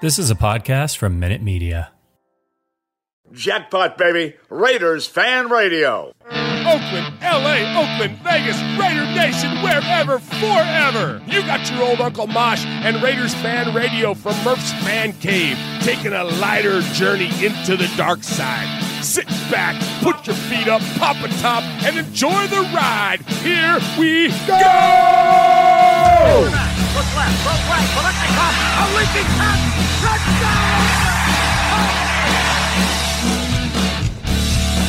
This is a podcast from Minute Media. Jackpot, baby. Raiders fan radio. Oakland, LA, Oakland, Vegas, Raider Nation, wherever, forever. You got your old Uncle Mosh and Raiders fan radio from Murph's Man Cave, taking a lighter journey into the dark side. Sit back, put your feet up, pop a top, and enjoy the ride. Here we go! Look left, look right, Biletnikoff, a leaping pass, touchdown!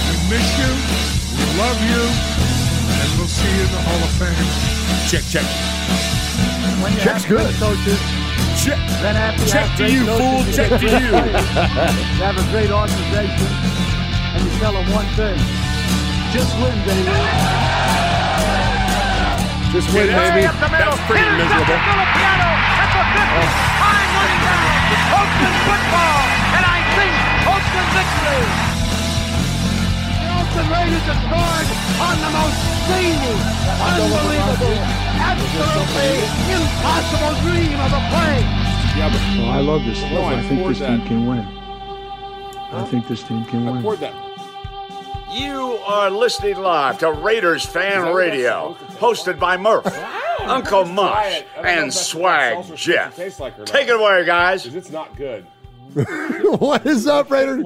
We miss you, we love you, and we'll see you in the Hall of Fame. Check, check. When you Check's good. coaches, Check. then after Check to you, fool. Check to you. you have a great organization, and you tell them one thing: just win, baby. Just win, baby. That's pretty miserable. Villapiano at the 50, I'm running down. Oakland football, and I think Oakland victory. The Oakland Raiders have scored on the most zany, unbelievable, absolutely impossible dream of a play. Yeah, but Well, I love this. No, I I think poured this team can win. I think this team can I win. poured that. You are listening live to Raiders fan radio, hosted by Murph, Uncle Mosh, and Swag Jeff. Take it away, guys. It's not good. what is up, Raider?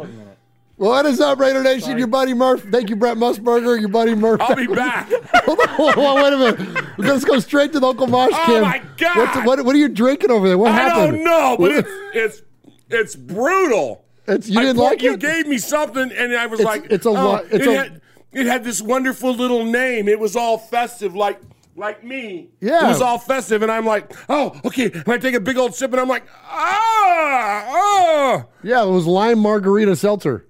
What is up, Raider Nation? Your buddy Murph. Thank you, Brent Musburger. Your buddy Murph. I'll be back. hold on, hold on, wait a minute. Let's go straight to the Uncle Mosh Oh, my God. What's, what, what are you drinking over there? What I happened? don't know, but it's it's it's brutal. It's- you I didn't thought like you it? gave me something, and I was It's- like, it's a oh, lot- it's it, a- had, it had this wonderful little name. It was all festive, like like me. Yeah. it was all festive, and I'm like, oh, okay. And I take a big old sip, and I'm like, ah, ah. Yeah, it was lime margarita seltzer.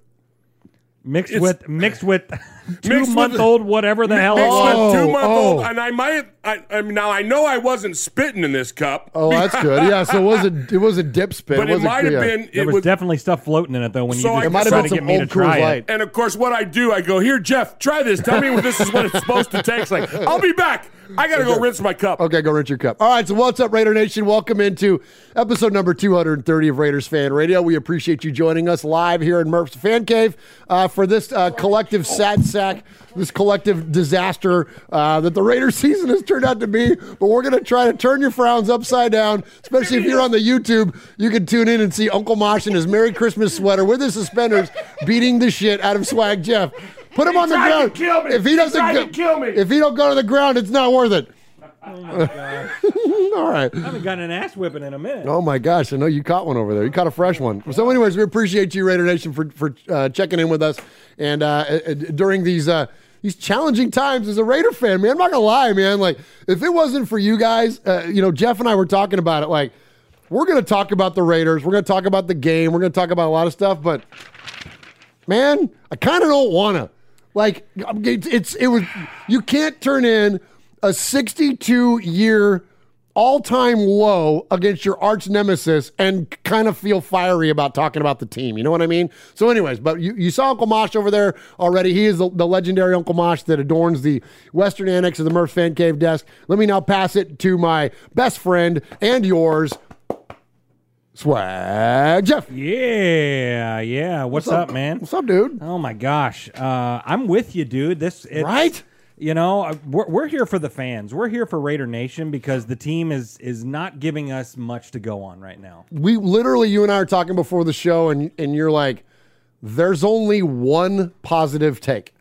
Mixed It's- with mixed with two with- month old whatever the hell. it Mixed was. Oh, with two month old, oh. and I might. I, I mean, now I know I wasn't spitting in this cup. Oh, that's good. Yeah, so it was a it was a dip spit. but it wasn't might have clear. been. There It was, was definitely stuff floating in it though when So you I- just It might have tried been get some me to old Coors try Light. And of course, what I do, I go, here, Jeff, try this. Tell me what this is what it's supposed to taste like. I'll be back. I got to go rinse my cup. Okay, go rinse your cup. All right, so what's up, Raider Nation? Welcome into episode number 230 of Raiders Fan Radio. We appreciate you joining us live here in Murph's Fan Cave uh, for this uh, collective sad sack, this collective disaster uh, that the Raiders season has turned out to be. But we're to try to turn your frowns upside down, especially if you're on the YouTube. You can tune in and see Uncle Mosh in his Merry Christmas sweater with his suspenders beating the shit out of Swag Jeff. Put him He on the tried to ground. kill me. If he He doesn't tried go, to kill me. if he don't go to the ground, it's not worth it. Oh my gosh. All right. I haven't gotten an ass whipping in a minute. Oh my gosh! I know you caught one over there. You caught a fresh one. So, anyways, we appreciate you, Raider Nation, for for uh, checking in with us and uh, uh, during these uh, these challenging times as a Raider fan. Man, I'm not gonna lie, man. Like, if it wasn't for you guys, uh, you know, Jeff and I were talking about it. Like, we're gonna talk about the Raiders. We're gonna talk about the game. We're gonna talk about a lot of stuff. But man, I kind of don't wanna. Like, it's, it was you can't turn in a 62 year all time low against your arch nemesis and kind of feel fiery about talking about the team. You know what I mean? So, anyways, but you, you saw Uncle Mosh over there already. He is the, the legendary Uncle Mosh that adorns the Western Annex of the Murph Fan Cave desk. Let me now pass it to my best friend and yours, Swag Jeff. Yeah, yeah. What's, up, man? What's up, dude? Oh my gosh, uh, I'm with you, dude. This it's, Right? You know, uh, we're, we're here for the fans. We're here for Raider Nation because the team is is not giving us much to go on right now. We literally, you and I are talking before the show, and and you're like, "There's only one positive take,"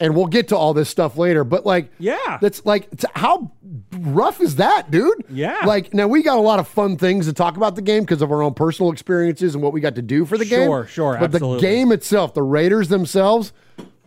and we'll get to all this stuff later. But like, Yeah. that's like, how rough is that, dude? Yeah. Like, now we got a lot of fun things to talk about the game because of our own personal experiences and what we got to do for the game. Sure, sure, But absolutely. the game itself, the Raiders themselves,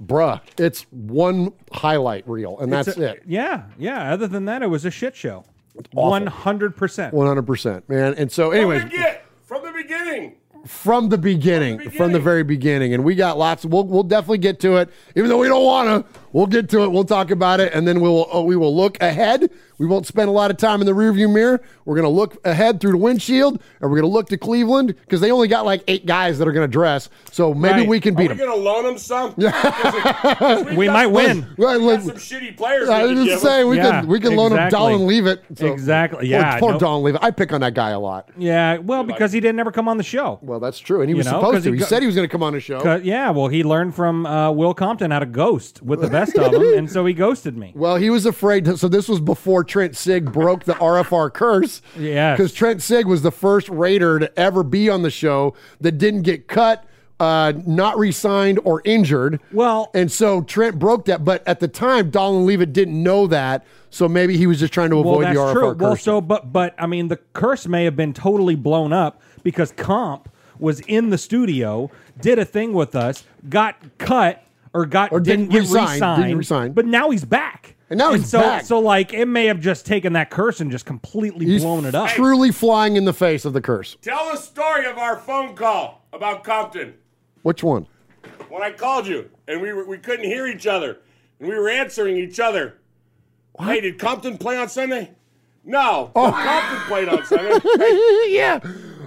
bruh, it's one highlight reel, and It's that's a- it. Yeah, yeah. Other than that, it was a shit show. One hundred percent. One hundred percent, man. And so, anyways, From the, get, from the beginning. From the beginning, from the, beginning. very beginning, and we got lots. We'll we'll definitely get to it, even though we don't want to. We'll get to it. We'll talk about it, and then we'll oh, uh, we will look ahead. We won't spend a lot of time in the rearview mirror. We're going to look ahead through the windshield, and we're going to look to Cleveland because they only got like eight guys that are going to dress. So maybe Right. we can Are beat we them. going to loan them some? Yeah. We might win. Right, We let- got some shitty players. I we was can just give saying we Yeah, can we can loan him exactly. Dallin Leavitt. Exactly, yeah, Poor, poor no- doll leave it. I pick on that guy a lot. Yeah, well, because he didn't ever come on the show. Well, that's true, and he You was know, 'cause supposed to. he He go- said he was going to come on the show. yeah, well, he learned from uh, Will Compton how to ghost with the best of them, and so he ghosted me. Well, he was afraid. To, so this was before Trent Sieg broke the RFR curse. Yes. Because Trent Sieg was the first Raider to ever be on the show that didn't get cut, uh, not re-signed, or injured. Well- and so Trent broke that. But at the time, Dallin Leavitt didn't know that. So maybe he was just trying to Well, avoid that's the RFR true. curse. Well, so but but I mean, the curse may have been totally blown up because Comp was in the studio, did a thing with us, got cut or got Or didn't, didn't get resign, re-signed, didn't resign. but now he's back. And now he's so, back. So like, it may have just taken that curse and just completely He's blown it up. truly flying in the face of the curse. Tell the story of our phone call about Compton. Which one? When I called you and we were, we couldn't hear each other and we were answering each other. Hey, did Compton play on Sunday? No. Oh. Compton played on Sunday. Hey, yeah.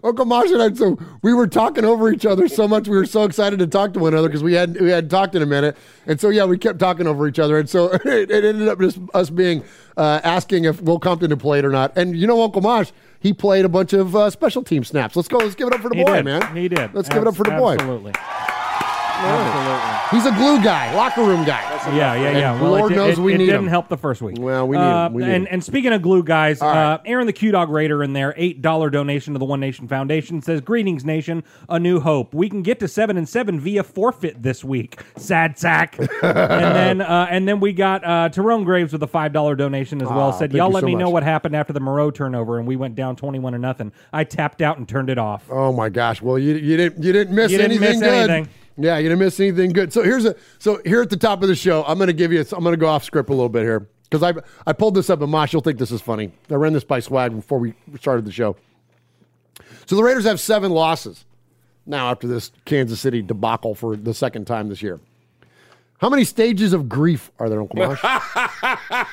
Uncle Mosh and I, so we were talking over each other so much. We were so excited to talk to one another because we hadn't we hadn't talked in a minute, and so yeah, we kept talking over each other, and so it, it ended up just us being uh, asking if Will Compton had played or not. And you know, Uncle Mosh, he played a bunch of uh, special team snaps. Let's go. Let's give it up for the He boy, did. man. He did. Let's give it up for the boy. Absolutely. Absolutely. He's a glue guy, locker room guy. Yeah, yeah, yeah. And Well, Lord it, did- knows it, we it need didn't him. help the first week. Well, we need uh, him. We need and, him. and speaking of glue guys, All right. uh, Aaron the Q Dog Raider in there, eight dollar donation to the One Nation Foundation says, "Greetings, nation, a new hope. We can get to seven and seven via forfeit this week. Sad sack." and then uh, and then we got uh, Tyrone Graves with a five dollar donation as well. Aw, Said, "Y'all let so me know what happened after the Moreau turnover, and we went down twenty one to nothing. I tapped out and turned it off." Oh my gosh! Well, you, you didn't you didn't miss You didn't anything miss good. anything. Yeah, you didn't miss anything good. So here's a so here at the top of the show, I'm to give you. I'm to go off script a little bit here because I I pulled this up and Mosh, you'll think this is funny. I ran this by Swag before we started the show. So the Raiders have seven losses now after this Kansas City debacle for the second time this year. How many stages of grief are there, Uncle Mosh? I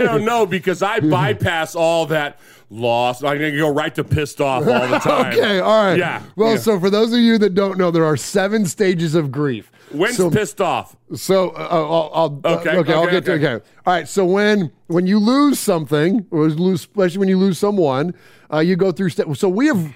don't know because I bypass all that loss. I'm going to go right to pissed off all the time. okay, all right. Yeah. Well, yeah. so for those of you that don't know, there are seven stages of grief. When's So- pissed off? So uh, I'll, I'll Okay, okay, I'll okay, get to okay. okay. All right. So when when you lose something, or lose, especially when you lose someone, uh, you go through. St- so we have.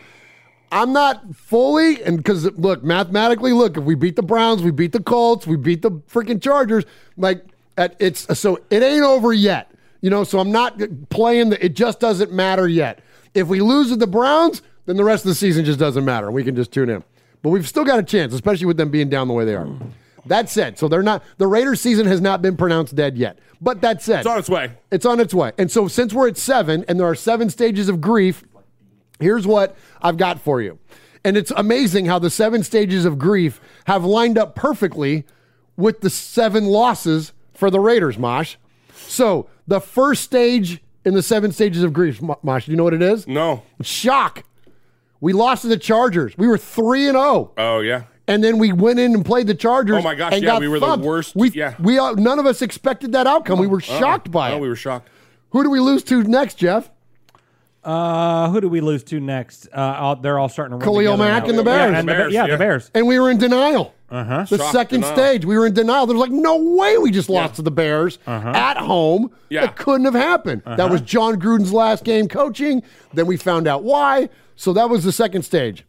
I'm not fully, and because look, mathematically, look, if we beat the Browns, we beat the Colts, we beat the freaking Chargers, like at, it's so it ain't over yet, you know. So I'm not playing the. It just doesn't matter yet. If we lose to the Browns, then the rest of the season just doesn't matter. We can just tune in. But we've still got a chance, especially with them being down the way they are. That said, so they're not the Raiders season has not been pronounced dead yet. But that said, It's on its way. it's on its way. And so since we're at seven and there are seven stages of grief, here's what I've got for you. And it's amazing how the seven stages of grief have lined up perfectly with the seven losses for the Raiders, Mosh. So the first stage in the seven stages of grief, Mosh, do you know what it is? No. Shock. We lost to the Chargers. We were 3 and 0. Oh, yeah. And then we went in and played the Chargers. Oh my gosh, and yeah, we were the worst- We, yeah. we uh, none of us expected that outcome. we were shocked by oh, it. we were shocked. Who do we lose to next, Jeff? Uh, who do we lose to next? Uh, all, they're all starting to run Khalil together Mack now. and the Yeah, Bears. and the Bears, yeah, yeah. the Bears. And we were in denial. Uh-huh. The Shock, second denial. stage, we were in denial. There was like no way we just lost to the Bears at home. Yeah. That couldn't have happened. That was Jon Gruden's last game coaching. Then we found out why. So that was the second stage.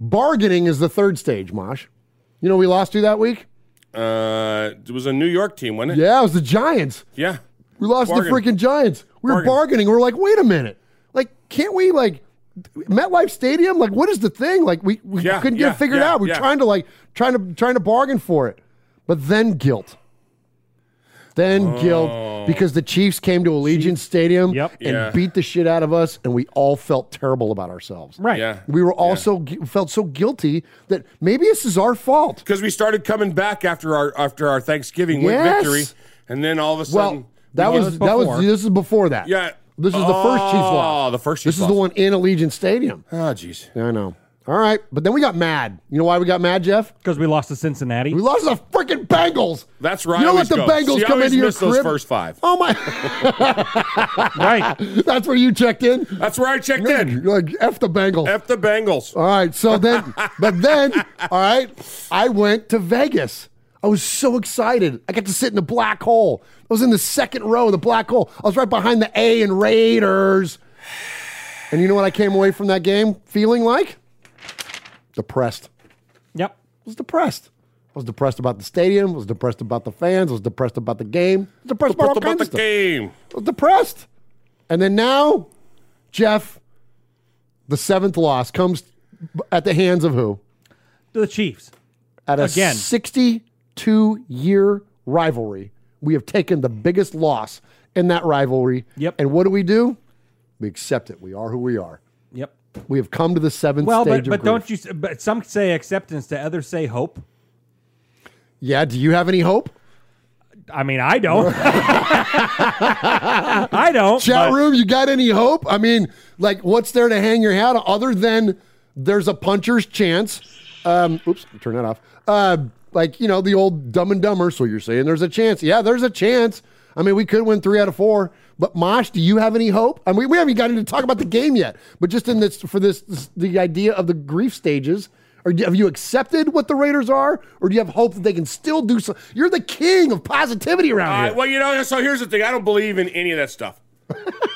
Bargaining is the third stage, Mosh. You know, who we lost to that week. Uh, it was a New York team, wasn't it? Yeah, it was the Giants. Yeah. We lost Bargain. the freaking Giants. We were Bargain. bargaining. We are like, wait a minute. Like, can't we like MetLife Stadium? Like, what is the thing? Like, we, we Yeah, couldn't get yeah, it figured yeah, out. We're yeah. trying to like trying to trying to bargain for it, but then guilt. Then oh. guilt because the Chiefs came to Allegiant Stadium Yep. and Yeah. beat the shit out of us, and we all felt terrible about ourselves. Right. Yeah. We were also gu- felt so guilty that maybe this is our fault. Because we started coming back after our after our Thanksgiving win Yes. victory, and then all of a sudden, Well, that was, it was that was before. this is before that. yeah. This is the first Chiefs loss. Oh, the first This Chiefs is the one in Allegiant Stadium. Oh, jeez. Yeah, I know. All right, but then we got mad. You know why we got mad, Jeff? Because we lost to Cincinnati. We lost the freaking Bengals. That's right. You don't let the goes. Bengals See, come always into your miss those first five. Oh my! right. That's where you checked in. That's where I checked in. You're like f the Bengals. F the Bengals. All right, so then, but then, all right, I went to Vegas. I was so excited. I got to sit in the black hole. I was in the second row of the black hole. I was right behind the A and Raiders. And you know what I came away from that game feeling like? Depressed. Yep. I was depressed. I was depressed about the stadium. I was depressed about the fans. I was depressed about the game. I was depressed about all About kinds the of stuff. game. I was depressed. And then now, Jeff, the seventh loss comes at the hands of who? The Chiefs. At a Again. 62 year rivalry, we have taken the biggest loss in that rivalry. Yep. And what do we do? We accept it. We are who we are. Yep. We have come to the seventh Well, stage but, but of don't you? But some say acceptance. To others say hope. Yeah. Do you have any hope? I mean, I don't. I don't. Chat but- room, you got any hope? I mean, like, what's there to hang your hat on other than there's a puncher's chance? Um, oops, turn that off. Uh, like, you know, the old dumb and dumber. So you're saying there's a chance. Yeah, there's a chance. I mean, we could win three out of four. But Mosh, do you have any hope? I mean, we haven't gotten to talk about the game yet, but just in this for this, this the idea of the grief stages. Or have you accepted what the Raiders are, or do you have hope that they can still do so? You're the king of positivity around Uh, here. well, you know, so here's the thing. I don't believe in any of that stuff.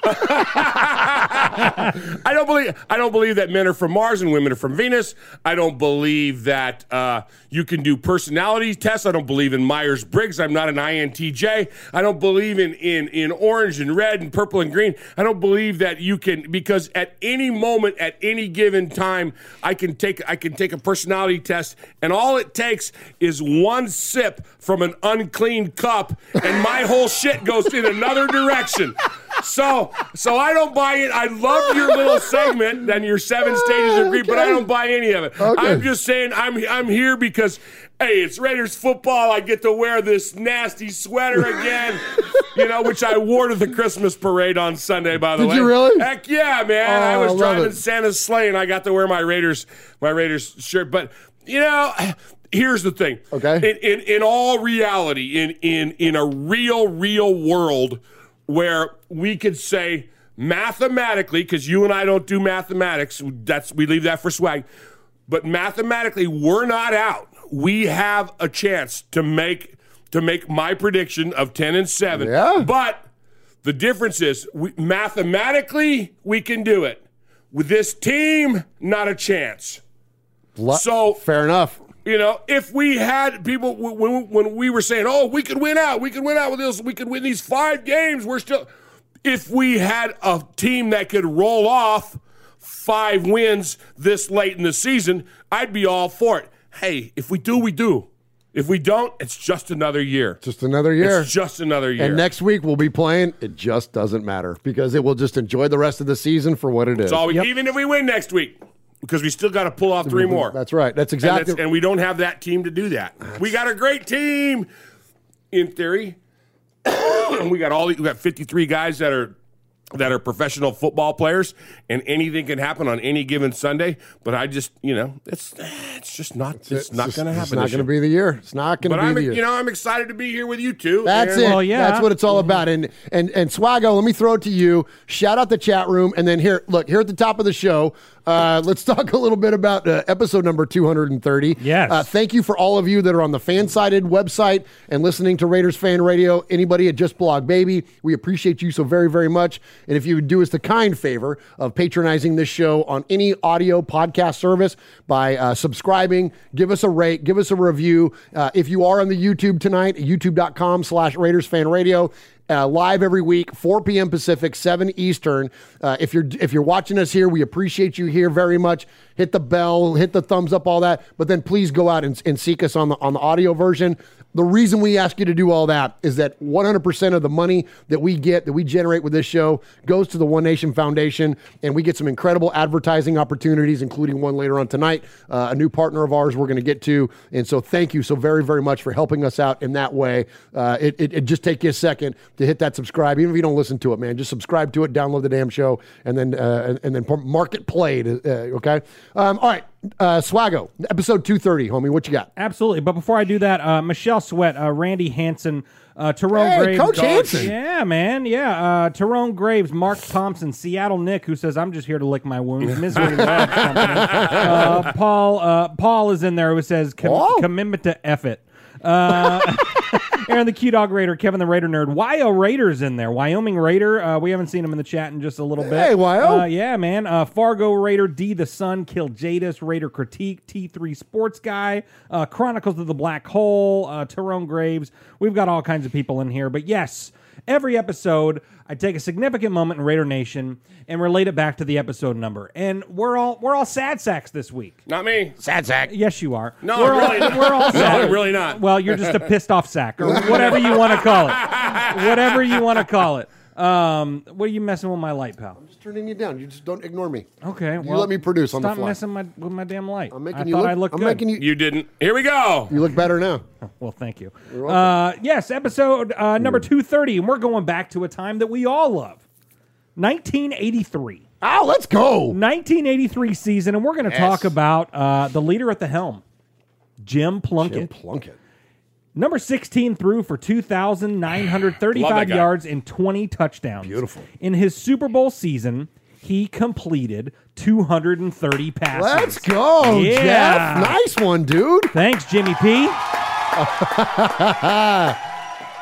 I don't believe I don't believe that men are from Mars and women are from Venus. I don't believe that uh, you can do personality tests. I don't believe in Myers Briggs. I'm not an INTJ. I don't believe in in in orange and red and purple and green. I don't believe that you can because at any moment at any given time I can take I can take a personality test and all it takes is one sip from an unclean cup and my whole shit goes in another direction. So, so I don't buy it. I love your little segment and your seven stages of grief, but I don't buy any of it. Okay. I'm just saying I'm I'm here because hey, it's Raiders football. I get to wear this nasty sweater again, you know, which I wore to the Christmas parade on Sunday. By the way. Did way, you really? Heck yeah, man! Oh, I I was love driving it. Santa's sleigh and I got to wear my Raiders my Raiders shirt. But you know, here's the thing. Okay. In in, in all reality, in in in a real real world where we could say mathematically, because you and I don't do mathematics, that's we leave that for swag. But mathematically, we're not out. We have a chance to make to make my prediction of ten and seven. Yeah. But the difference is, we, mathematically, we can do it. With this team, not a chance. Lo- So- fair enough. You know, if we had people when, when we were saying, "Oh, we could win out, we could win out with this, we could win these five games," we're still. If we had a team that could roll off five wins this late in the season, I'd be all for it. Hey, if we do, we do. If we don't, it's just another year. Just another year. It's just another year. And next week we'll be playing. It just doesn't matter because it will just enjoy the rest of the season for what it is. It's all we, even if we win next week, because we still got to pull off three more. That's right. That's And, exactly. that's- and we don't have that team to do that. We got a great team, in theory. and we got all we got 53 guys that are that are professional football players, and anything can happen on any given Sunday. But I just, you know, it's it's just not it's, not going to happen. It's not going to be the year. It's not going to be I'm, the year. you know, I'm excited to be here with you two. That's and- it. Well, yeah. That's what it's all about. And and and Swaggo, let me throw it to you. Shout out the chat room, and then here, look here at the top of the show. Uh, let's talk a little bit about uh, episode number 230. Yes. Uh, thank you for all of you that are on the fan-sided website and listening to Raiders Fan Radio. Anybody at Just Blog Baby, we appreciate you so very very much. And if you would do us the kind favor of patronizing this show on any audio podcast service by uh, subscribing, give us a rate, give us a review. Uh, if you are on the YouTube tonight, youtube.com slash Raiders Fan Radio, uh, live every week, 4 p.m. Pacific, 7 Eastern. Uh, if you're if you're watching us here, we appreciate you here very much. Hit the bell, hit the thumbs up, all that. But then please go out and, and seek us on the on the audio version. The reason we ask you to do all that is that 100% of the money that we get, that we generate with this show, goes to the One Nation Foundation, and we get some incredible advertising opportunities, including one later on tonight, uh, a new partner of ours we're going to get to. And so thank you so very, very much for helping us out in that way. Uh, it, it, it just take you a second to hit that subscribe, even if you don't listen to it, man. Just subscribe to it, download the damn show, and then uh, and, and then mark it played. Uh, okay. Um, all right, uh, Swago, episode two thirty, homie. What you got? Absolutely. But before I do that, uh, Michelle Sweat, uh, Randy Hansen, uh, Tyrone Hey, Graves. Coach Hansen. Yeah, man. Yeah. Uh, Tyrone Graves, Mark Thompson, Seattle Nick, who says, I'm just here to lick my wounds. Misery Company. Uh, Paul, uh, Paul is in there who says, Com- commitment to F it. Uh, Aaron the Q Dog Raider, Kevin the Raider Nerd, Wyo Raiders in there, Wyoming Raider. Uh, we haven't seen him in the chat in just a little bit. Hey, Wyo. Uh, yeah, man. Uh, Fargo Raider, D the Sun, Kill Jadis, Raider Critique, T3 Sports Guy, uh, Chronicles of the Black Hole, uh, Tyrone Graves. We've got all kinds of people in here. But yes, every episode, I take a significant moment in Raider Nation and relate it back to the episode number. And we're all we're all sad sacks this week. Not me. Sad sack. Yes, you are. No, we're really all, not. we're all sad. I'm really not. Well, you're just a pissed off sack, or whatever you want to call it. Whatever you want to call it. Um, what are you messing with my light, pal? Just turning you down. You just don't ignore me. Okay, You well, let me produce on the stop fly. messing my, with my damn light. I'm making I you thought look. I looked I'm good. making you. You didn't. Here we go. You look better now. Well, thank you. welcome. Uh, yes, episode uh, number 230, and we're going back to a time that we all love 1983. Oh, let's go. 1983 season, and we're going to Yes. talk about uh, the leader at the helm, Jim Plunkett. Jim Plunkett. Number 16 threw for 2,935 Love that guy. yards and 20 touchdowns. Beautiful. In his Super Bowl season, he completed 230 passes. Let's go, Yeah. Jeff. Nice one, dude. Thanks, Jimmy P.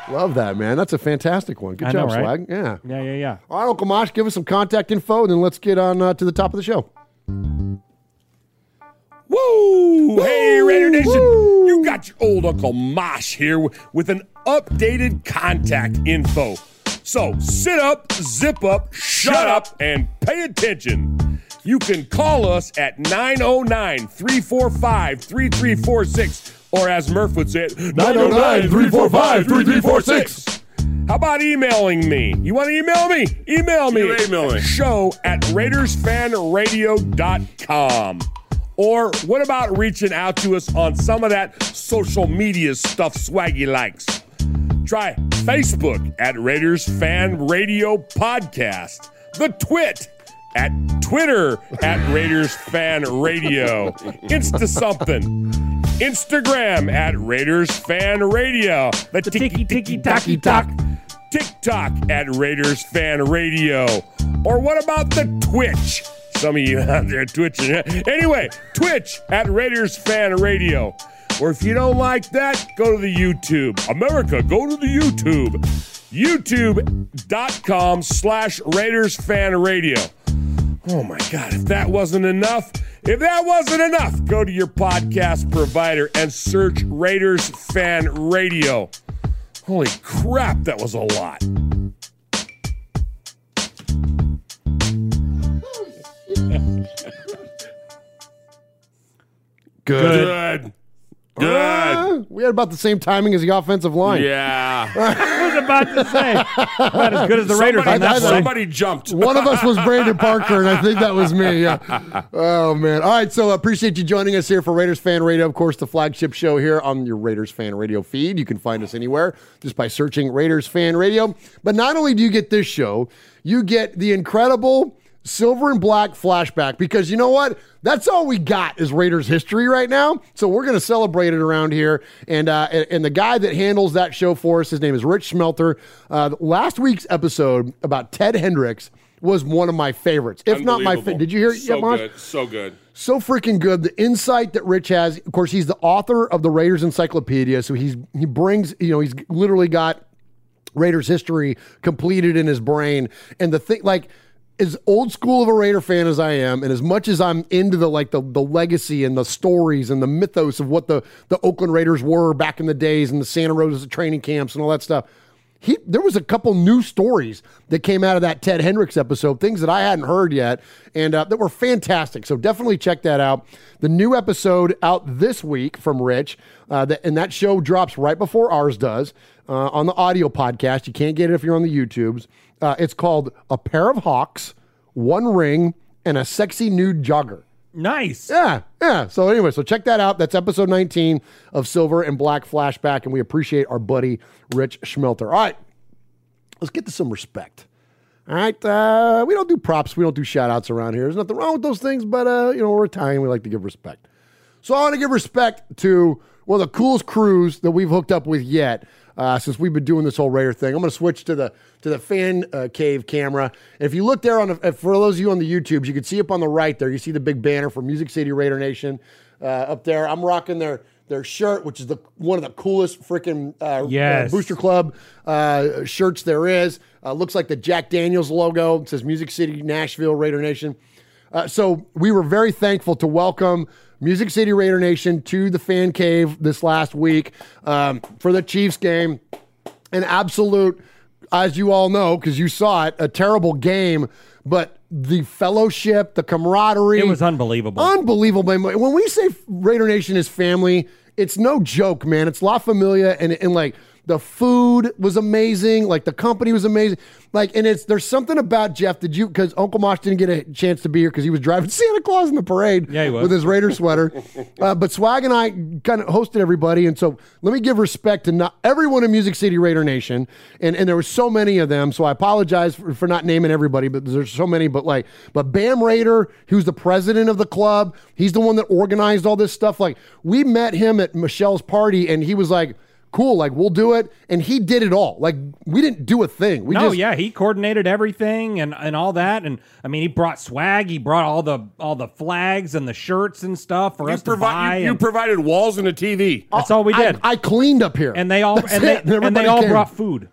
Love that, man. That's a fantastic one. Good I know, job, right? Swag. Yeah. Yeah, yeah, yeah. All right, Uncle Mosh, give us some contact info, and then let's get on uh, to the top of the show. Woo! Hey, Raider Nation. Woo! You got your old Uncle Mosh here with an updated contact info. So sit up, zip up, shut up, and pay attention. You can call us at 909 345 3346, or as Murph would say it, 909-345-3346. How about emailing me? You want to email me? Email me. You email me. Show at RaidersFanRadio.com. Or what about reaching out to us on some of that social media stuff Swaggy likes? Try Facebook at Raiders Fan Radio Podcast, the Twit at Twitter at Raiders Fan Radio, Insta something, Instagram at Raiders Fan Radio, the tiki tiki taki talk, TikTok at Raiders Fan Radio, or what about the Twitch? Some of you out there twitching. Anyway, Twitch at Raiders Fan Radio. Or if you don't like that, go to the YouTube. America, go to the YouTube. YouTube.com slash Raiders Fan Radio. Oh my God, if that wasn't enough, if that wasn't enough, go to your podcast provider and search Raiders Fan Radio. Holy crap, that was a lot. Good. Good. Uh, we had about the same timing as the offensive line. Yeah. I was about to say, about as good as the Raiders Somebody, on that play. somebody jumped. One of us was Brandon Parker, and I think that was me. Yeah. Oh man. All right. So I appreciate you joining us here for Raiders Fan Radio. Of course, the flagship show here on your Raiders Fan Radio feed. You can find us anywhere just by searching Raiders Fan Radio. But not only do you get this show, you get the incredible silver and black flashback because you know what? That's all we got is Raiders history right now. So we're going to celebrate it around here. And, uh, and and the guy that handles that show for us, his name is Rich Shmelter. Uh, last week's episode about Ted Hendricks was one of my favorites, if not my favorite. Did you hear it So Mosh? good. So good. so freaking good. The insight that Rich has. Of course, he's the author of the Raiders Encyclopedia, so he's he brings you know he's literally got Raiders history completed in his brain. And the thing, like, as old school of a Raider fan as I am, and as much as I'm into the like the, the legacy and the stories and the mythos of what the, the Oakland Raiders were back in the days and the Santa Rosa training camps and all that stuff, he there was a couple new stories that came out of that Ted Hendricks episode, things that I hadn't heard yet, and uh, that were fantastic. So definitely check that out. The new episode out this week from Rich, uh, that, and that show drops right before ours does uh, on the audio podcast. You can't get it if you're on the YouTubes. Uh, it's called A Pair of Hawks, One Ring, and a Sexy Nude Jogger. Nice. Yeah, yeah. So anyway, so check that out. That's episode 19 of Silver and Black Flashback, and we appreciate our buddy Rich Shmelter. All right, let's get to some respect. All right, uh, we don't do props, we don't do shout outs around here. There's nothing wrong with those things, but uh, you know, we're Italian, we like to give respect. So I want to give respect to one of the coolest crews that we've hooked up with yet uh, since we've been doing this whole Raider thing. I'm going to switch to the to the fan uh, cave camera. And if you look there on the, for those of you on the YouTubes, you can see up on the right there. You see the big banner for Music City Raider Nation uh, up there. I'm rocking their their shirt, which is the one of the coolest freaking uh, Yes. uh, Booster Club uh, shirts there is. Uh, looks like the Jack Daniels logo. It says Music City Nashville Raider Nation. Uh, so we were very thankful to welcome Music City Raider Nation to the fan cave this last week um, for the Chiefs game. An absolute, as you all know, because you saw it, a terrible game, but the fellowship, the camaraderie. It was unbelievable. Unbelievable. When we say Raider Nation is family, it's no joke, man. It's La Familia, and, and like the food was amazing. Like the company was amazing. Like, and it's there's something about Jeff. Did you? Because Uncle Mosh didn't get a chance to be here because he was driving Santa Claus in the parade. Yeah, he was. with his Raider sweater. uh, but Swag and I kind of hosted everybody, and so let me give respect to not everyone in Music City Raider Nation, and and there were so many of them. So I apologize for, for not naming everybody, but there's so many. But like, but Bam Raider, who's the president of the club, he's the one that organized all this stuff. Like, we met him at Michelle's party, and he was like. Cool, like we'll do it, and he did it all. Like we didn't do a thing. We no, just, yeah, he coordinated everything and, and all that, and I mean, he brought swag. He brought all the all the flags and the shirts and stuff for You, us to buy. provi- you, you provided walls and a TV. that's all we did. I, cleaned up here, and they all and they, it. and they all came. brought food.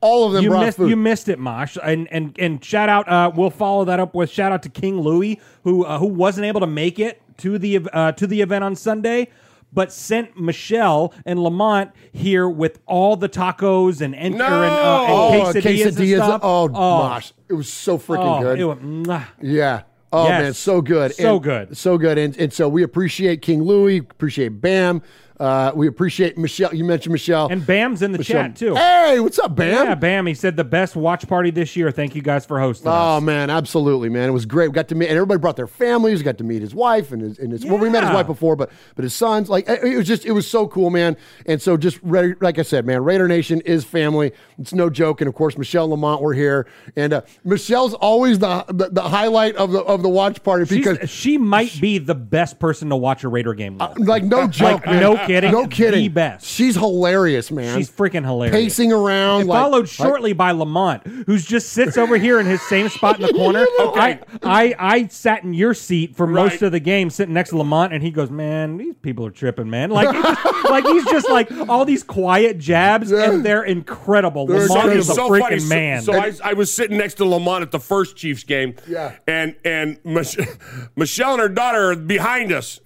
all of them you brought missed food. you missed it, Mosh. And and and shout out. Uh, we'll follow that up with shout out to King Louis, who uh, who wasn't able to make it to the uh, to the event on Sunday. But sent Michelle and Lamont here with all the tacos and and, No! and, uh, oh, and a quesadillas, and stuff. Oh, gosh. It was so freaking oh, good. it mwah. yeah. Oh, Yes. man. So good. So And- good. So good. And, and so we appreciate King Louis, appreciate Bam. Uh, we appreciate Michelle. You mentioned Michelle. And Bam's in the Michelle- chat too. Hey, what's up, Bam? Yeah, Bam. He said the best watch party this year. Thank you guys for hosting Oh us. man, absolutely, man! It was great. We got to meet, and everybody brought their families. We got to meet his wife and his, and his. Well, we met his wife before, but but his sons. Like it was just, it was so cool, man. And so just like I said, man, Raider Nation is family. It's no joke. And of course, Michelle Lamont we're here, and uh, Michelle's always the, the the highlight of the of the watch party She's- because she might be the best person to watch a Raider game with. like no joke, Like, man. no kidding, no kidding. the best. She's hilarious, man. She's freaking hilarious. pacing around, And like- followed like- shortly by Lamont, who just sits over here in his same spot in the corner. I, I I sat in your seat for most of the game, sitting next to Lamont, and he goes, "Man, these people are tripping, man." Like, just, like he's just like all these quiet jabs, and they're incredible. They're Lamont incredible. is a so freaking funny. So- man. So, I, I was sitting next to Lamont at the first Chiefs game. Yeah. And and Mich- Michelle and her daughter are behind us.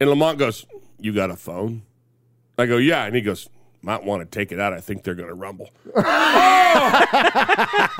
And Lamont goes, You got a phone? I go, Yeah. And he goes, Might want to take it out. I think they're going to rumble.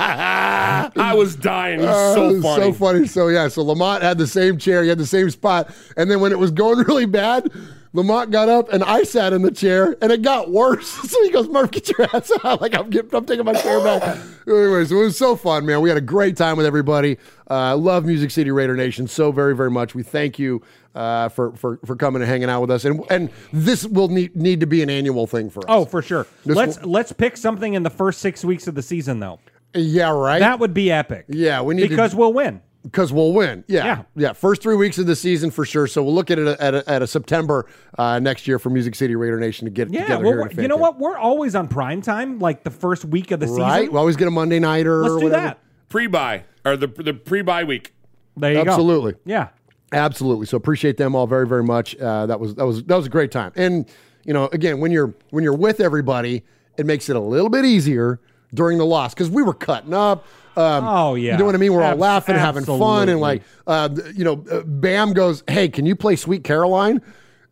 I was dying. It was Oh, so uh, was funny. So funny. So yeah, so Lamont had the same chair, he had the same spot, and then when it was going really bad, Lamont got up and I sat in the chair, and it got worse. So he goes, "Murph, get your ass out!" Like I'm, getting, I'm taking my chair back. Anyways, it was so fun, man. We had a great time with everybody. Uh, love Music City Raider Nation so very, very much. We thank you uh, for for for coming and hanging out with us, and and this will need need to be an annual thing for us. oh, for sure. This let's will- let's pick something in the first six weeks of the season, though. yeah, right. That would be epic. yeah, we need to because we'll win. Because we'll win. Yeah, Yeah. yeah, First three weeks of the season for sure. So we'll look at it at a, at a September uh, next year for Music City Raider Nation to get Yeah, together well, here. in we're- you know Cave. what? We're always on prime time, like the first week of the Right? season. Right. We always get a Monday nighter. Let's do whatever. that. Pre buy or the, the pre buy week. There you Absolutely. go. Yeah. Absolutely. So appreciate them all very, very much. Uh, that was that was that was a great time. And you know, again, when you're when you're with everybody, it makes it a little bit easier during the loss because we were cutting up. Um, Oh, yeah. you know what I mean. We're all Abs- laughing, having fun, and like, uh, you know, uh, Bam goes, "Hey, can you play Sweet Caroline?"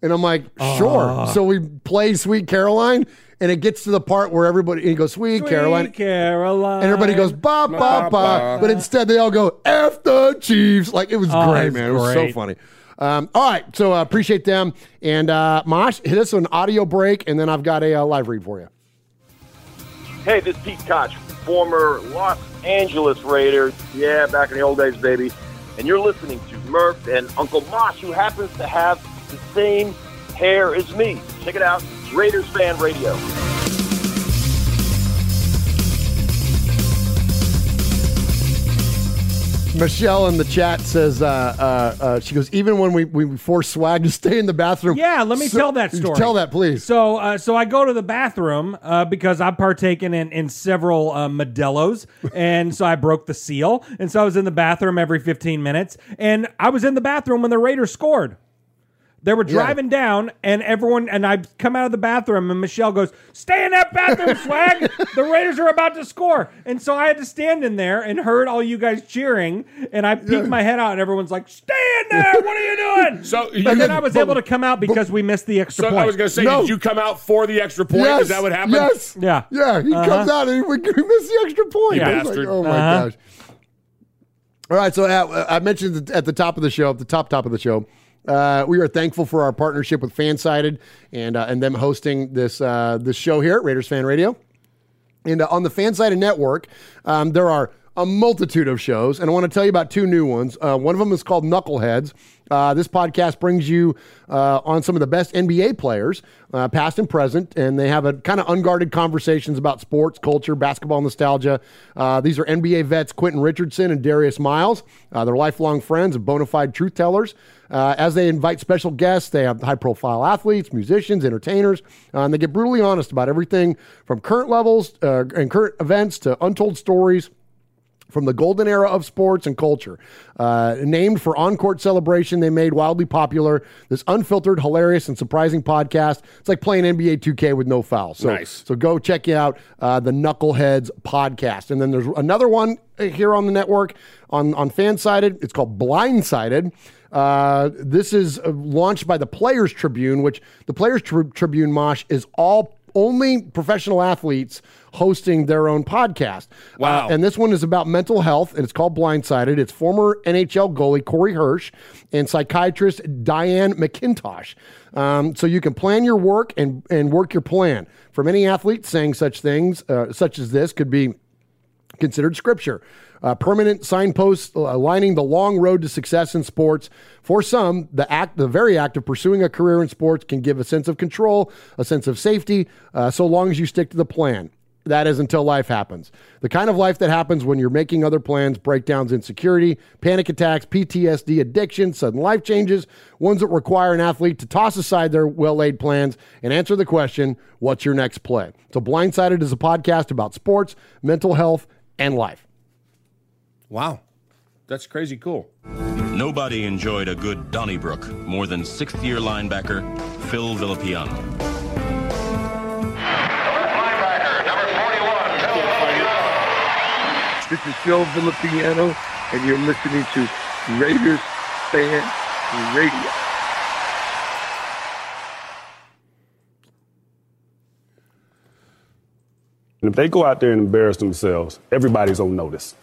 And I'm like, "Sure." Ah. So we play Sweet Caroline, and it gets to the part where everybody and he goes, "Sweet, Caroline," Sweet Caroline. and everybody goes, "Ba ba ba," ba. but instead they all go, "F the Chiefs." Like it was Oh, great, man. It was great. so funny. Um, all right, so uh, appreciate them. And uh, Mosh, hit us with an audio break, and then I've got a uh, live read for you. Hey, this is Pete Koch, former Los Angeles Raiders. Yeah, back in the old days, baby. And you're listening to Murph and Uncle Mosh, who happens to have the same hair as me. Check it out, Raiders Fan Radio. Michelle in the chat says, uh, uh, uh, she goes, even when we, we force swag to stay in the bathroom. Yeah, let me So- tell that story. Tell that, please. So, uh, so I go to the bathroom uh, because I've partaken in in several uh, Modelo's, and so I broke the seal, and so I was in the bathroom every 15 minutes, and I was in the bathroom when the Raiders scored. They were Yeah. driving down, and everyone, and I come out of the bathroom, and Michelle goes, "Stay in that bathroom, swag! the Raiders are about to score!" And so I had to stand in there and heard all you guys cheering, and I peeked my head out, and everyone's like, "Stay in there! What are you doing?" So but you- then I was able to come out because we missed the extra So point. I was going to say, No. did you come out for the extra point? Yes, Is that what happened? Yes. Yeah. Yeah, he Uh-huh. comes out and we, we miss the extra point. You I was bastard. like, oh my Uh-huh. gosh. All right, so uh, I mentioned at the top of the show, at the top top of the show, uh, we are thankful for our partnership with Fansided and uh, and them hosting this uh, this show here at Raiders Fan Radio. And uh, on the Fansided Network, um, there are a multitude of shows, and I want to tell you about two new ones. Uh, one of them is called Knuckleheads. Uh, this podcast brings you uh, on some of the best NBA players, uh, past and present, and they have a kind of unguarded conversations about sports, culture, basketball nostalgia. Uh, these are NBA vets Quentin Richardson and Darius Miles. Uh, they're lifelong friends and bona fide truth tellers. As they invite special guests, they have high profile athletes, musicians, entertainers, and they get brutally honest about everything from current levels and current events to untold stories from the golden era of sports and culture. Uh, named for on court celebration, they made wildly popular this unfiltered, hilarious, and surprising podcast. It's like playing NBA 2K with no fouls. So, Nice. so go check out uh, the Knuckleheads podcast. And then there's another one here on the network on, on Fansided. It's called Blindsided. Uh, this is uh, launched by the Players Tribune, which the Players Tri- Tribune, Mosh, is all only professional athletes hosting their own podcast. Wow. Uh, and this one is about mental health, and it's called Blindsided. It's former NHL goalie Corey Hirsch and psychiatrist Diane McIntosh. Um, so you can plan your work and, and work your plan. For many athletes, saying such things, uh, such as this, could be considered scripture. Uh, permanent signposts uh, lining the long road to success in sports. For some, the act, the very act of pursuing a career in sports can give a sense of control, a sense of safety, uh, so long as you stick to the plan. That is until life happens. The kind of life that happens when you're making other plans, breakdowns, insecurity, panic attacks, PTSD, addiction, sudden life changes, ones that require an athlete to toss aside their well laid plans and answer the question, What's your next play? So, Blindsided is a podcast about sports, mental health, and life. Wow. That's crazy cool. Nobody enjoyed a good Donnybrook more than sixth year linebacker Phil Villapiano. This is Phil Villapiano, and you're listening to Raiders Fan Radio. And if they go out there and embarrass themselves, everybody's on notice.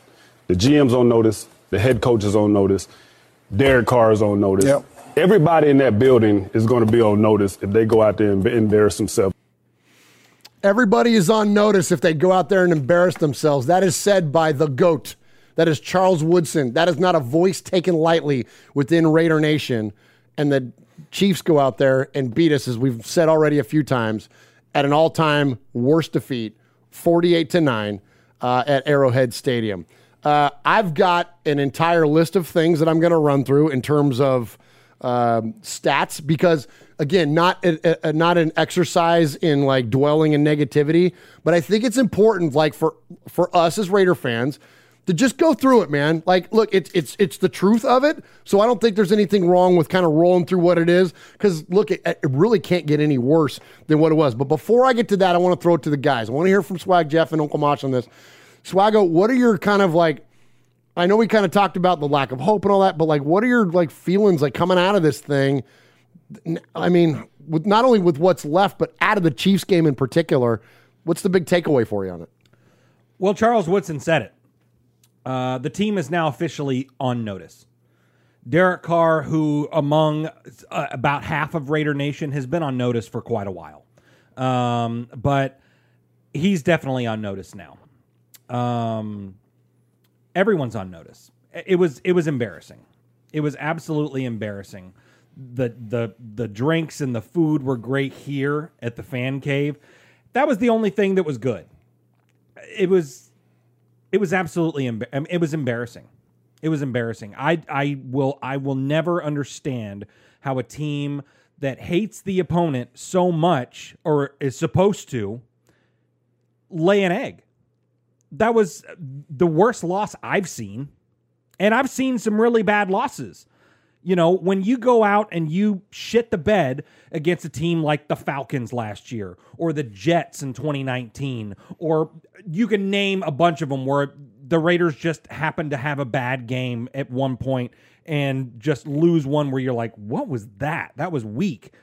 The GM's on notice, the head coach is on notice, Derek Carr is on notice. Yep. Everybody in that building is going to be on notice if they go out there and embarrass themselves. Everybody is on notice if they go out there and embarrass themselves. That is said by the GOAT. That is Charles Woodson. That is not a voice taken lightly within Raider Nation. And the Chiefs go out there and beat us, as we've said already a few times, at an all time worst defeat, 48 to 9 uh, at Arrowhead Stadium. Uh, I've got an entire list of things that I'm going to run through in terms of um, stats because again, not a, a- not an exercise in like dwelling in negativity, but I think it's important, like for for us as Raider fans, to just go through it, man. Like, look, it's it's it's the truth of it. So I don't think there's anything wrong with kind of rolling through what it is. Because look, it, it really can't get any worse than what it was. But before I get to that, I want to throw it to the guys. I want to hear from Swag Jeff and Uncle Mosh on this. Swaggo, what are your kind of like? I know we kind of talked about the lack of hope and all that, but like, what are your like feelings like coming out of this thing? I mean, with not only with what's left, but out of the Chiefs game in particular, what's the big takeaway for you on it? Well, Charles Woodson said it. Uh, the team is now officially on notice. Derek Carr, who among uh, about half of Raider Nation has been on notice for quite a while, um, but he's definitely on notice now. Um, everyone's on notice. It was it was embarrassing. It was absolutely embarrassing. The the the drinks and the food were great here at the fan cave. That was the only thing that was good. It was it was absolutely emba- it was embarrassing. It was embarrassing. I I will I will never understand how a team that hates the opponent so much or is supposed to lay an egg. That was the worst loss I've seen. And I've seen some really bad losses. You know, when you go out and you shit the bed against a team like the Falcons last year or the Jets in 2019, or you can name a bunch of them where the Raiders just happen to have a bad game at one point and just lose one where you're like, what was that? That was weak.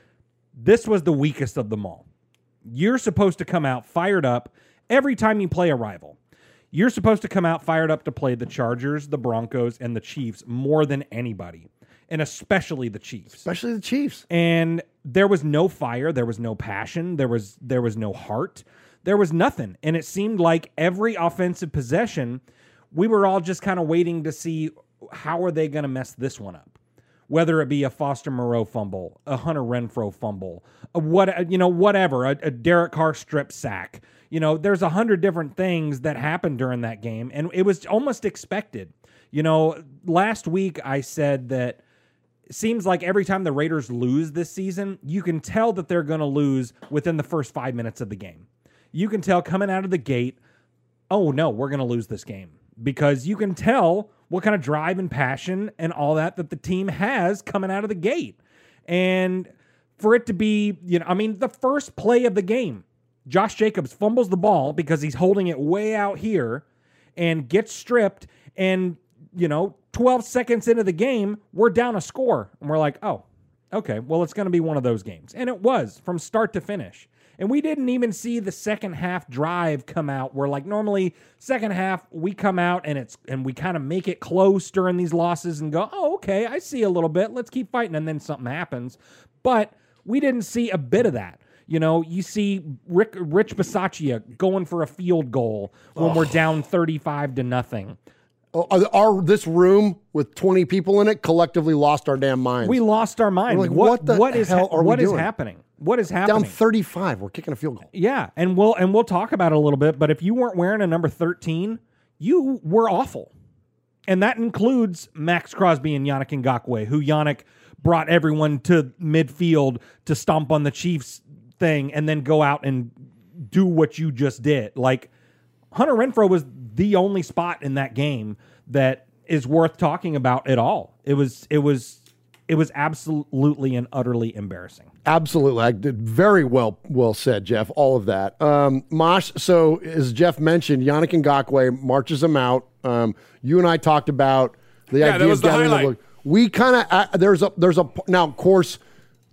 This was the weakest of them all. You're supposed to come out fired up every time you play a rival. You're supposed to come out fired up to play the Chargers, the Broncos, and the Chiefs more than anybody, and especially the Chiefs. Especially the Chiefs. And there was no fire, there was no passion, there was there was no heart, there was nothing. And it seemed like every offensive possession, we were all just kind of waiting to see how are they going to mess this one up whether it be a Foster Moreau fumble, a Hunter Renfrow fumble, a what you know, whatever, a, a Derek Carr strip sack. You know, there's a hundred different things that happened during that game, and it was almost expected. You know, last week I said that seems like every time the Raiders lose this season, you can tell that they're going to lose within the first five minutes of the game. You can tell coming out of the gate, oh no, we're going to lose this game because you can tell what kind of drive and passion and all that that the team has coming out of the gate. And for it to be, you know, I mean, the first play of the game, Josh Jacobs fumbles the ball because he's holding it way out here and gets stripped. And, you know, 12 seconds into the game, we're down a score. And we're like, oh, okay, well, it's going to be one of those games. And it was from start to finish. And we didn't even see the second half drive come out where like normally second half we come out and it's and we kind of make it close during these losses and go, "Oh, okay, I see a little bit. Let's keep fighting." And then something happens. But we didn't see a bit of that. You know, you see Rick, Rich Bisaccia going for a field goal when we're down 35 to nothing. Oh, Our, our- this room with 20 people in it collectively lost our damn minds. We lost our mind. Like, what, what the what is hell are we what is doing? happening? What is happening? Down 35. We're kicking a field goal. Yeah, and we'll and we'll talk about it a little bit. But if you weren't wearing a number thirteen, you were awful, and that includes Maxx Crosby and Yannick Ngakoue, who Yannick brought everyone to midfield to stomp on the Chiefs thing, and then go out and do what you just did. Like Hunter Renfrow was the only spot in that game that is worth talking about at all. It was it was it was absolutely and utterly embarrassing. Absolutely. I did very well well said, Jeff. All of that. Um, Mosh, so as Jeff mentioned, Yannick Ngakoue marches him out. Um, you and I talked about the Yeah, that idea was of the gathering the highlight. we kind of uh, there's a there's a now of course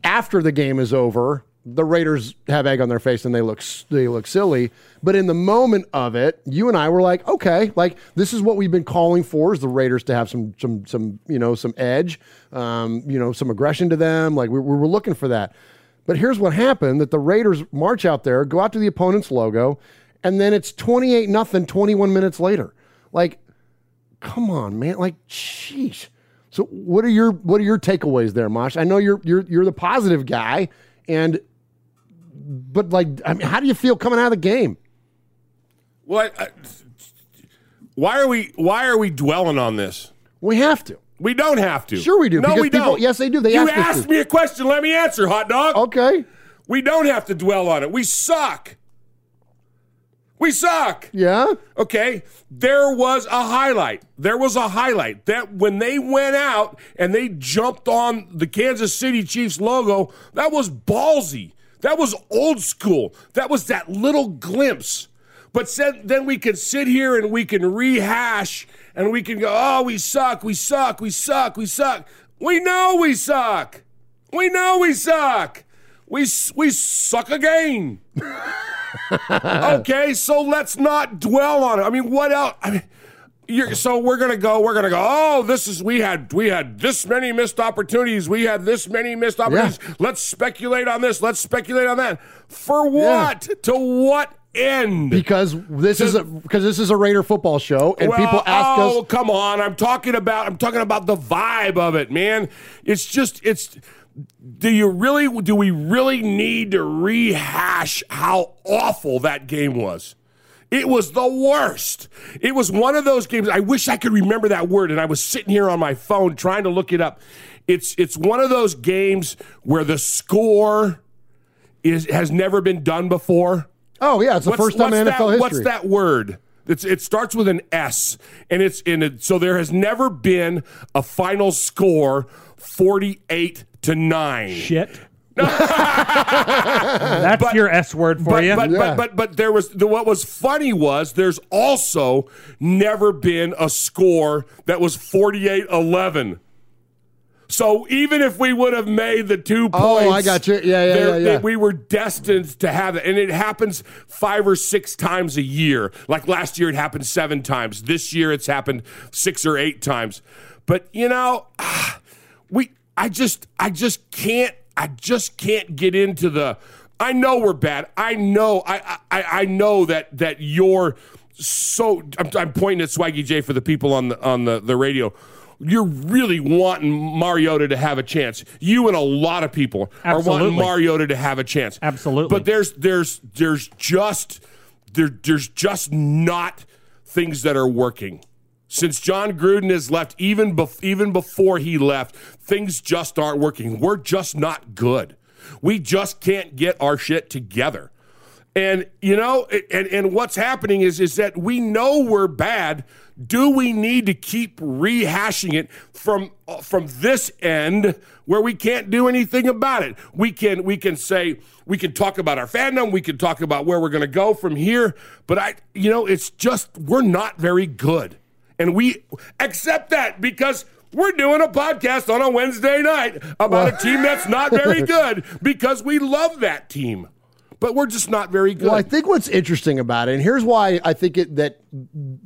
after the game is over the Raiders have egg on their face and they look they look silly but in the moment of it you and I were like okay like this is what we've been calling for is the Raiders to have some some some you know some edge um, you know some aggression to them like we, we were looking for that but here's what happened that the Raiders march out there go out to the opponent's logo and then it's 28 nothing 21 minutes later like come on, man. Like, sheesh. So what are your what are your takeaways there, Mosh? I know you're you're you're the positive guy, and but like, I mean, how do you feel coming out of the game? What? Why are we? Why are we dwelling on this? We have to. We don't have to. Sure we do, No, we people- don't. yes, they do. They you ask asked me a question. Let me answer, hot dog. Okay. We don't have to dwell on it. We suck. We suck. Yeah. Okay. There was a highlight. There was a highlight that when they went out and they jumped on the Kansas City Chiefs logo, that was ballsy. That was old school. That was that little glimpse. But then we can sit here and we can rehash and we can go, oh, we suck, we suck, we suck, we suck. We know we suck. We know we suck. We, we suck again. okay, so let's not dwell on it. I mean, what else? I mean, you're, so we're gonna go. We're gonna go. Oh, this is we had we had this many missed opportunities. We had this many missed opportunities. Let's speculate on this. Let's speculate on that. For what? To what end? Because this is a because this is a Raider football show, and Well, people ask oh, us. Oh, come on! I'm talking about. I'm talking about the vibe of it, man. It's just. It's. Do you really? Do we really need to rehash how awful that game was? It was the worst. It was one of those games. I wish I could remember that word, and I was sitting here on my phone trying to look it up. It's it's one of those games where the score is has never been done before. Oh yeah, it's the What's- first time in what's NFL that, history. What's that word? It's, it starts with an S, and it's in it. So there has never been a final score forty-eight to nine. Shit. That's your S word for but, you. But, but but but there was the, what was funny was there's also never been a score that was 48-11. So even if we would have made the two points, Oh, I got you. Yeah, yeah, yeah, yeah. that we were destined to have it, and it happens five or six times a year. Like last year, it happened seven times. This year, it's happened six or eight times. But you know, ah, we I just I just can't I just can't get into the I know we're bad. I know I I, I know that that you're so I'm, I'm pointing at Swaggy J for the people on the on the, the radio. You're really wanting Mariota to have a chance. You and a lot of people are wanting Absolutely. Mariota to have a chance. Absolutely. But there's there's there's just there there's just not things that are working. Since Jon Gruden has left, even bef- even before he left, things just aren't working. We're just not good. We just can't get our shit together. And you know, and and what's happening is is that we know we're bad. Do we need to keep rehashing it from uh, from this end where we can't do anything about it? We can we can say we can talk about our fandom, we can talk about where we're going to go from here, but I you know, it's just we're not very good. And we accept that because we're doing a podcast on a Wednesday night about a team that's not very good because we love that team but we're just not very good. Well, I think what's interesting about it, and here's why I think it that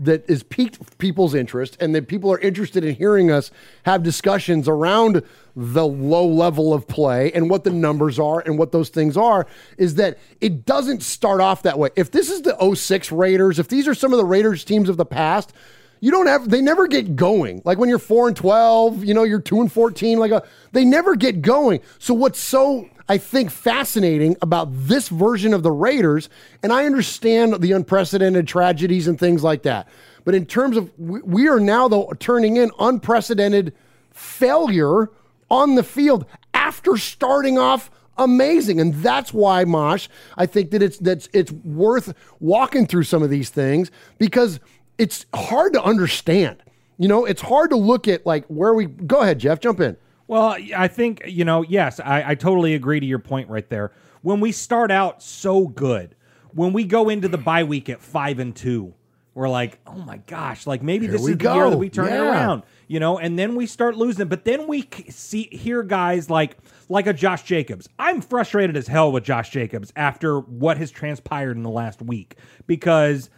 that is piqued people's interest, and that people are interested in hearing us have discussions around the low level of play and what the numbers are and what those things are, is that it doesn't start off that way. If this is the 06 Raiders, if these are some of the Raiders teams of the past, you don't have they never get going. Like when you're 4 and 12 you know you're 2 and 14 like a, they never get going. So what's so i think fascinating about this version of the raiders and i understand the unprecedented tragedies and things like that but in terms of we, we are now though turning in unprecedented failure on the field after starting off amazing. And that's why mosh i think that it's that's it's worth walking through some of these things because it's hard to understand you know it's hard to look at like where we go ahead jeff jump in Well, I think, you know, yes, I, I totally agree to your point right there. When we start out so good, when we go into the bye week at five and two, we're like, oh my gosh, like maybe Here this is the year that we turn it around, you know, and then we start losing. But then we see hear guys like like a Josh Jacobs. I'm frustrated as hell with Josh Jacobs after what has transpired in the last week because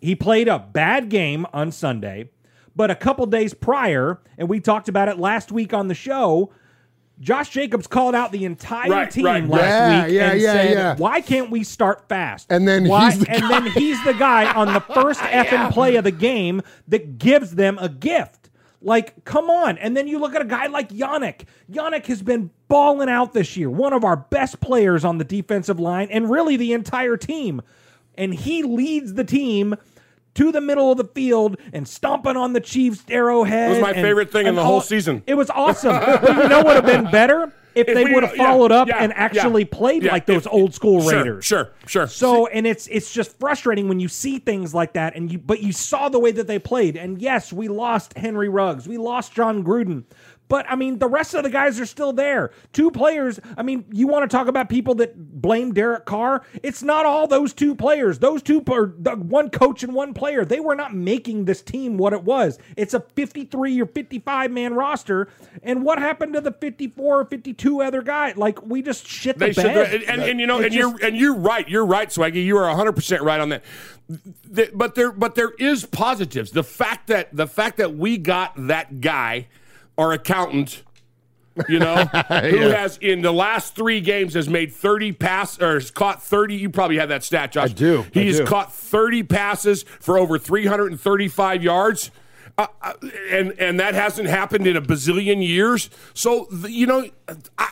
he played a bad game on Sunday, but a couple days prior, and we talked about it last week on the show. Josh Jacobs called out the entire Right, team right, last yeah, week yeah, and yeah, said, yeah. "Why can't we start fast?" And then Why- he's the and then he's the guy on the first effing play of the game that gives them a gift. Like, come on! And then you look at a guy like Yannick. Yannick has been balling out this year, one of our best players on the defensive line, and really the entire team. And he leads the team to the middle of the field and stomping on the Chiefs' arrowhead. It was my and- favorite thing in the whole season. It was awesome. but you know what would have been better? if they would have yeah, followed up yeah, and yeah, actually played yeah, like those if- old school sure, Raiders. Sure, sure. So and it's it's just frustrating when you see things like that and you but you saw the way that they played and yes we lost Henry Ruggs we lost Jon Gruden but I mean the rest of the guys are still there two players I mean you want to talk about people that blame Derek Carr it's not all those two players those two are the one coach and one player they were not making this team what it was it's a 53 or 55 man roster and what happened to the 54 or 52 other guy? like we just shit the They should, bed and, and, and you know, It and just- you're and you're right. You're right, Swaggy. You are 100 percent right on that. Th- But there, but there is positives. The fact that the fact that we got that guy, our accountant, you know, who Yeah. has in the last three games has made 30 pass or has caught 30. You probably have that stat, Josh. I do, I He has do. caught 30 passes for over 335 yards. Uh, uh, and and that hasn't happened in a bazillion years. So the, you know, I,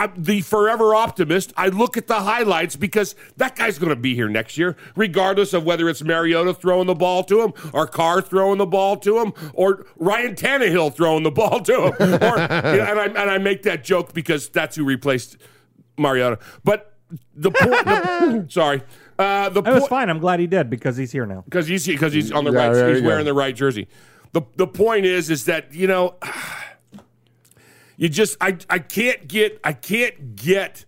I'm the forever optimist. I look at the highlights because that guy's going to be here next year, regardless of whether it's Mariota throwing the ball to him, or Carr throwing the ball to him, or Ryan Tannehill throwing the ball to him. Or, you know, and I and I make that joke because that's who replaced Mariota. But the point, the, sorry, uh, the It was point fine. I'm glad he did because he's here now. because he's because he's on the Yeah, right. He's wearing go. the right jersey. the The point is, is that you know, you just I I can't get I can't get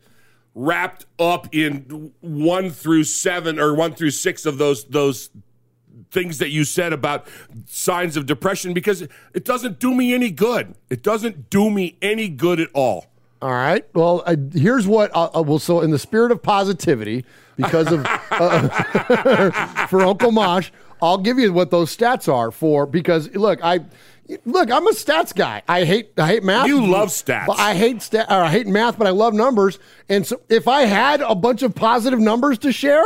wrapped up in one through seven or one through six of those those things that you said about signs of depression because it doesn't do me any good. It doesn't do me any good at all. All right. Well, uh, here's what uh, well. So, in the spirit of positivity, because of uh, for Uncle Mosh, I'll give you what those stats are for. Because look, I look, I'm a stats guy. I hate I hate math. You love stats. But I hate stat. Or I hate math, but I love numbers. And so, if I had a bunch of positive numbers to share,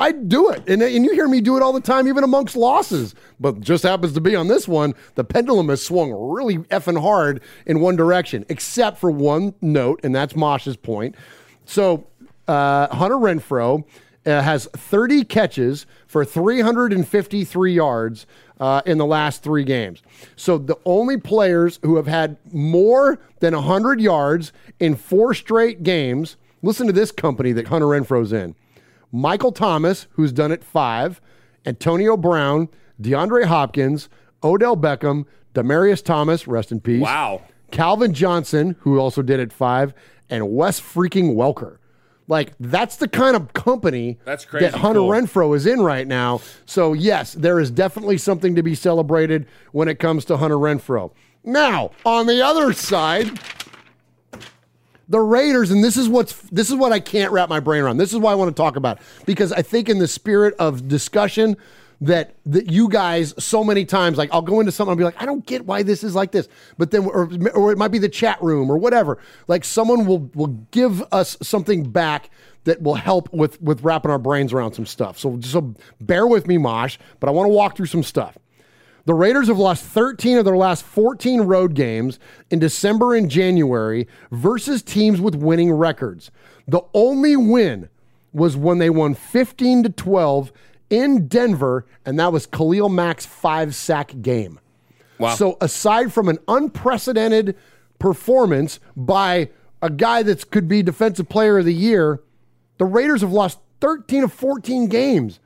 I'd do it. And, and you hear me do it all the time, even amongst losses. But just happens to be on this one, the pendulum has swung really effing hard in one direction, except for one note, and that's Mosh's point. So uh, Hunter Renfrow uh, has 30 catches for 353 yards uh, in the last three games. So the only players who have had more than 100 yards in four straight games, listen to this company that Hunter Renfrow's in. Michael Thomas, who's done it five, Antonio Brown, DeAndre Hopkins, Odell Beckham, Demaryius Thomas, rest in peace. Wow. Calvin Johnson, who also did it five, and Wes freaking Welker. Like that's the kind of company That's crazy that Hunter cool. Renfrow is in right now. So yes, there is definitely something to be celebrated when it comes to Hunter Renfrow. Now, on the other side, the Raiders, and this is what's this is what I can't wrap my brain around. This is why I want to talk about it, because I think in the spirit of discussion that that you guys so many times like I'll go into something and be like I don't get why this is like this, but then or, or it might be the chat room or whatever. Like someone will will give us something back that will help with with wrapping our brains around some stuff. So so bear with me, Mosh, but I want to walk through some stuff. The Raiders have lost 13 of their last 14 road games in December and January versus teams with winning records. The only win was when they won 15 to 12 in Denver, and that was Khalil Mack's five sack game. Wow. So, aside from an unprecedented performance by a guy that could be Defensive Player of the Year, the Raiders have lost 13 of 14 games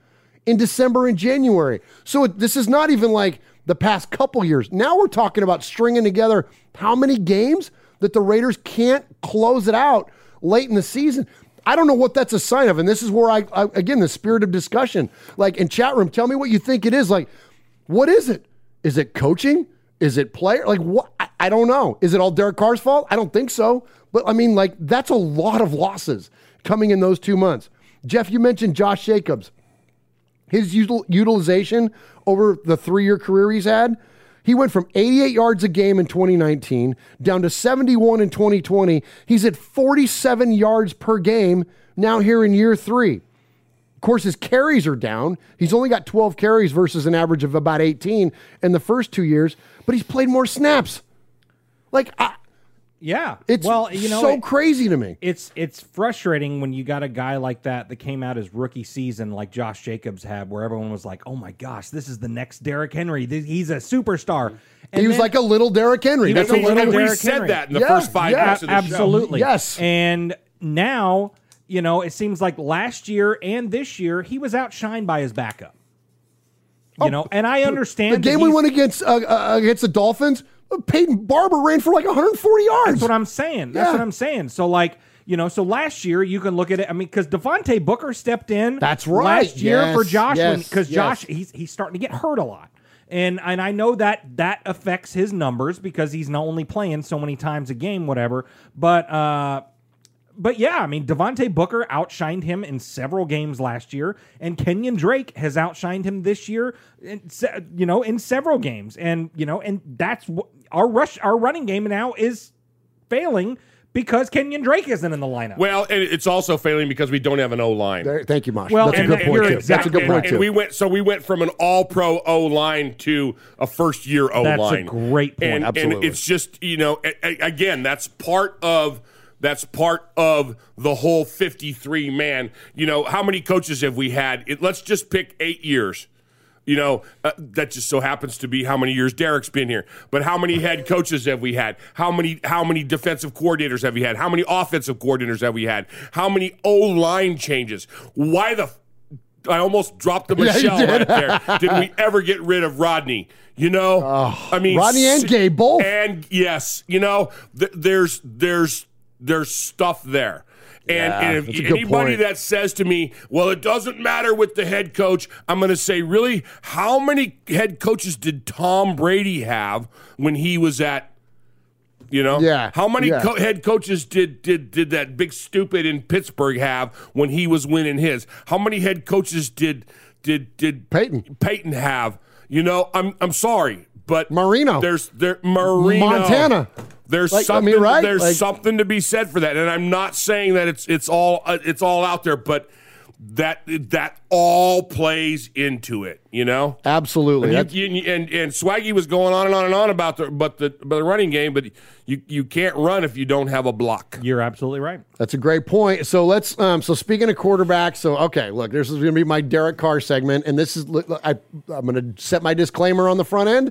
in December and January. So it, this is not even like the past couple years. Now we're talking about stringing together how many games that the Raiders can't close it out late in the season. I don't know what that's a sign of. And this is where I, I again, the spirit of discussion. Like in chat room, tell me what you think it is. Like, what is it? Is it coaching? Is it player? Like what? I, I don't know. Is it all Derek Carr's fault? I don't think so. But I mean, like that's a lot of losses coming in those two months. Jeff, you mentioned Josh Jacobs. His util- utilization over the three-year career he's had, he went from 88 yards a game in 2019 down to 71 in 2020. He's at 47 yards per game now here in year three. Of course, his carries are down. He's only got 12 carries versus an average of about 18 in the first two years, but he's played more snaps. Like, I, Yeah. it's well, you know, so it- crazy to me. It's it's frustrating when you got a guy like that that came out his rookie season like Josh Jacobs had, where everyone was like, "Oh my gosh, this is the next Derrick Henry. Th- He's a superstar." And he was then- like a little Derrick Henry. He That's a what little and we Derrick said that in the Yeah, first five yeah, minutes of the show. Absolutely. Yes. And now, you know, it seems like last year and this year he was outshined by his backup. You know, and I understand Oh, The game we he's- won against uh, uh, against the Dolphins, Peyton Barber ran for like 140 yards. That's what I'm saying. That's Yeah. what I'm saying. So like, you know, so last year you can look at it. I mean, because Devontae Booker stepped in. That's right. Last year for Yes, Josh, yes, because yes. Josh he's he's starting to get hurt a lot. And and I know that that affects his numbers because he's not only playing so many times a game, whatever. But uh, but yeah, I mean Devontae Booker outshined him in several games last year, and Kenyon Drake has outshined him this year. In, se- you know, in several games, and you know, and that's what our rush, our running game now is failing because Kenyon Drake isn't in the lineup. Well, and it's also failing because we don't have an O line. Thank you, Mosh. Well, That's a and- good and point you're too. That's a good exactly point and, too. we went so we went from an all pro O line to a first year O That's a line. great point. And, and it's just you know a- a- again that's part of that's part of the whole 53 man. You know how many coaches have we had? It, let's just pick eight years. You know, uh, that just so happens to be how many years Derek's been here. But how many head coaches have we had? How many how many defensive coordinators have we had? How many offensive coordinators have we had? How many O line changes? Why the f- I almost dropped the Michelle did. right there. Did we ever get rid of Rodney? You know, I mean, Rodney and Cable, and yes, you know, th- there's there's there's stuff there. And, Yeah, and if that's a good anybody point. that says to me, "Well, it doesn't matter with the head coach," I'm going to say, "Really? How many head coaches did Tom Brady have when he was at you know, Yeah, How many yeah. co- head coaches did did did that big stupid in Pittsburgh have when he was winning his? How many head coaches did did did Peyton. Peyton have? You know, I'm I'm sorry, but Marino. There's there Marino Montana. There's Like, I something. mean, right? There's Like- something to be said for that, and I'm not saying that it's it's all uh, it's all out there, but that that all plays into it. You know. Absolutely. And, That's- you, you- and and Swaggy was going on and on and on about the but the about the running game, but you you can't run if you don't have a block. You're absolutely right. That's a great point. So let's. Um, so speaking of quarterbacks, so okay, look, this is going to be my Derek Carr segment, and this is I, I'm going to set my disclaimer on the front end.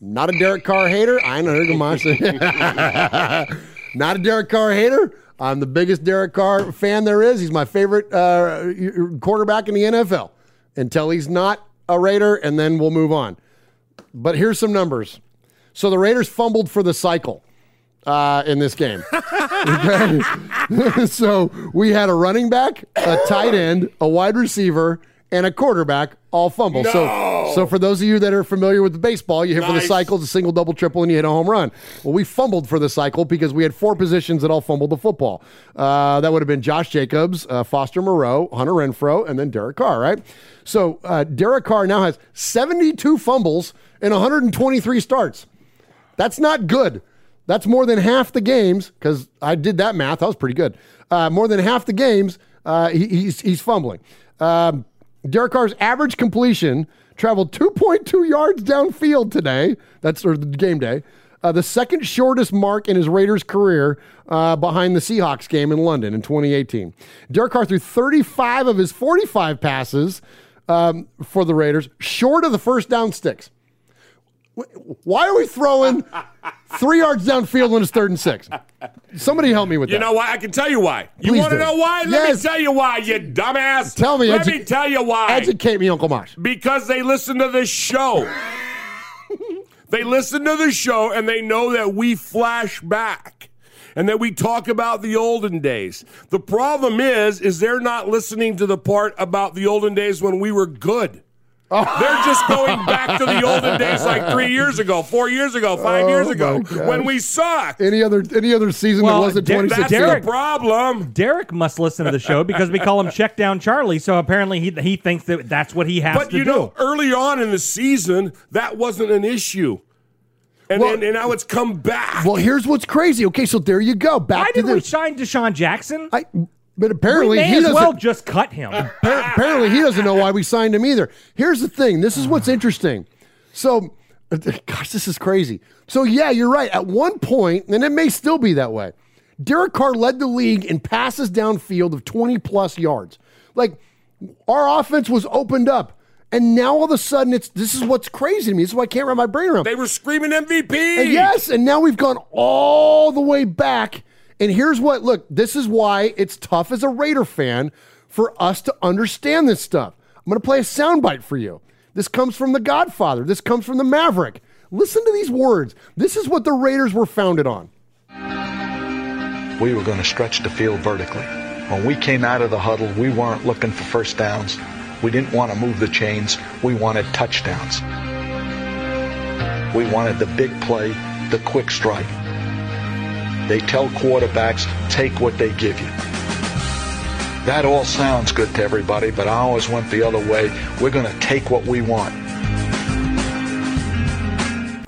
Not a Derek Carr hater. I ain't a know Gamache. Not a Derek Carr hater. I'm the biggest Derek Carr fan there is. He's my favorite uh, quarterback in the NFL until he's not a Raider, and then we'll move on. But here's some numbers. So the Raiders fumbled for the cycle uh, in this game. So we had a running back, a tight end, a wide receiver, and a quarterback all fumble. So, so for those of you that are familiar with the baseball, you hit for the cycle, it's a single, double, triple, and you hit a home run. Well, we fumbled for the cycle because we had four positions that all fumbled the football. Uh, that would have been Josh Jacobs, uh, Foster Moreau, Hunter Renfrow, and then Derek Carr, right? So uh, Derek Carr now has 72 fumbles and 123 starts. That's not good. That's more than half the games because I did that math. That was pretty good. Uh, more than half the games uh, he, he's he's fumbling. Um, Derek Carr's average completion traveled 2.2 yards downfield today. That's or the game day. Uh, the second shortest mark in his Raiders career uh, behind the Seahawks game in London in 2018. Derek Carr threw 35 of his 45 passes um, for the Raiders, short of the first down sticks. Why are we throwing three yards downfield when it's third and six? Somebody help me with You that. You know why? I can tell you why. You Please want to know why? Let Yes. me tell you why, you dumbass. Tell me. Let edu- me tell you why. Educate me, Uncle Mosh. Because they listen to this show. they listen to the show and they know that we flash back and that we talk about the olden days. The problem is is they're not listening to the part about the olden days when we were good. Oh. They're just going back to the olden days like 3 years ago, 4 years ago, 5 Oh, years ago when we sucked. Any other any other season Well, that wasn't Der- twenty That's six? Derek- the problem. Derek must listen to the show because we call him Check Down Charlie. So apparently he he thinks that that's what he has But to you do. know, early on in the season, that wasn't an issue. And, Well- then, and now it's come back. Well, here's what's crazy. Okay, so there you go. Back Why to did the. we sign DeSean Jackson? I, but we apparently may he as doesn't. well just cut him. apparently he doesn't know why we signed him either. Here's the thing. This is what's interesting. So, gosh, this is crazy. So yeah, you're right. At one point, and it may still be that way. Derek Carr led the league in passes downfield of 20 plus yards. Like our offense was opened up. And now all of a sudden, it's this is what's crazy to me. This is why I can't wrap my brain around. They were screaming MVP. And yes, and now we've gone all the way back. And here's what look, this is why it's tough as a Raider fan for us to understand this stuff. I'm going to play a soundbite for you. This comes from The Godfather. This comes from The Maverick. Listen to these words. This is what the Raiders were founded on. we were going to stretch the field vertically. When we came out of the huddle, we weren't looking for first downs. We didn't want to move the chains. We wanted touchdowns. We wanted the big play, the quick strike. They tell quarterbacks, take what they give you. That all sounds good to everybody, but I always went the other way. We're going to take what we want.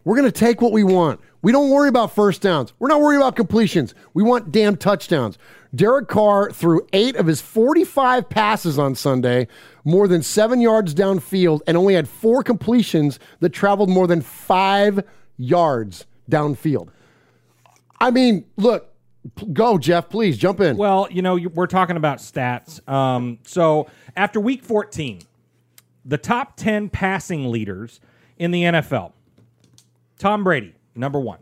We're going to take what we want. We don't worry about first downs. We're not worried about completions. We want damn touchdowns. Derek Carr threw eight of his 45 passes on Sunday, more than seven yards downfield, and only had four completions that traveled more than five yards downfield. I mean, look, go, Jeff, please jump in. Well, you know, we're talking about stats. Um, so after week 14, the top 10 passing leaders in the NFL Tom Brady, number one.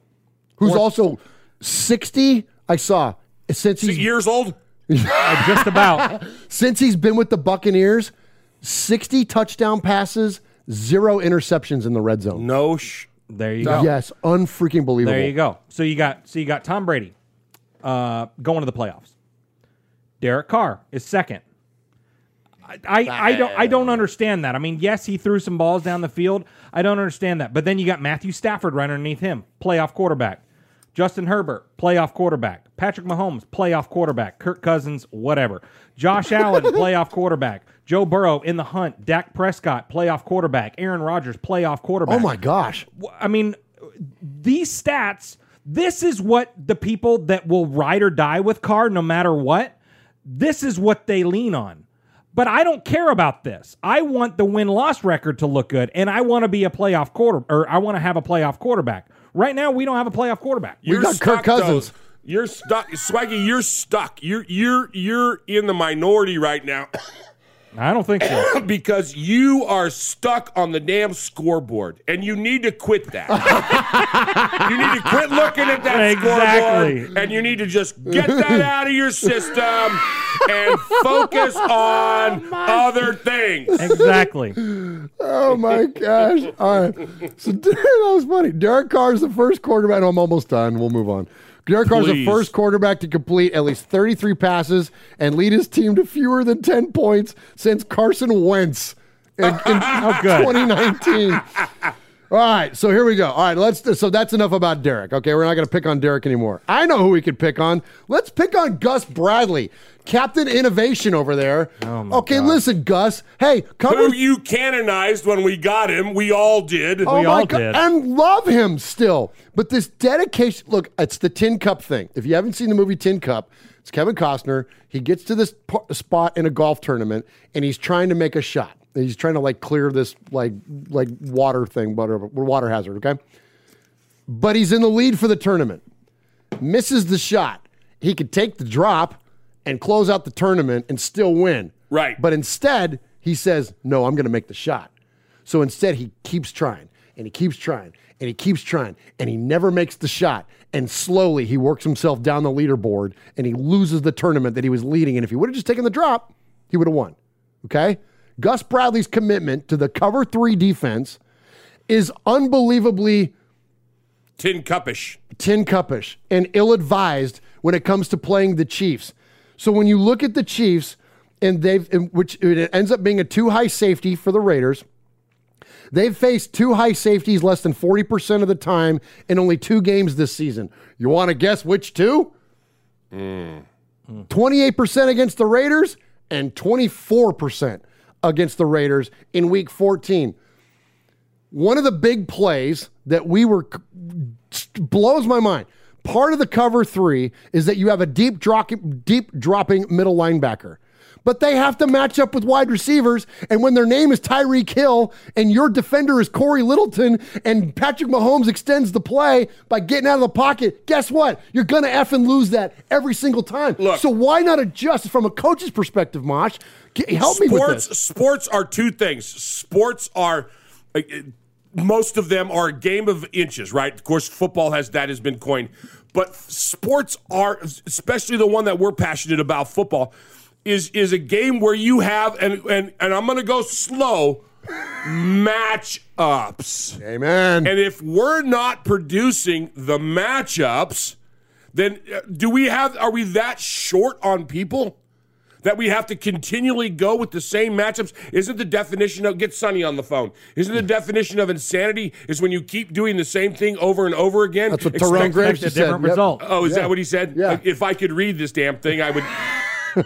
Who's also 60, I saw, since he's years old? just about. since he's been with the Buccaneers, 60 touchdown passes, zero interceptions in the red zone. No sh. There you go. Yes, unfreaking believable. There you go. So you got so you got Tom Brady uh, going to the playoffs. Derek Carr is second. I, I, I don't I don't understand that. I mean, yes, he threw some balls down the field. I don't understand that. But then you got Matthew Stafford right underneath him, playoff quarterback. Justin Herbert, playoff quarterback. Patrick Mahomes, playoff quarterback. Kirk Cousins, whatever. Josh Allen, playoff quarterback. Joe Burrow in the hunt. Dak Prescott, playoff quarterback. Aaron Rodgers, playoff quarterback. Oh my gosh. I mean, these stats, this is what the people that will ride or die with Carr no matter what, this is what they lean on. But I don't care about this. I want the win loss record to look good, and I want to be a playoff quarter, or I want to have a playoff quarterback. Right now, we don't have a playoff quarterback. You're stuck, though. You're stuck, Swaggy. You're stuck. You're you're you're in the minority right now. I don't think so. because you are stuck on the damn scoreboard, and you need to quit that. you need to quit looking at that Exactly. scoreboard, and you need to just get that out of your system and focus oh on other things. Exactly. Oh my gosh. All right. So that was funny. Derek Carr's the first quarterback. I'm almost done. We'll move on. Derek Carr's the first quarterback to complete at least 33 passes and lead his team to fewer than 10 points since Carson Wentz in, in good. 2019. All right, so here we go. All right, let's. So that's enough about Derek. Okay, we're not going to pick on Derek anymore. I know who we could pick on. Let's pick on Gus Bradley, Captain Innovation over there. Oh okay, listen, Gus. Hey, come Who with you canonized when we got him? We all did. Oh my God. And love him still. But this dedication look, it's the Tin Cup thing. If you haven't seen the movie Tin Cup, it's Kevin Costner. He gets to this p- spot in a golf tournament and he's trying to make a shot. He's trying to like clear this like like water thing, whatever, water hazard, okay? But he's in the lead for the tournament. Misses the shot. He could take the drop and close out the tournament and still win. Right. But instead, he says, No, I'm going to make the shot. So instead, he keeps trying and he keeps trying and he keeps trying and he never makes the shot. And slowly, he works himself down the leaderboard and he loses the tournament that he was leading. And if he would have just taken the drop, he would have won. Okay? Gus Bradley's commitment to the cover three defense is unbelievably Tin Cupish. tin cupish and ill advised when it comes to playing the Chiefs. So when you look at the Chiefs, and they've in which it ends up being a two high safety for the Raiders. They've faced two high safeties less than 40% of the time in only two games this season. You want to guess which two? Mm. 28% against the Raiders and 24% against the Raiders in week 14. One of the big plays that we were blows my mind. Part of the cover three is that you have a deep drop, deep dropping middle linebacker. But they have to match up with wide receivers. And when their name is Tyreek Hill and your defender is Cory Littleton and Patrick Mahomes extends the play by getting out of the pocket, guess what? You're going to effing lose that every single time. Look, so why not adjust from a coach's perspective, Mosh? Help me with sports, this. Sports are two things. Sports are. uh, most of them are a game of inches, right? Of course, football has that has been coined, but sports are, especially the one that we're passionate about, football, is is a game where you have and and and I'm going to go slow. matchups. Amen. And if we're not producing the matchups, then uh, do we have are we that short on people? that we have to continually go with the same matchups? Isn't the definition of get Sonny on the phone? Isn't the definition of insanity is when you keep doing the same thing over and over again? That's what Terrell expect- Graves just said. Yep. Oh, is Yeah. that what he said? Yeah. Like, If I could read this damn thing, I would.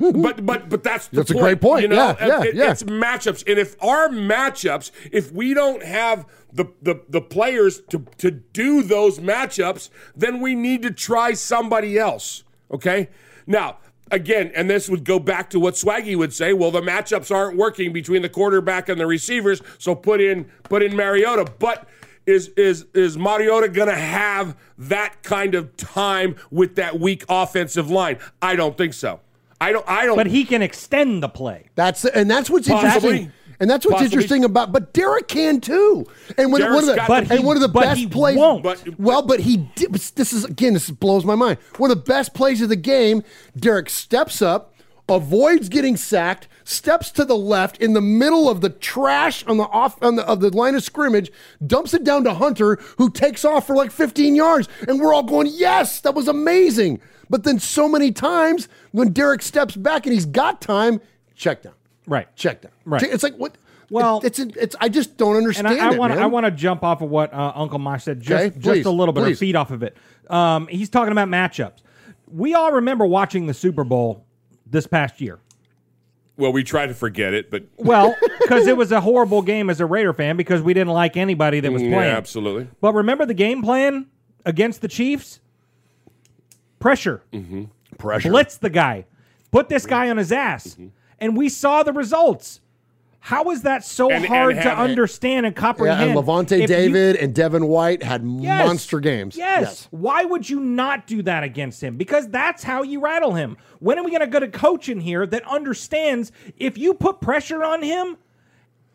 But but but that's the That's a great point. You know, Yeah, yeah, It- yeah. It's matchups, and if our matchups, if we don't have the, the the players to to do those matchups, then we need to try somebody else. Okay, now. Again, and this would go back to what Swaggy would say. Well, the matchups aren't working between the quarterback and the receivers, so put in put in Mariota. But is is is Mariota going to have that kind of time with that weak offensive line? I don't think so. I don't. I don't. But he can extend the play. That's and that's what's Possibly. interesting. And that's what's Possibly. interesting about. But Derek can too. And one, one of the Derek's got the- and one of the but best plays. won't. But- well, but he did. This is again. This blows my mind. One of the best plays of the game. Derek steps up, avoids getting sacked, steps to the left in the middle of the trash on the off on the of the line of scrimmage, dumps it down to Hunter, who takes off for like 15 yards, and we're all going, "Yes, that was amazing." But then so many times when Derek steps back and he's got time, check down. Right. Check down. Right. It's like what? Well- it's it's, it's I just don't And understand I, I it, want to man. I want to jump off of what uh, Uncle Mosh said just Okay, just please, a little bit or feed off of it. Um, he's talking about matchups. We all remember watching the Super Bowl this past year. well, we try to forget it, but Well, because it was a horrible game as a Raider fan because we didn't like anybody that was Yeah, playing. absolutely. But remember the game plan against the Chiefs? Pressure. Mm-hmm. Pressure. Blitz the guy. Put this guy on his ass. Mm-hmm. And we saw the results. How is that so And- and hard to understand and Yeah, comprehend? and Lavonte If you- David and Devin White had Yes. monster games. Yes. Why would you not do that against him? Because that's how you rattle him. When are we going to get a coach in here that understands if you put pressure on him,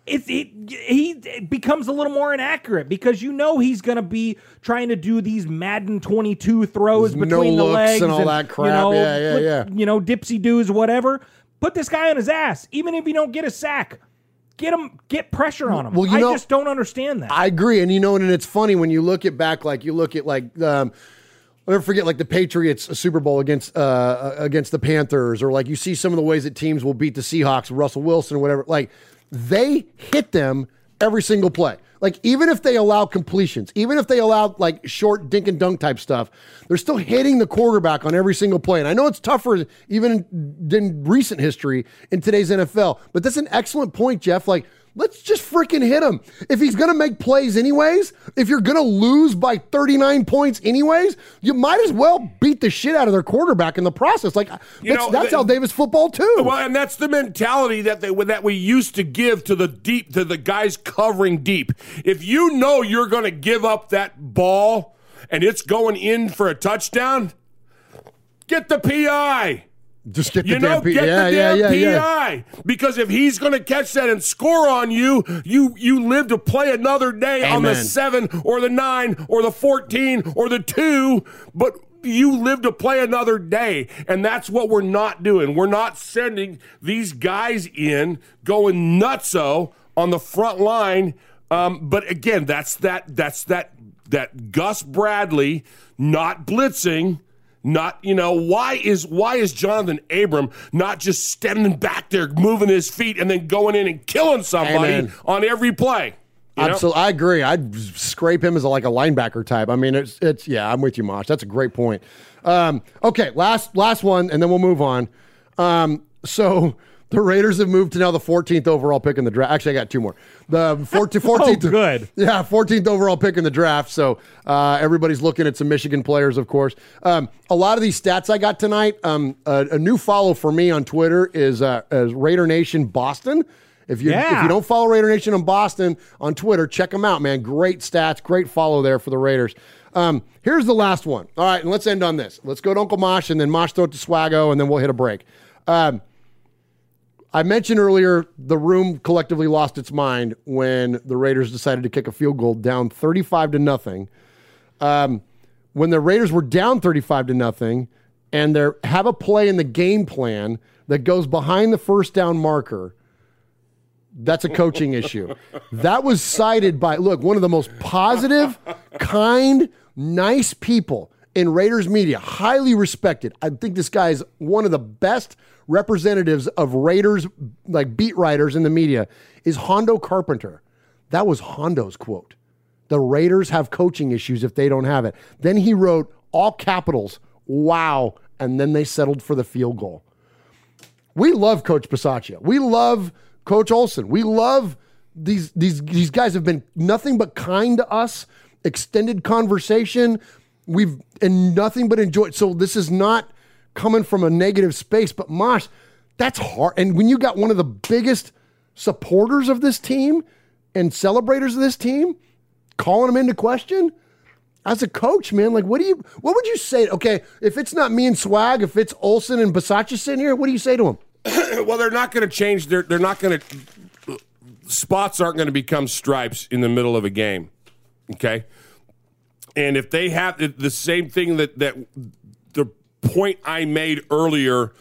it, it, he it becomes a little more inaccurate because you know he's going to be trying to do these Madden 22 throws between the no-looks legs and all that crap. You know, Yeah, yeah, yeah. You know, dipsy doos, whatever. Put this guy on his ass, even if you don't get a sack. Get him, get pressure on him. Well, you I know- just don't understand that. I agree, and you know, and it's funny when you look at back, like you look at like um, I'll never forget like the Patriots Super Bowl against uh, against the Panthers, or like you see some of the ways that teams will beat the Seahawks, Russell Wilson, or whatever. Like they hit them every single play. Like even if they allow completions, even if they allow like short dink and dunk type stuff, they're still hitting the quarterback on every single play. And I know it's tougher even in, in recent history in today's NFL, but that's an excellent point, Jeff. Like Let's just freaking hit him. If he's going to make plays anyways, if you're going to lose by 39 points anyways, you might as well beat the shit out of their quarterback in the process. Like You that's, know, that's the- how Davis football too. Well, and that's the mentality that they that we used to give to the deep to the guys covering deep. If you know you're going to give up that ball and it's going in for a touchdown, get the PI. Just get the You know, damn P- get yeah, the yeah, damn yeah, PI yeah. because if he's going to catch that and score on you, you you live to play another day on the seven or the nine or the fourteen or the two, but you live to play another day, and that's what we're not doing. We're not sending these guys in going nutso on the front line. Um, but again, that's that that's that that Gus Bradley not blitzing not you know why is why is Johnathan Abram not just standing back there moving his feet and then going in and killing somebody Amen. on every play? Absolutely, I agree. I'd scrape him as a, like a linebacker type. I mean, it's it's yeah. I'm with you, Mosh. That's a great point. Um, okay, last last one, and then we'll move on. Um, so The Raiders have moved to now the 14th overall pick in the draft. Actually, I got two more. The 14th, 14th Oh, good. Yeah, 14th overall pick in the draft. So uh, everybody's looking at some Michigan players, of course. Um, a lot of these stats I got tonight. Um, a, a new follow for me on Twitter is, uh, is Raider Nation Boston. If you if you don't follow Raider Nation on Boston on Twitter, check them out, man. Great stats, great follow there for the Raiders. Um, here's the last one. All right, and let's end on this. Let's go to Uncle Mosh, and then Mosh throw it to Swago, and then we'll hit a break. Um, I mentioned earlier the room collectively lost its mind when the Raiders decided to kick a field goal down 35 to nothing. Um, when the Raiders were down 35 to nothing and they have a play in the game plan that goes behind the first down marker, that's a coaching issue. That was cited by, look, one of the most positive, kind, nice people in Raiders media, highly respected. I think this guy is one of the best representatives of Raiders, like beat writers in the media, is Hondo Carpenter. That was Hondo's quote. The Raiders have coaching issues if they don't have it. Then he wrote all capitals, wow, and then they settled for the field goal. We love Coach Bisaccia. We love Coach Olson. We love these these these guys have been nothing but kind to us. Extended conversation. We've and nothing but enjoyed. So this is not coming from a negative space, but Mosh, that's hard. And when you got one of the biggest supporters of this team and celebrators of this team calling them into question, as a coach, man, like what do you what would you say? Okay, if it's not me and Swag, if it's Olson and Bisaccia sitting here, what do you say to him? well, they're not going to change. They're they're not going to. Spots aren't going to become stripes in the middle of a game. Okay, and if they have the- same thing that that the point I made earlier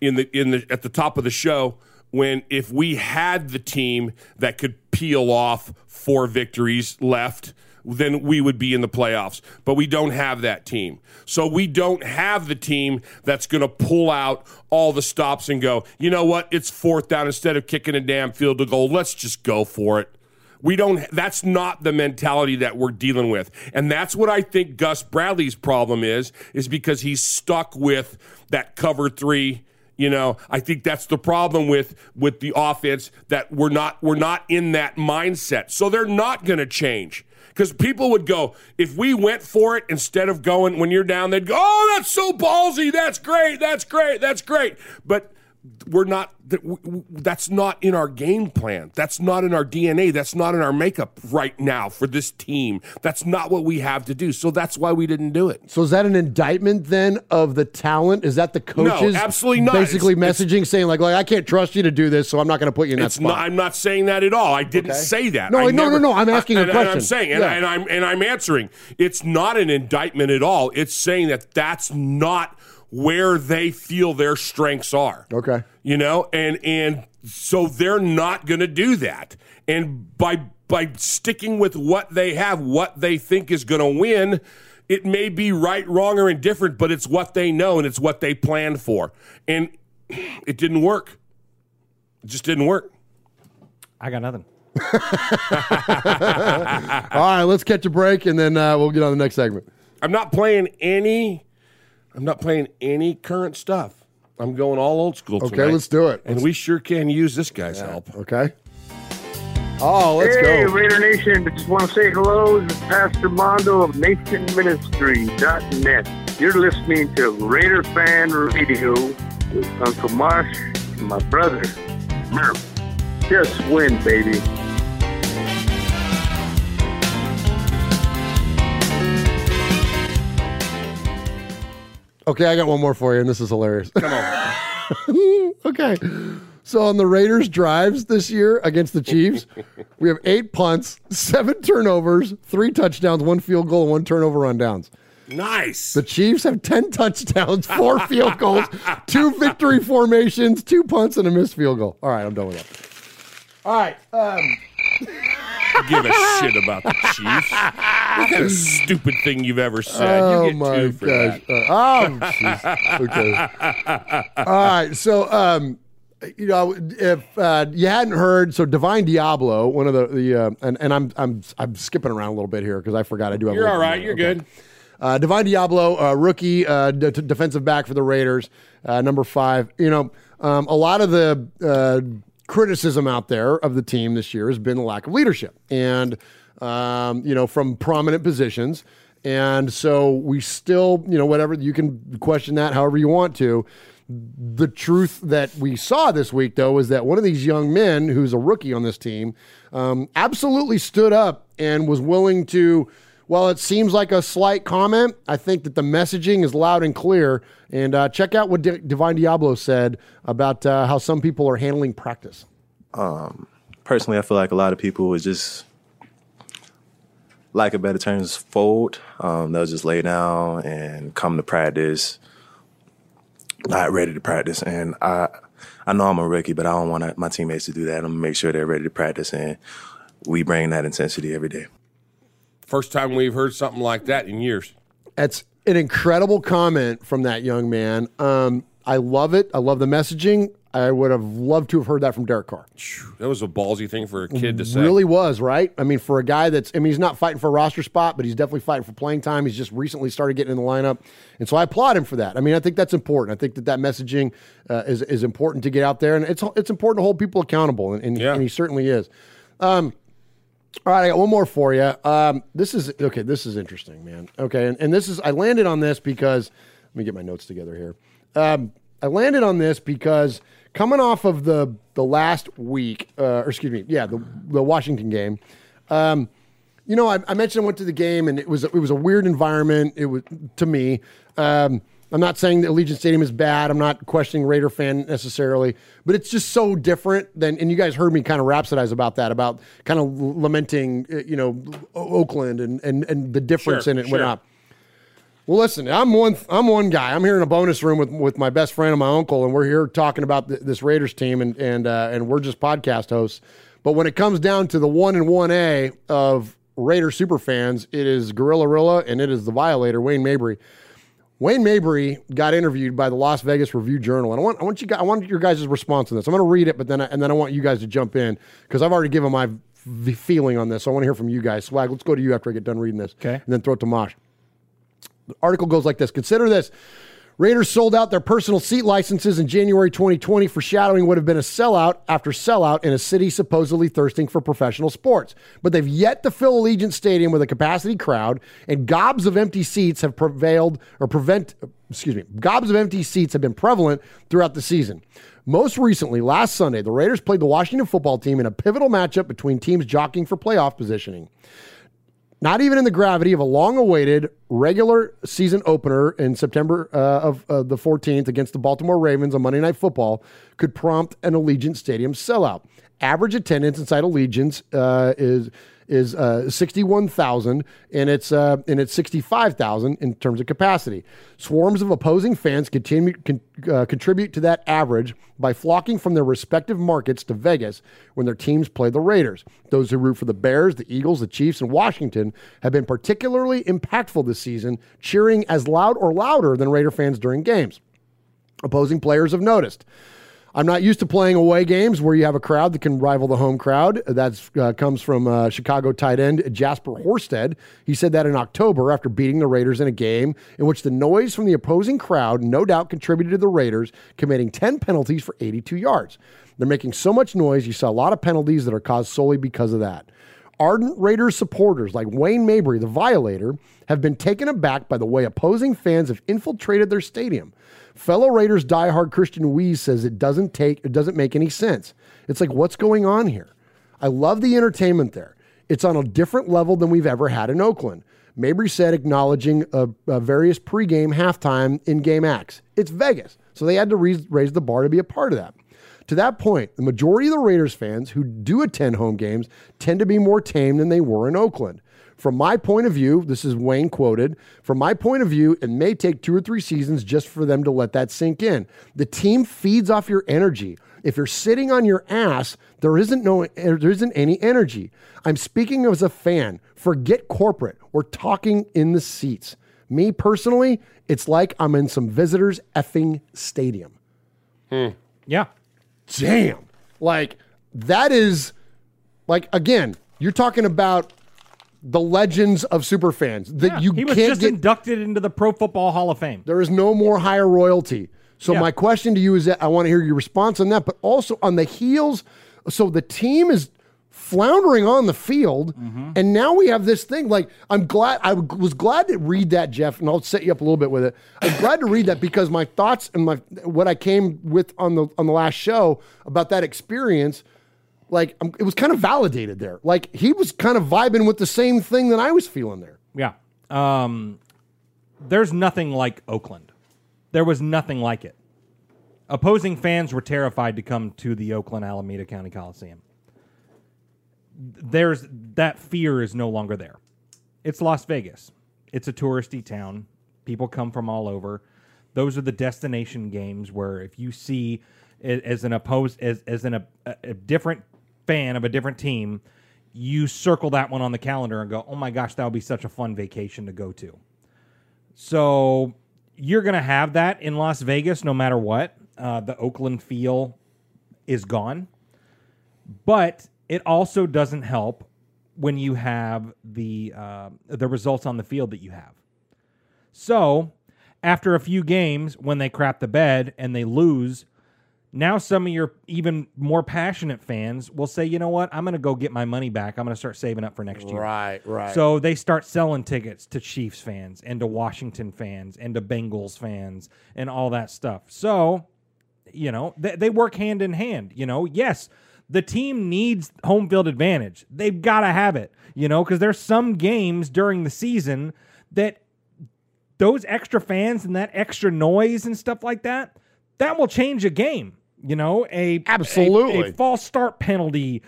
in the in the at the top of the show when if we had the team that could peel off four victories left then we would be in the playoffs. But we don't have that team. So we don't have the team that's going to pull out all the stops and go you know what? It's fourth down. Instead of kicking a damn field goal let's just go for it we don't that's not the mentality that we're dealing with. And that's what I think Gus Bradley's problem is is because he's stuck with that cover 3 you know, I think that's the problem with with the offense that we're not we're not in that mindset. So they're not going to change. Because people would go, if we went for it instead of going when you're down, they'd go, oh, that's so ballsy. That's great. That's great. That's great. But we're not that w- w- that's not in our game plan that's not in our dna that's not in our makeup right now for this team that's not what we have to do so that's why we didn't do it So is that an indictment then of the talent? Is that the coaches absolutely not. basically It's- messaging saying like, like I can't trust you to do this, so I'm not going to put you in that it's spot. not, I'm not saying that at all. I didn't Okay. say that. No, I no, no, no, I'm asking a and, and. I'm saying, and, Yeah. I, and I'm and I'm answering. It's not an indictment at all. It's saying that that's not where they feel their strengths are. Okay. You know, and and so they're not going to do that. And by by sticking with what they have, what they think is going to win, it may be right, wrong, or indifferent, but it's what they know and it's what they planned for. And it didn't work. It just didn't work. I got nothing. All right, let's catch a break and then uh, we'll get on the next segment. I'm not playing any. I'm not playing any current stuff. I'm going all old school. Okay, tonight. let's do it. And we sure can use this guy's help. Okay. Oh, let's hey, go. Hey, Raider Nation. Just want to say hello. This is Pastor Mondo of NationMinistry.net. You're listening to Raider Fan Radio with Uncle Mosh and my brother, Murph. Just win, baby. Okay, I got one more for you, and this is hilarious. Come on. okay. So on the Raiders drives this year against the Chiefs, we have eight punts, seven turnovers, three touchdowns, one field goal, and one turnover on downs. Nice. The Chiefs have 10 touchdowns, four field goals, two victory formations, two punts, and a missed field goal. All right, I'm done with that. All right. Um, Give a shit about the Chiefs. What kind of stupid thing you've ever said? oh you get my two for gosh. that. Uh, oh, jeez. Okay. All right. So, um, you know, if uh, you hadn't heard, so Divine Deablo, one of the the uh, and and I'm I'm I'm skipping around a little bit here because I forgot I do have. You're little all right. You're more. good. Uh, Divine Deablo, uh, rookie uh, d- d- defensive back for the Raiders, uh, number five. You know, Um, a lot of the uh, criticism out there of the team this year has been the lack of leadership, and um, you know, from prominent positions. And so we still, you know, whatever you can question that however you want to. The truth that we saw this week, though, is that one of these young men, who's a rookie on this team, um, absolutely stood up and was willing to. While it seems like a slight comment, I think that the messaging is loud and clear. And uh, check out what D- Divine Deablo said about uh, how some people are handling practice. Um, personally, I feel like a lot of people would just, like a better terms, fold. Um, they'll just lay down and come to practice, not ready to practice. And I, I know I'm a rookie, but I don't want my teammates to do that. I'm gonna make sure they're ready to practice, and we bring that intensity every day. First time we've heard something like that in years. That's an incredible comment from that young man. Um, I love it. I love the messaging. I would have loved to have heard that from Derek Carr. That was a ballsy thing for a kid to say. Really was, right? I mean, for a guy that's, I mean, he's not fighting for a roster spot, but he's definitely fighting for playing time. He's just recently started getting in the lineup. And so I applaud him for that. I mean, I think that's important. I think that that messaging uh, is, is important to get out there. And it's, it's important to hold people accountable. And, and, and he certainly is. Um, all right, I got one more for you. Um, this is okay. This is interesting, man. Okay, and, and this is I landed on this because let me get my notes together here. Um, I landed on this because coming off of the the last week, uh, or excuse me, yeah, the the Washington game. Um, you know, I, I, mentioned I went to the game and it was it was a weird environment. It was to me. Um, I'm not saying that Allegiant Stadium is bad. I'm not questioning Raider fan necessarily, but it's just so different than. And you guys heard me kind of rhapsodize about that, about kind of lamenting, uh, you know, Oakland and and and the difference Sure, in it and sure. whatnot. Well, listen, I'm one. I'm one guy. I'm here in a bonus room with with my best friend and my uncle, and we're here talking about th- this Raiders team, and and uh, and we're just podcast hosts. But when it comes down to the one and one A of Raider super fans, it is Gorilla Rilla and it is the Violator Wayne Mabry. Wayne Mabry got interviewed by the Las Vegas Review Journal, and I want I want you guys, I want your guys' response to this. I'm going to read it, but then I, and then I want you guys to jump in because I've already given my v- feeling on this. So I want to hear from you guys. Swag, let's go to you after I get done reading this, okay, and then throw it to Mosh. The article goes like this: Consider this. Raiders sold out their personal seat licenses in January 2020, foreshadowing what have been a sellout after sellout in a city supposedly thirsting for professional sports. But they've yet to fill Allegiant Stadium with a capacity crowd, and gobs of empty seats have prevailed or prevent, excuse me, gobs of empty seats have been prevalent throughout the season. Most recently, last Sunday, the Raiders played the Washington football team in a pivotal matchup between teams jockeying for playoff positioning. Not even in the gravity of a long awaited regular season opener in September uh, of uh, the 14th against the Baltimore Ravens on Monday Night Football could prompt an Allegiant Stadium sellout. Average attendance inside Allegiant uh, is is uh, 61,000 and it's uh, and it's 65,000 in terms of capacity. Swarms of opposing fans continue con- uh, contribute to that average by flocking from their respective markets to Vegas when their teams play the Raiders. Those who root for the Bears, the Eagles, the Chiefs, and Washington have been particularly impactful this season, cheering as loud or louder than Raider fans during games. Opposing players have noticed. I'm not used to playing away games where you have a crowd that can rival the home crowd. That uh, comes from uh, Chicago tight end Jesper Horsted. He said that in October after beating the Raiders in a game in which the noise from the opposing crowd no doubt contributed to the Raiders committing 10 penalties for 82 yards. They're making so much noise, you saw a lot of penalties that are caused solely because of that. Ardent Raiders supporters like Wayne Mabry, the violator, have been taken aback by the way opposing fans have infiltrated their stadium. Fellow Raiders diehard Christian Wees says it doesn't take it doesn't make any sense. It's like what's going on here? I love the entertainment there. It's on a different level than we've ever had in Oakland. Mabry said, acknowledging uh, uh, various pregame, halftime, in-game acts. It's Vegas, so they had to re- raise the bar to be a part of that. To that point, the majority of the Raiders fans who do attend home games tend to be more tame than they were in Oakland. From my point of view, this is Wayne quoted. From my point of view, it may take two or three seasons just for them to let that sink in. The team feeds off your energy. If you're sitting on your ass, there isn't no there isn't any energy. I'm speaking as a fan. Forget corporate. We're talking in the seats. Me personally, it's like I'm in some visitors effing stadium. Hmm. Yeah. Damn. Like that is like again, you're talking about the legends of superfans that Yeah, you he was can't just get inducted into the Pro Football Hall of Fame. there is no more higher royalty. So Yeah. my question to you is that I want to hear your response on that, but also on the heels. So the team is floundering on the field, Mm-hmm. and now we have this thing. Like I'm glad I was glad to read that, Jeff, and I'll set you up a little bit with it. I'm glad to read that because my thoughts and my what I came with on the on the last show about that experience. Like um, it was kind of validated there. Like he was kind of vibing with the same thing that I was feeling there. Yeah. Um, there's nothing like Oakland. There was nothing like it. Opposing fans were terrified to come to the Oakland Alameda County Coliseum. There's that fear is no longer there. It's Las Vegas. It's a touristy town. People come from all over. Those are the destination games where if you see as an opposed as as an, a, a different fan of a different team, you circle that one on the calendar and go, "Oh my gosh, that would be such a fun vacation to go to." So you're going to have that in Las Vegas no matter what. Uh, the Oakland feel is gone, but it also doesn't help when you have the uh, the results on the field that you have. So after a few games, when they crap the bed and they lose, now some of your even more passionate fans will say, you know what, I'm going to go get my money back. I'm going to start saving up for next year. Right, right. So they start selling tickets to Chiefs fans and to Washington fans and to Bengals fans and all that stuff. So, you know, they, they work hand in hand. You know, yes, the team needs home field advantage. They've got to have it, you know, because there's some games during the season that those extra fans and that extra noise and stuff like that, that will change a game. You know, a Absolutely. a, a false start penalty,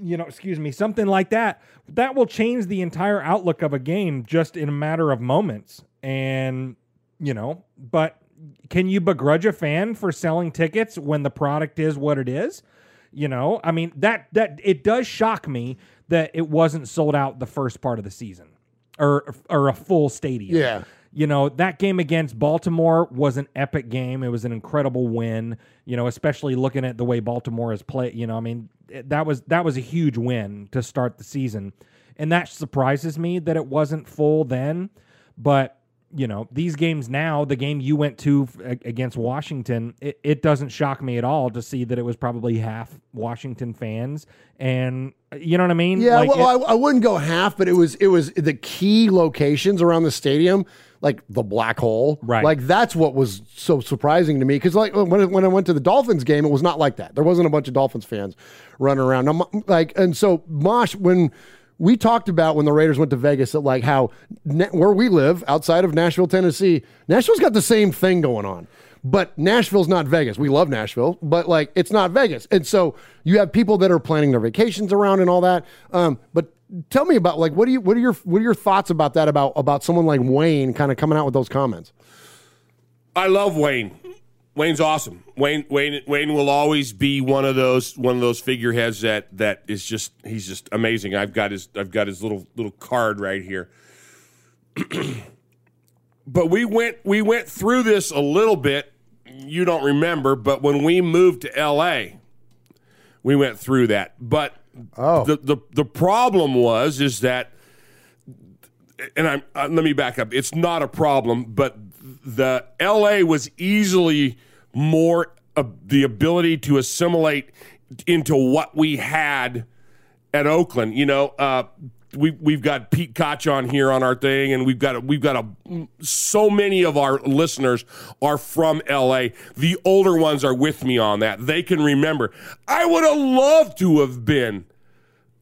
you know, excuse me, something like that. That will change the entire outlook of a game just in a matter of moments. And, you know, but can you begrudge a fan for selling tickets when the product is what it is? You know, I mean that that it does shock me that it wasn't sold out the first part of the season or or a full stadium. Yeah. You know, that game against Baltimore was an epic game. It was an incredible win, you know, especially looking at the way Baltimore has played, you know, I mean, that was that was a huge win to start the season. And that surprises me that it wasn't full then, but you know, these games now, the game you went to against Washington, it, it doesn't shock me at all to see that it was probably half Washington fans. And you know what I mean? Yeah, Like, well, it- I, I wouldn't go half, but it was it was the key locations around the stadium, like the black hole. Right. Like that's what was so surprising to me because like when I- when I went to the Dolphins game, it was not like that. There wasn't a bunch of Dolphins fans running around. Now, like and so Mosh when. We talked about when the Raiders went to Vegas that like how where we live outside of Nashville, Tennessee, Nashville's got the same thing going on. But Nashville's not Vegas. We love Nashville, but like it's not Vegas. And so you have people that are planning their vacations around and all that. Um, but tell me about like what do you what are your what are your thoughts about that about about someone like Wayne kind of coming out with those comments? I love Wayne. Wayne's awesome. Wayne Wayne Wayne will always be one of those one of those figureheads that that is just he's just amazing. I've got his I've got his little little card right here. but we went we went through this a little bit. You don't remember, but when we moved to LA, we went through that. But oh. the, the the problem was is that and I'm uh, let me back up. It's not a problem, but the LA was easily more uh, the ability to assimilate into what we had at Oakland. You know, uh, we we've got Pete Koch on here on our thing, and we've got we've got a so many of our listeners are from LA. The older ones are with me on that. They can remember. I would have loved to have been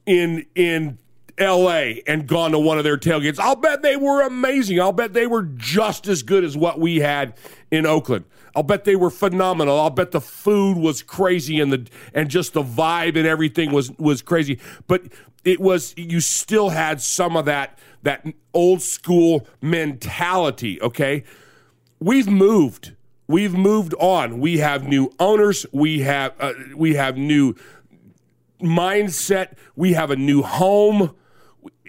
in in LA and gone to one of their tailgates. I'll bet they were amazing. I'll bet they were just as good as what we had in Oakland. I'll bet they were phenomenal. I'll bet the food was crazy and the and just the vibe and everything was was crazy. But it was you still had some of that that old school mentality, okay? We've moved. We've moved on. We have new owners. We have uh, we have new mindset. We have a new home.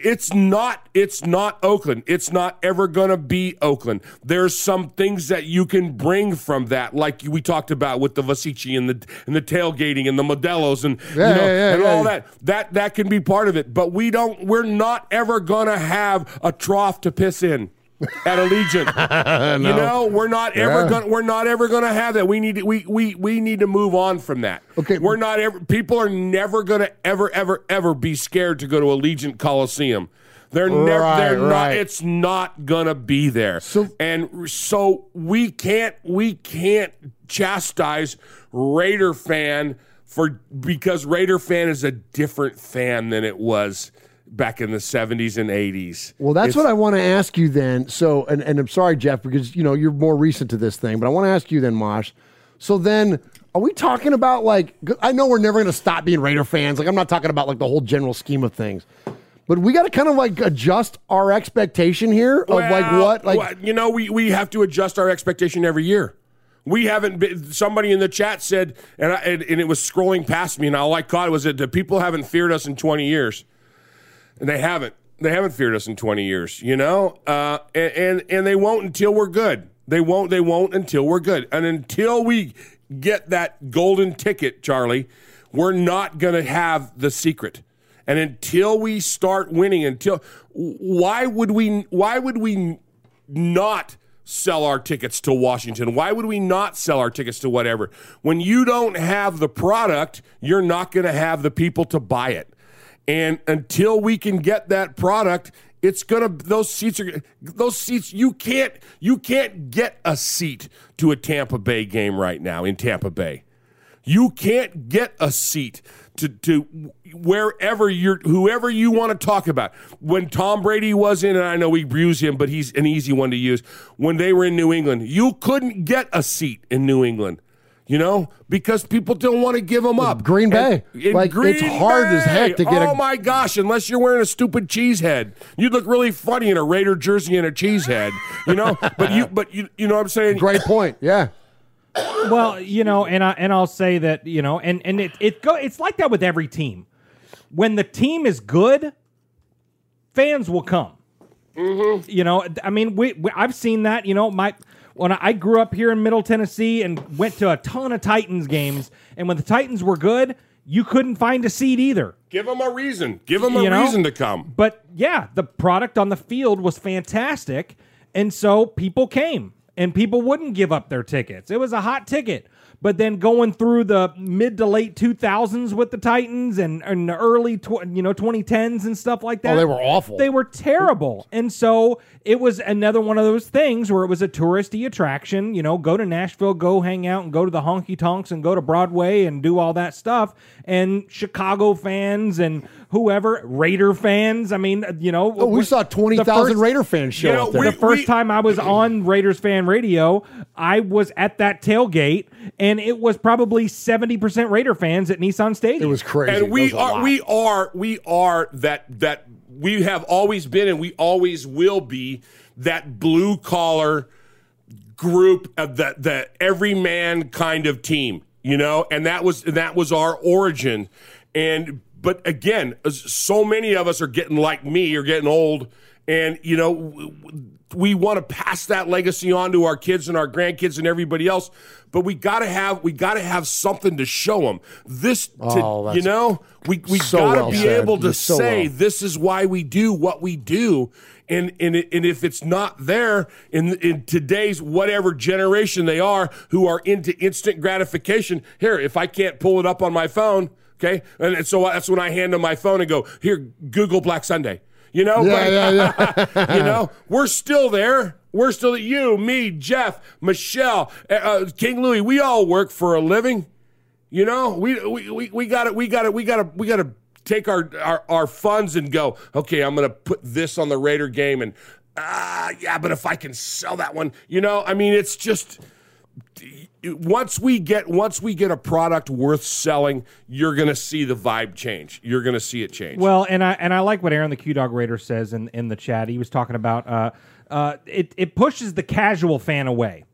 It's not it's not Oakland. It's not ever going to be Oakland. There's some things that you can bring from that like we talked about with the Vasici and the and the tailgating and the Modelos and Yeah, you know yeah, yeah, and all that. That that can be part of it, but we don't we're not ever going to have a trough to piss in. At Allegiant. You know, we're not ever Yeah. going. to We're not ever to have that. We need. To, we we we need to move on from that. Okay. We're not ever. People are never going to ever ever ever be scared to go to Allegiant Coliseum. They're never. Right, They're not. It's not gonna be there. So, and so we can't. We can't chastise Raider fan for because Raider fan is a different fan than it was back in the 70s and 80s. Well, that's It's- what I want to ask you then. So, and, and I'm sorry, Jeff, because you know you're more recent to this thing, but I want to ask you then, Mosh. So then, are we talking about like? I know we're never going to stop being Raider fans. Like, I'm not talking about like the whole general scheme of things, but we got to kind of like adjust our expectation here of like what, like well, you know, we we have to adjust our expectation every year. We haven't been. Somebody in the chat said, and I, and, and it was scrolling past me, and all I caught was that the people haven't feared us in 20 years, and they haven't. They haven't feared us in 20 years. You know, uh, and, and and they won't until we're good. They won't. They won't until we're good, and until we get that golden ticket, Charlie, we're not going to have the secret. And until we start winning, until why would we? Why would we not sell our tickets to Washington? Why would we not sell our tickets to whatever? When you don't have the product, you're not going to have the people to buy it. And until we can get that product, it's gonna those seats are those seats you can't you can't get a seat to a Tampa Bay game right now in Tampa Bay. You can't get a seat to, to wherever you're, whoever you want to talk about. When Tom Brady was in, and I know we use him, but he's an easy one to use. When they were in New England, you couldn't get a seat in New England, you know, because people don't want to give them up. Green Bay. And- in Like, it's hard as heck to get a- Oh my gosh! Unless you're wearing a stupid cheese head, you'd look really funny in a Raider jersey and a cheese head, you know. but you, but you, you know what I'm saying? Great point. Yeah. well, you know, and I and I'll say that you know, and and it it go it's like that with every team. When the team is good, fans will come. Mm-hmm. You know, I mean, we, we I've seen that. You know, my when I grew up here in Middle Tennessee and went to a ton of Titans games, and when the Titans were good, you couldn't find a seat either. Give them a reason. Give them a You know? reason to come. But yeah, the product on the field was fantastic. And so people came and people wouldn't give up their tickets. It was a hot ticket. But then going through the mid to late 2000s with the Titans and, and the early tw- you know 2010s and stuff like that. Oh, they were awful. They were terrible. And so it was another one of those things where it was a touristy attraction, you know, go to Nashville, go hang out and go to the honky tonks and go to Broadway and do all that stuff. And Chicago fans and whoever, Raider fans, I mean, you know, Oh, we saw the 20,000 Raider fans show you know, up there. The first time I was on Raiders fan radio, I was at that tailgate, and it was probably seventy percent Raider fans at Nissan Stadium. It was crazy. and we are we are we are that that we have always been and we always will be that blue collar group of the the everyman kind of team you know and that was that was our origin and but again so many of us are getting like me or getting old and you know we want to pass that legacy on to our kids and our grandkids and everybody else but we got to have we got to have something to show them this to, Oh, that's you know we we so got to well be said. able to so say well. this is why we do what we do and and, and if it's not there in in today's whatever generation they are who are into instant gratification here if i can't pull it up on my phone okay and, and so that's when i hand them my phone and go here google black sunday you know Yeah, Like, yeah, you know we're still there we're still you me jeff michelle uh, uh, king louis we all work for a living you know, we we we got it. we got it. we got to we got to take our, our our funds and go. Okay, I'm going to put this on the Raider game, and ah, yeah, but if I can sell that one, you know, I mean, it's just once we get once we get a product worth selling, you're going to see the vibe change. You're going to see it change. Well, and I and I like what Aaron the Q Dog Raider says in, in the chat. He was talking about uh, uh, it it pushes the casual fan away.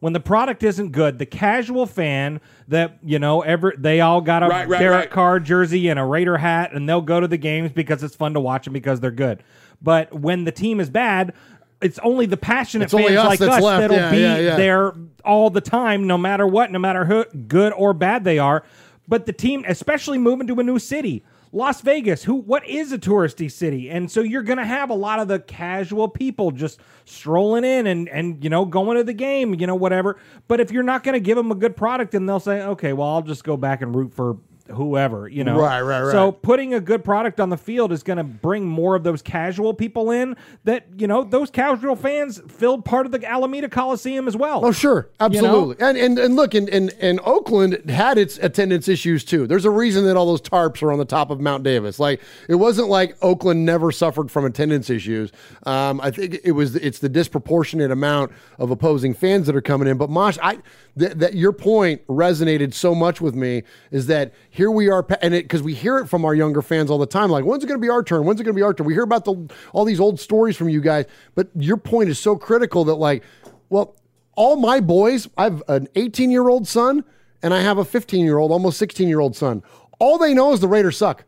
When the product isn't good, the casual fan that you know, ever they all got a Right, right, Derek right. Carr jersey and a Raider hat, and they'll go to the games because it's fun to watch them because they're good. But when the team is bad, it's only the passionate It's fans us like us left. that'll Yeah, be yeah, yeah. there all the time, no matter what, no matter who good or bad they are. But the team, especially moving to a new city, Las Vegas, who what is a touristy city, and so you're going to have a lot of the casual people just strolling in and and you know going to the game, you know whatever. But if you're not going to give them a good product, then they'll say, okay, well I'll just go back and root for whoever, you know. Right, right, right. So putting a good product on the field is going to bring more of those casual people in. That you know those casual fans filled part of the Alameda Coliseum as well. Oh, sure, You know? absolutely. And and and look, and, and and Oakland had its attendance issues too. There's a reason that all those tarps are on the top of Mount Davis. Like it wasn't like Oakland never suffered from attendance issues. Um, I think it was it's the disproportionate amount of opposing fans that are coming in. But Mosh, I th- that your point resonated so much with me is that here we are, and it because we hear it from our younger fans all the time. Like when's it going to be our turn? When's it going to be our turn? We hear about the all these old stories from you guys, but your point is so critical that like, well all my boys, I have an 18 year old son and I have a 15 year old, almost 16 year old son. All they know is the Raiders suck.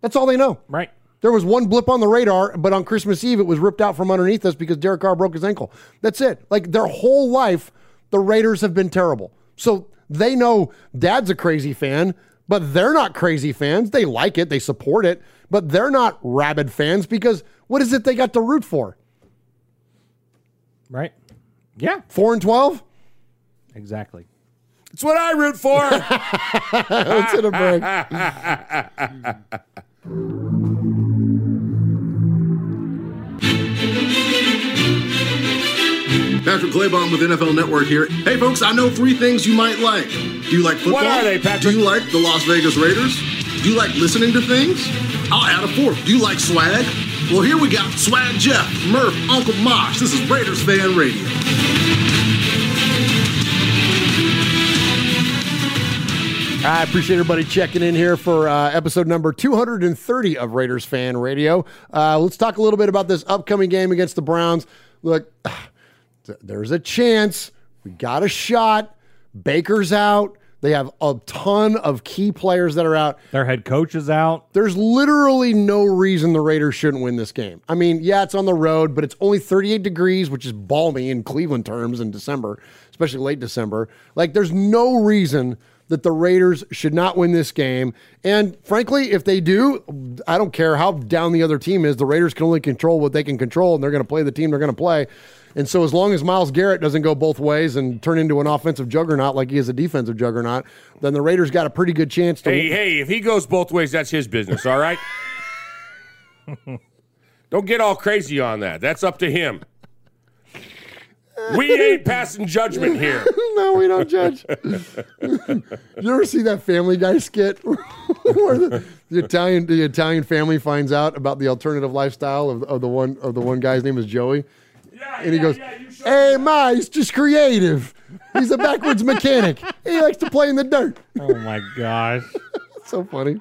That's all they know. Right. There was one blip on the radar, but on Christmas Eve, it was ripped out from underneath us because Derek Carr broke his ankle. That's it. Like their whole life, the Raiders have been terrible. So they know dad's a crazy fan, but they're not crazy fans. They like it, they support it, but they're not rabid fans because what is it they got to root for? Right. Yeah. Four and 12? Exactly. It's what I root for. Let's hit a break. Patrick Claybon with NFL Network here. Hey, folks, I know three things you might like. Do you like football? What are they, Patrick? Do you like the Las Vegas Raiders? Do you like listening to things? I'll add a fourth. Do you like swag? Well, here we got Swag Jeff, Murph, Uncle Mosh. This is Raiders Fan Radio. I appreciate everybody checking in here for uh, episode number 230 of Raiders Fan Radio. Uh, let's talk a little bit about this upcoming game against the Browns. Look, there's a chance. We got a shot. Baker's out. They have a ton of key players that are out. Their head coach is out. There's literally no reason the Raiders shouldn't win this game. I mean, yeah, it's on the road, but it's only 38 degrees, which is balmy in Cleveland terms in December, especially late December. Like, there's no reason that the Raiders should not win this game. And frankly, if they do, I don't care how down the other team is. The Raiders can only control what they can control, and they're going to play the team they're going to play. And so, as long as Myles Garrett doesn't go both ways and turn into an offensive juggernaut like he is a defensive juggernaut, then the Raiders got a pretty good chance to. hey, hey, if he goes both ways, that's his business, all right? Don't get all crazy on that. That's up to him. We ain't passing judgment here. no, we don't judge. you ever see that Family Guy skit where the, the Italian the Italian family finds out about the alternative lifestyle of, of the one of the one guy's name is Joey, and he goes, "Hey, ma, he's just creative. He's a backwards mechanic. He likes to play in the dirt." Oh my gosh. so funny.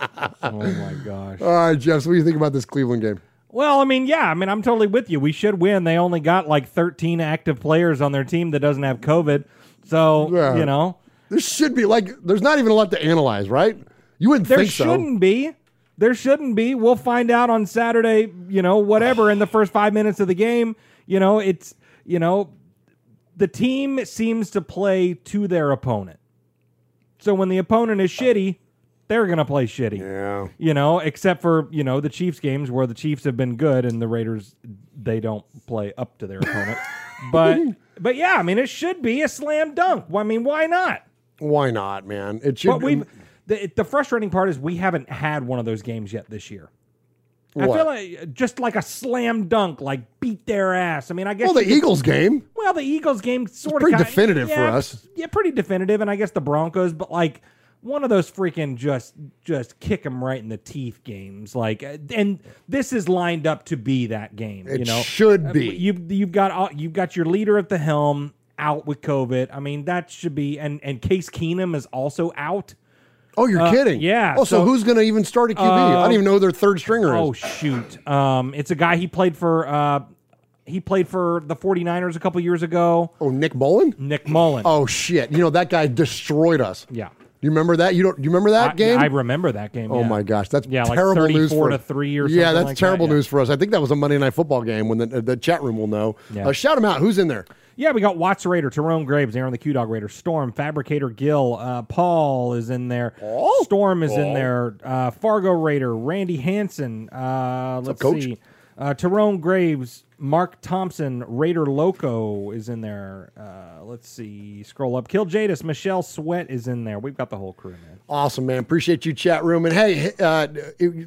Oh my gosh. All right, Jeff. So what do you think about this Cleveland game? Well, I mean, yeah, I mean, I'm totally with you. We should win. They only got like 13 active players on their team that doesn't have COVID. So, Yeah. you know, There should be like, there's not even a lot to analyze, right? You wouldn't there think so. shouldn't be. There shouldn't be. We'll find out on Saturday, you know, whatever in the first 5 minutes of the game. You know, it's, you know, the team seems to play to their opponent. So when the opponent is shitty, they're going to play shitty. Yeah. You know, except for, you know, the Chiefs games where the Chiefs have been good and the Raiders they don't play up to their opponent. but but yeah, I mean it should be a slam dunk. I mean, why not? Why not, man? It should. But we the, the frustrating part is we haven't had one of those games yet this year. I feel like just like a slam dunk, like beat their ass. I mean, I guess well, the could- Eagles game. Well, the Eagles game sort of pretty definitive for us. Yeah, pretty definitive, and I guess the Broncos, but like one of those freaking just just kick them right in the teeth games. Like, uh, and this is lined up to be that game. It you know, should Uh, be. You you've got all- you've got your leader at the helm out with COVID. I mean, that should be, and and Case Keenum is also out. Oh, you're Uh, kidding? yeah, Oh, so, so- who's going to even start a QB? I Uh, don't even know who their third stringer is. Oh shoot. Um it's a guy he played for uh he played for the 49ers a couple years ago. Oh, Nick Mullen? Nick Mullen. Oh shit! You know that guy destroyed us. Yeah. You remember that? You don't? You remember that I, game? I remember that game. Oh yeah. my gosh, that's Yeah, like terrible news for to three or Yeah, that's like that, terrible yeah. news for us. I think that was a Monday Night Football game when the the chat room will know. Yeah. Uh, shout them out. Who's in there? Yeah, we got Watts Raider, Tyrone Graves, Aaron the Q Dog Raider, Storm, Fabricator Gill, uh, Paul is in there, Storm is in there, uh, Fargo Raider, Randy Hansen, uh, let's see, uh, Tyrone Graves, Mark Thompson, Raider Loco is in there. Uh, let's see, scroll up, Kill Jadis, Michelle Sweat is in there. We've got the whole crew, man. Awesome, man. Appreciate you, chat room. And hey, uh,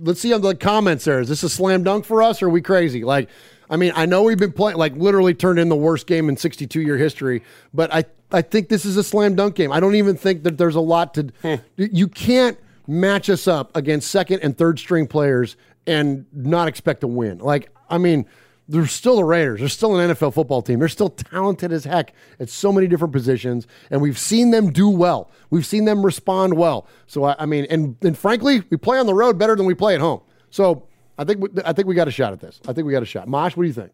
let's see on the comments there. Is this a slam dunk for us or are we crazy? Like, I mean, I know we've been playing, like, literally turned in the worst game in 62 year history, but I, I think this is a slam dunk game. I don't even think that there's a lot to. You can't match us up against second and third string players and not expect to win. Like, I mean, they're still the Raiders. They're still an NFL football team. They're still talented as heck at so many different positions, and we've seen them do well. We've seen them respond well. So I, I mean, and and frankly, we play on the road better than we play at home. So I think we, I think we got a shot at this. I think we got a shot. Mosh, what do you think?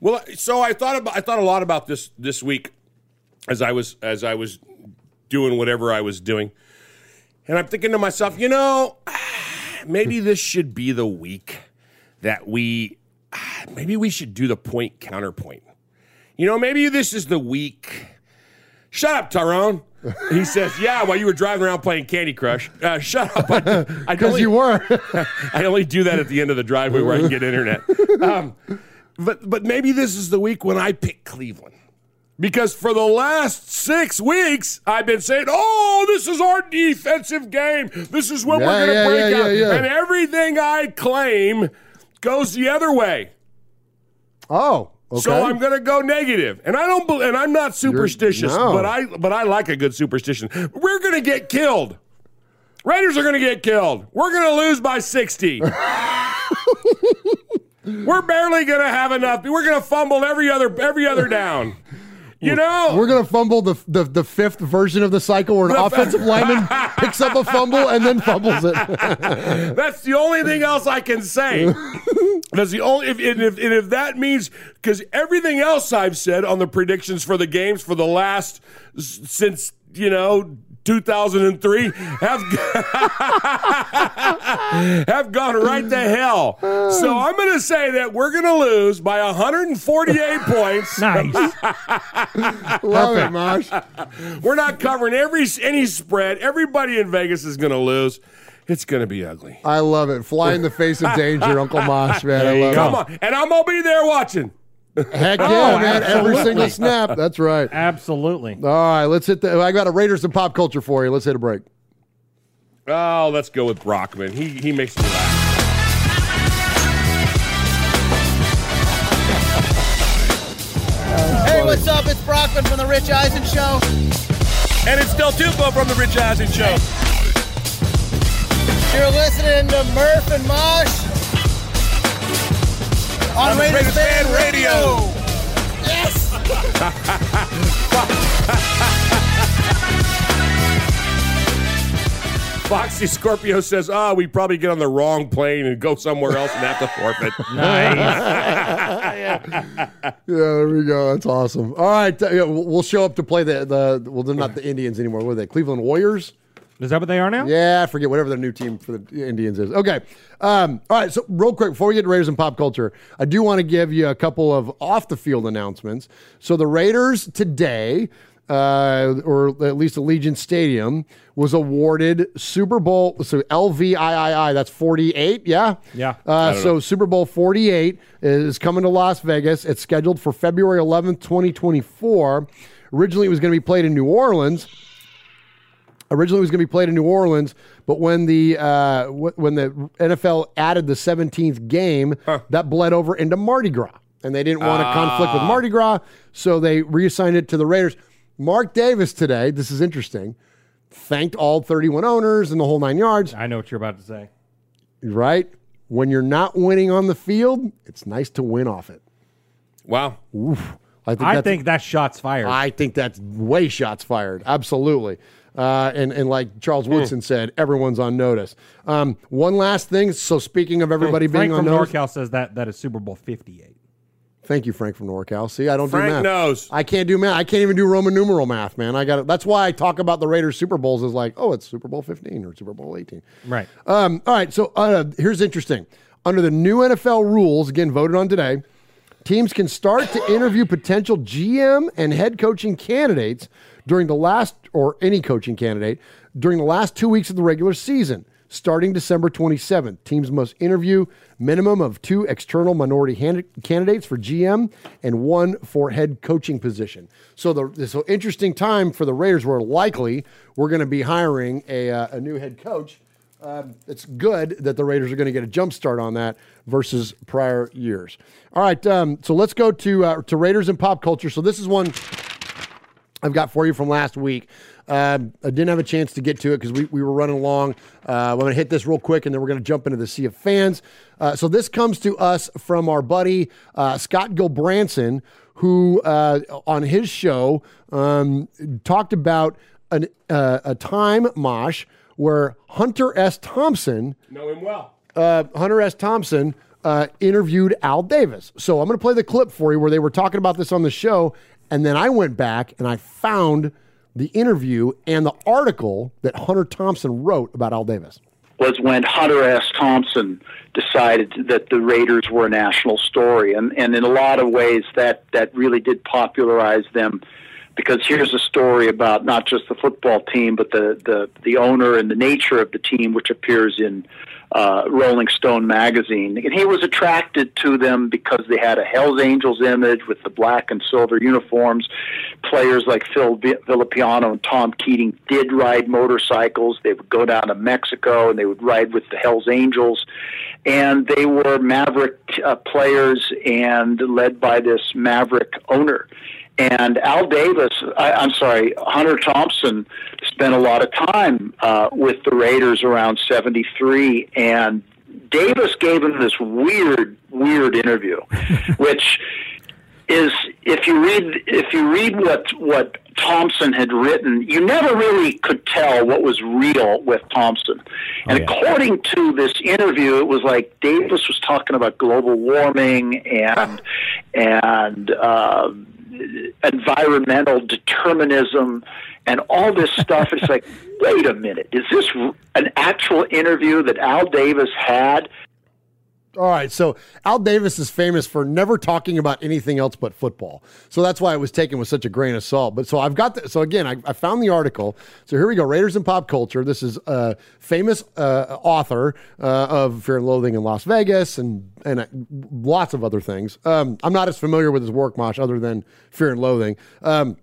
Well, so I thought about I thought a lot about this this week as I was as I was doing whatever I was doing, and I'm thinking to myself, you know, maybe this should be the week that we maybe we should do the point counterpoint. You know, maybe this is the week. Shut up, Tyrone. He says, "Yeah, while you were driving around playing Candy Crush, uh, shut up." I, I 'Cause only- you were. I only do that at the end of the driveway where I can get internet. Um, but but maybe this is the week when I pick Cleveland. Because for the last six weeks, I've been saying, "Oh, this is our defensive game. This is when Yeah, we're going to yeah, break yeah, out." And everything I claim goes the other way. Oh, okay. So I'm going to go negative, and I don't. bel and I'm not superstitious, no. but I but I like a good superstition. We're going to get killed. Raiders are going to get killed. We're going to lose by 60. We're barely going to have enough. We're going to fumble every other every other down. You know, We're gonna fumble the, the the fifth version of the cycle where an offensive lineman picks up a fumble and then fumbles it. That's the only thing else I can say. That's the only if and if, and if that means because everything else I've said on the predictions for the games for the last since you know 2003 have have gone right to hell. So uh. I'm going to say that we're going to lose by 148 points. Nice. Love it, Mosh. We're not covering every any spread. Everybody in Vegas is going to lose. It's going to be ugly. I love it. Fly in the face of danger, Uncle Mosh, man. I love Come it. on, and I'm gonna be there watching. Heck oh, yeah, Oh, man. Every single snap. That's right. Absolutely. All right, let's hit the. I got a Raiders and pop culture for you. Let's hit a break. Oh, let's go with Brockman. He he makes me laugh. Hey, what's up? It's Brockman from the Rich Eisen Show. And it's Del Tufo from the Rich Eisen Show. You're listening to Murph and Mosh on, On Raiders, Raiders Fan Fan Radio. Radio. Yes. Foxy Scorpio says, "Ah, we probably get on the wrong plane and go somewhere else and have to forfeit." Nice. yeah, there we go. That's awesome. All right, we'll we'll show up to play the the. Well, they're not the Indians anymore. What are they? Cleveland Warriors. Is that what they are now? Yeah, I forget whatever their new team for the Indians is. Okay. Um, all right. So, real quick, before we get to Raiders and pop culture, I do want to give you a couple of off the field announcements. So, the Raiders today, uh, or at least Allegiant Stadium, was awarded Super Bowl. So, LVIII, that's 48. Yeah. Yeah. Uh, so, know. Super Bowl 48 is coming to Las Vegas. It's scheduled for February 11th, 2024. Originally, it was going to be played in New Orleans originally it was going to be played in New Orleans, but when the uh, w- when the NFL added the 17th game, that bled over into Mardi Gras, and they didn't want a conflict with Ah. Mardi Gras, so they reassigned it to the Raiders. Mark Davis today, this is interesting, thanked all 31 owners and the whole nine yards. I know what you're about to say. Right? When you're not winning on the field, it's nice to win off it. Wow. Oof. I think I that's, think that's shots fired. I think that's way shots fired. Absolutely. Uh, and, and like Charles Hmm. Woodson said, everyone's on notice. Um, one last thing. So speaking of everybody Frank being on from notice, NorCal says that that is Super Bowl 58. Thank you, Frank from NorCal. See, I don't Frank do math. knows. I can't do math. I can't even do Roman numeral math, man. I got That's why I talk about the Raiders Super Bowls is like, oh, it's Super Bowl 15 or Super Bowl 18. Right. Um, all right. So uh, here's interesting. Under the new NFL rules, again voted on today, teams can start to interview potential GM and head coaching candidates during the last, or any coaching candidate, during the last two weeks of the regular season. Starting December 27th, teams must interview minimum of two external minority hand- candidates for GM and one for head coaching position. So the so interesting time for the Raiders. Where likely we're going to be hiring a, uh, a new head coach um, it's good that the Raiders are going to get a jump start on that versus prior years. All right, um, so let's go to uh, to Raiders and pop culture. So this is one I've got for you from last week. Um, I didn't have a chance to get to it because we, we were running along. Uh, I'm going to hit this real quick and then we're going to jump into the sea of fans. Uh, so this comes to us from our buddy uh, Scott Gilbranson, who uh, on his show um, talked about an, uh, a time, Mosh, where Hunter S. Thompson Know him well. uh, Hunter S. Thompson uh, interviewed Al Davis. So I'm going to play the clip for you where they were talking about this on the show. And then I went back and I found the interview and the article that Hunter Thompson wrote about Al Davis. was when Hunter S. Thompson decided that the Raiders were a national story, and and in a lot of ways that that really did popularize them, because here's a story about not just the football team, but the the the owner and the nature of the team, which appears in. Uh, Rolling Stone magazine, and he was attracted to them because they had a Hell's Angels image with the black and silver uniforms. Players like Phil Villapiano and Tom Keating did ride motorcycles. They would go down to Mexico and they would ride with the Hells Angels. And they were maverick uh, players and led by this maverick owner. And Al Davis, I, I'm sorry, Hunter Thompson spent a lot of time uh, with the Raiders around 73. And Davis gave him this weird, weird interview, which is if you read if you read what what Thompson had written, you never really could tell what was real with Thompson. And according to this interview, it was like Davis was talking about global warming and and uh, environmental determinism and all this stuff. It's like, wait a minute, is this an actual interview that Al Davis had? All right, so Al Davis is famous for never talking about anything else but football. So that's why it was taken with such a grain of salt. But so I've got the, so again, I, I found the article. So here we go Raiders and Pop Culture. This is a famous uh, author uh, of Fear and Loathing in Las Vegas and, and uh, lots of other things. Um, I'm not as familiar with his work, Mosh, other than Fear and Loathing. Um,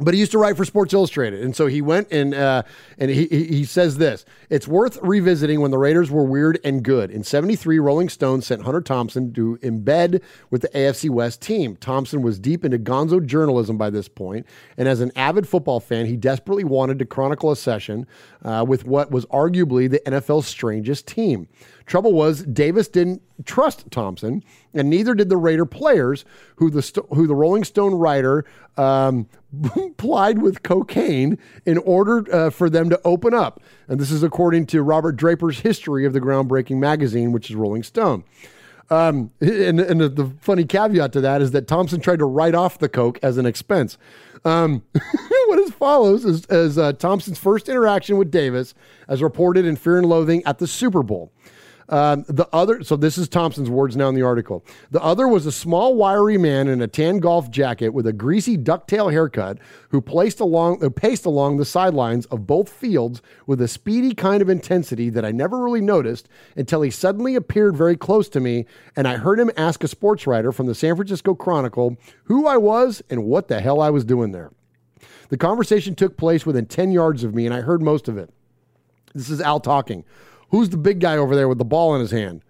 but he used to write for Sports Illustrated, and so he went and uh, and he he says this: it's worth revisiting when the Raiders were weird and good. In '73, Rolling Stone sent Hunter Thompson to embed with the AFC West team. Thompson was deep into Gonzo journalism by this point, and as an avid football fan, he desperately wanted to chronicle a session uh, with what was arguably the NFL's strangest team. Trouble was Davis didn't trust Thompson, and neither did the Raider players, who the st- who the Rolling Stone writer um, plied with cocaine in order uh, for them to open up. And this is according to Robert Draper's history of the groundbreaking magazine, which is Rolling Stone. Um, and and the, the funny caveat to that is that Thompson tried to write off the coke as an expense. Um, what as follows is, is uh, Thompson's first interaction with Davis, as reported in Fear and Loathing at the Super Bowl. Um, the other, so this is Thompson's words now in the article. The other was a small, wiry man in a tan golf jacket with a greasy ducktail haircut who placed along, uh, paced along the sidelines of both fields with a speedy kind of intensity that I never really noticed until he suddenly appeared very close to me, and I heard him ask a sports writer from the San Francisco Chronicle who I was and what the hell I was doing there. The conversation took place within 10 yards of me, and I heard most of it. This is Al talking. Who's the big guy over there with the ball in his hand?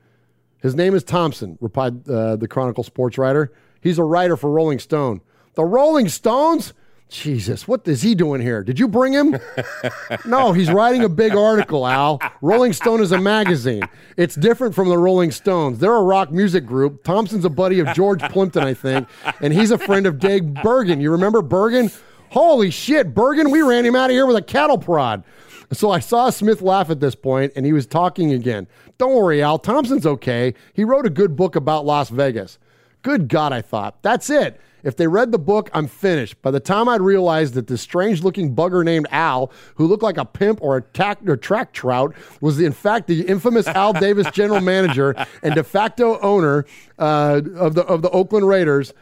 His name is Thompson, replied uh, the Chronicle sports writer. He's a writer for Rolling Stone. The Rolling Stones? Jesus, what is he doing here? Did you bring him? no, he's writing a big article, Al. Rolling Stone is a magazine. It's different from the Rolling Stones. They're a rock music group. Thompson's a buddy of George Plimpton, I think, and he's a friend of Dave Burgin. You remember Burgin? Holy shit, Burgin, we ran him out of here with a cattle prod. So I saw Smith laugh at this point, and he was talking again. Don't worry, Al. Thompson's okay. He wrote a good book about Las Vegas. Good God, I thought. That's it. If they read the book, I'm finished. By the time I'd realized that this strange looking bugger named Al, who looked like a pimp or a tack, or track trout, was in fact the infamous Al Davis general manager and de facto owner uh, of, the, of the Oakland Raiders,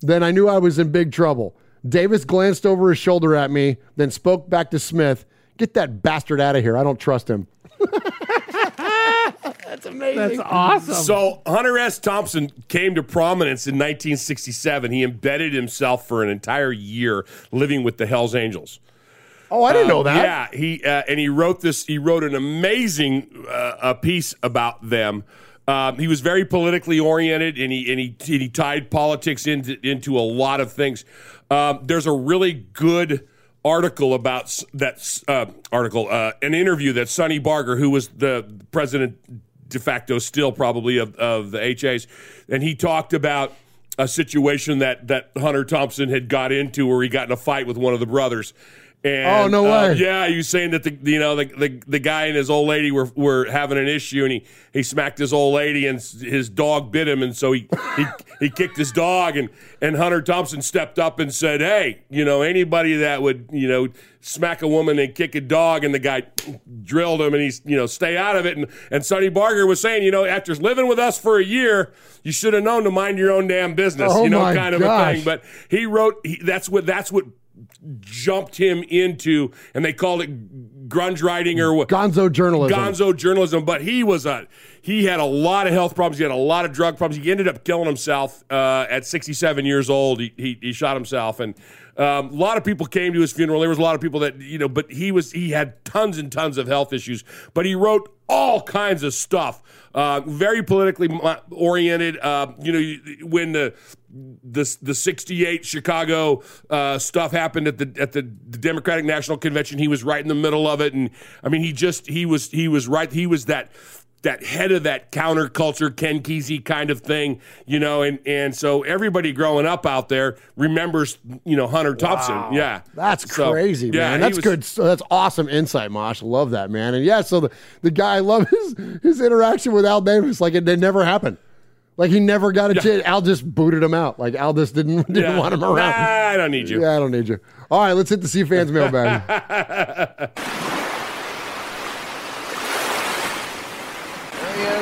then I knew I was in big trouble. Davis glanced over his shoulder at me, then spoke back to Smith Get that bastard out of here. I don't trust him. That's amazing. That's awesome. So Hunter S. Thompson came to prominence in 1967. He embedded himself for an entire year living with the Hell's Angels. Oh, I didn't know Um, that. Yeah, he uh, and he wrote this. He wrote an amazing uh, a piece about them. Um, he was very politically oriented, and he and he and he tied politics into into a lot of things. Um, there's a really good article about that uh, article, uh, an interview that Sonny Barger, who was the president de facto still probably of, of the HAs, and he talked about a situation that that Hunter Thompson had got into where he got in a fight with one of the brothers. And, Oh, no uh, way. yeah, he was saying that the you know the, the the guy and his old lady were were having an issue, and he he smacked his old lady, and his dog bit him, and so he he he kicked his dog, and and Hunter Thompson stepped up and said, "Hey, you know anybody that would you know smack a woman and kick a dog," and the guy drilled him, and he's you know stay out of it, and and Sonny Barger was saying, you know, after living with us for a year, you should have known to mind your own damn business, Oh, you know, kind of a thing. But he wrote he, that's what that's what jumped him into, and they called it grunge writing or what? Gonzo journalism. Gonzo journalism. But he was a he had a lot of health problems. He had a lot of drug problems. He ended up killing himself uh, at 67 years old. He he, he shot himself, and um, a lot of people came to his funeral. There was a lot of people that you know, but he was he had tons and tons of health issues. But he wrote all kinds of stuff. Uh, very politically oriented. Uh, you know, when the the the '68 Chicago uh, stuff happened at the at the, the Democratic National Convention, he was right in the middle of it, and I mean, he just he was he was right. He was that that head of that counterculture Ken Kesey kind of thing, you know, and and so everybody growing up out there remembers, you know, Hunter Thompson. Wow. Yeah, That's So, crazy, yeah, man. That's was- good. So that's awesome insight, Mosh. Love that, man. And yeah, so the, the guy, I love his his interaction with Al Davis. Like it, it never happened. Like he never got a chance. Al just booted him out. Like Al just didn't didn't Yeah. want him around. Nah, I don't need you. Yeah, I don't need you. All right, let's hit the C fans mailbag.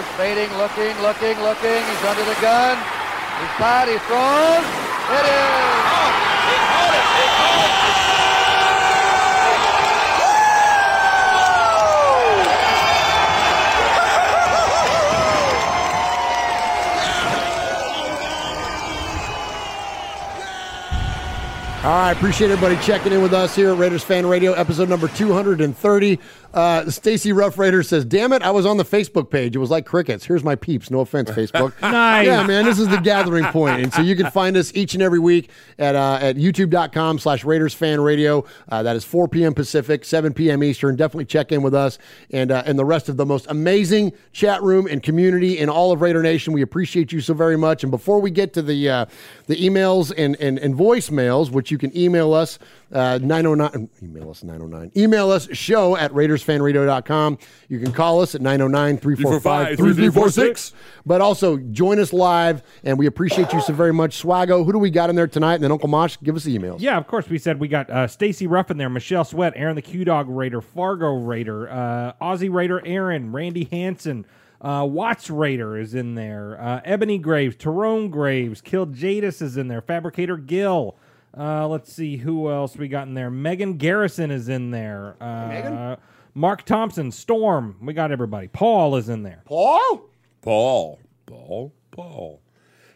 Is, baiting, looking, looking, looking. He's under the gun. He's fired, he throws. It is. Appreciate everybody checking in with us here at Raiders Fan Radio, episode number 230. Uh, Stacy Rough Raider says, Damn it, I was on the Facebook page. It was like crickets. Here's my peeps. No offense, Facebook. Nice. Yeah, man, this is the gathering point. And so you can find us each and every week at, uh, at youtube.com slash Raiders Fan Radio. Uh, that is 4 p.m. Pacific, 7 p.m. Eastern. Definitely check in with us and, uh, and the rest of the most amazing chat room and community in all of Raider Nation. We appreciate you so very much. And before we get to the, uh, the emails and, and, and voicemails, which you can email us, uh, 909, email us 909, email us show at RaidersFanRadio.com. You can call us at 909 345 3346. But also join us live, and we appreciate you so very much. Swago, who do we got in there tonight? And then Uncle Mosh, give us the emails. Yeah, of course. We said we got uh, Stacy Ruff in there, Michelle Sweat, Aaron the Q Dog Raider, Fargo Raider, uh, Aussie Raider Aaron, Randy hanson uh, Watts Raider is in there, uh, Ebony Graves, Tyrone Graves, Killed Jadis is in there, Fabricator Gill. Uh, let's see who else we got in there. Megan Garrison is in there. Uh, Mark Thompson, Storm. We got everybody. Paul is in there. Paul? Paul, Paul, Paul.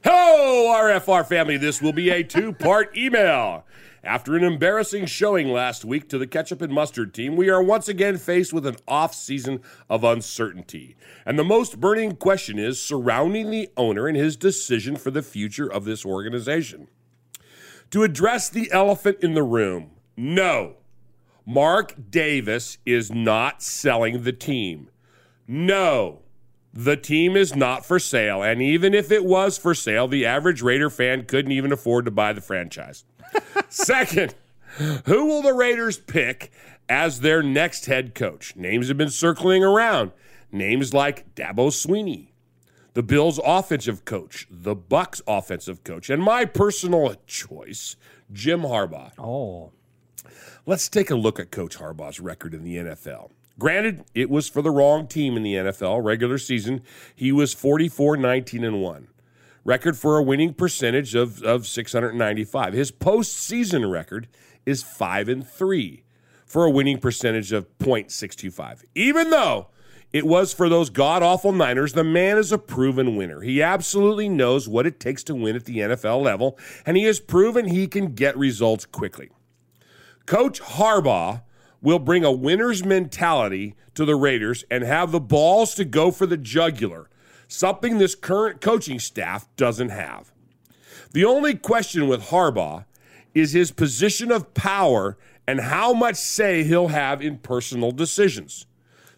Hello, RFR family. This will be a two part email. After an embarrassing showing last week to the ketchup and mustard team, we are once again faced with an off season of uncertainty. And the most burning question is surrounding the owner and his decision for the future of this organization. To address the elephant in the room, no, Mark Davis is not selling the team. No, the team is not for sale. And even if it was for sale, the average Raider fan couldn't even afford to buy the franchise. Second, who will the Raiders pick as their next head coach? Names have been circling around. Names like Dabo Swinney. The Bills' offensive coach, the Bucks' offensive coach, and my personal choice, Jim Harbaugh. Oh. Let's take a look at Coach Harbaugh's record in the NFL. Granted, it was for the wrong team in the NFL. Regular season, he was 44 19 and 1. Record for a winning percentage of, of 695. His postseason record is 5 and 3 for a winning percentage of .625. Even though it was for those god awful Niners, the man is a proven winner. He absolutely knows what it takes to win at the NFL level, and he has proven he can get results quickly. Coach Harbaugh will bring a winner's mentality to the Raiders and have the balls to go for the jugular, something this current coaching staff doesn't have. The only question with Harbaugh is his position of power and how much say he'll have in personal decisions.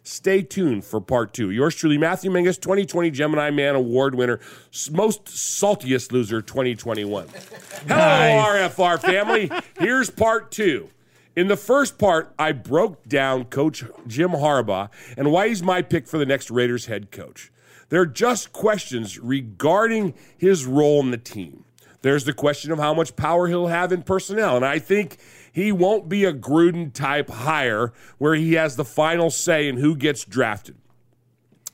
Stay tuned for part two. Yours truly, Matthew Mingus, 2020 Gemini Man Award winner, most saltiest loser 2021. Hello, RFR family. Here's part two. In the first part, I broke down Coach Jim Harbaugh and why he's my pick for the next Raiders head coach. There are just questions regarding his role in the team. There's the question of how much power he'll have in personnel. And I think he won't be a Gruden type hire where he has the final say in who gets drafted.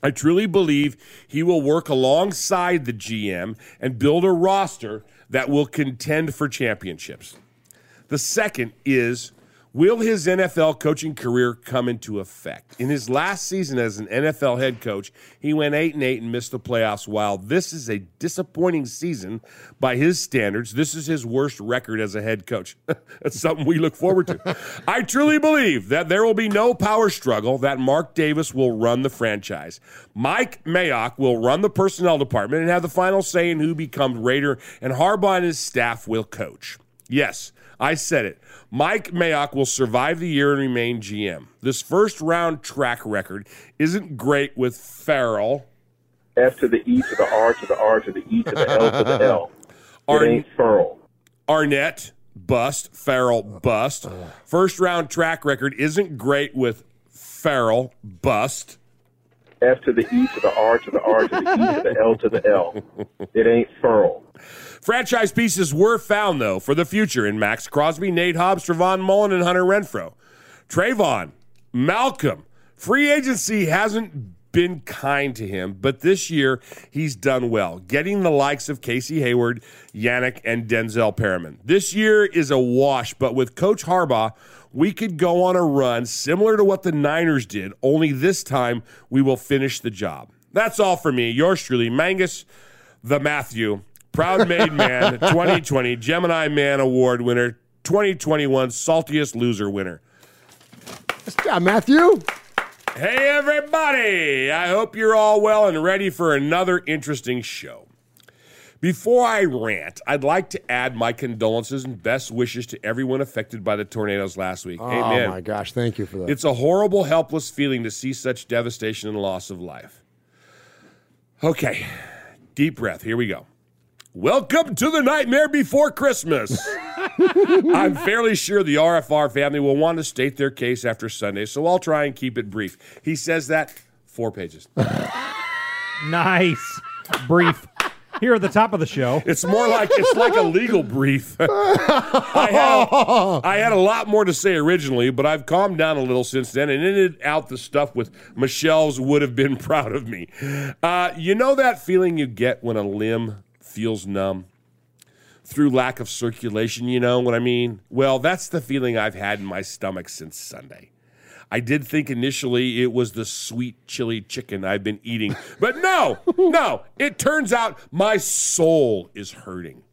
I truly believe he will work alongside the GM and build a roster that will contend for championships. The second is Will his NFL coaching career come into effect? In his last season as an NFL head coach, he went 8 and 8 and missed the playoffs. While this is a disappointing season by his standards, this is his worst record as a head coach. That's something we look forward to. I truly believe that there will be no power struggle, that Mark Davis will run the franchise. Mike Mayock will run the personnel department and have the final say in who becomes Raider, and Harbaugh and his staff will coach. Yes, I said it. Mike Mayock will survive the year and remain GM. This first round track record isn't great with Ferrell. F to the E to the R to the R to the E to the L to the L. It ain't Ferrell. Arnette, bust. Ferrell, bust. First round track record isn't great with Ferrell, bust. F to the E to the R to the R to the E to the L to the L. It ain't Ferrell. Franchise pieces were found, though, for the future in Maxx Crosby, Nate Hobbs, Trayvon Mullen, and Hunter Renfrow. Trayvon, Malcolm. Free agency hasn't been kind to him, but this year he's done well, getting the likes of Casey Hayward, Yannick, and Denzel Perryman. This year is a wash, but with Coach Harbaugh, we could go on a run similar to what the Niners did, only this time we will finish the job. That's all for me. Yours truly, Mangus the Matthew, Proud Made Man 2020 Gemini Man Award winner, 2021 Saltiest Loser winner. Yeah, Matthew. Hey, everybody! I hope you're all well and ready for another interesting show. Before I rant, I'd like to add my condolences and best wishes to everyone affected by the tornadoes last week. Oh Amen. my gosh, thank you for that. It's a horrible, helpless feeling to see such devastation and loss of life. Okay, deep breath. Here we go. Welcome to the nightmare before Christmas. I'm fairly sure the RFR family will want to state their case after Sunday, so I'll try and keep it brief. He says that four pages. Nice. Brief. Here at the top of the show. It's more like it's like a legal brief. I, had, I had a lot more to say originally, but I've calmed down a little since then and ended out the stuff with Michelle's would have been proud of me. Uh, you know that feeling you get when a limb feels numb through lack of circulation, you know what I mean? Well, that's the feeling I've had in my stomach since Sunday. I did think initially it was the sweet chili chicken I've been eating, but no, no. It turns out my soul is hurting.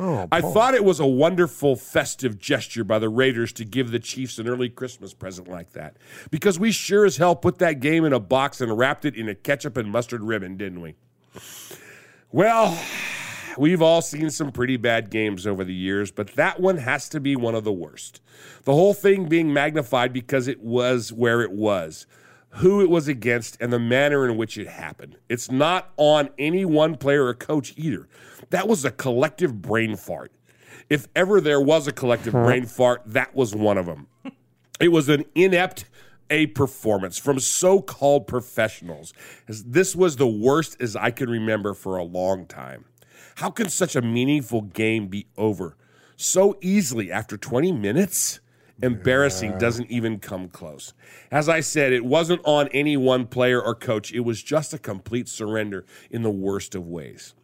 Oh, I thought it was a wonderful festive gesture by the Raiders to give the Chiefs an early Christmas present like that. Because we sure as hell put that game in a box and wrapped it in a ketchup and mustard ribbon, didn't we? Well, we've all seen some pretty bad games over the years, but that one has to be one of the worst. The whole thing being magnified because it was where it was, who it was against, and the manner in which it happened. It's not on any one player or coach either. That was a collective brain fart. If ever there was a collective brain fart, that was one of them. It was an inept a performance from so called professionals. This was the worst as I can remember for a long time. How can such a meaningful game be over so easily after 20 minutes? Embarrassing doesn't even come close. As I said, it wasn't on any one player or coach, it was just a complete surrender in the worst of ways.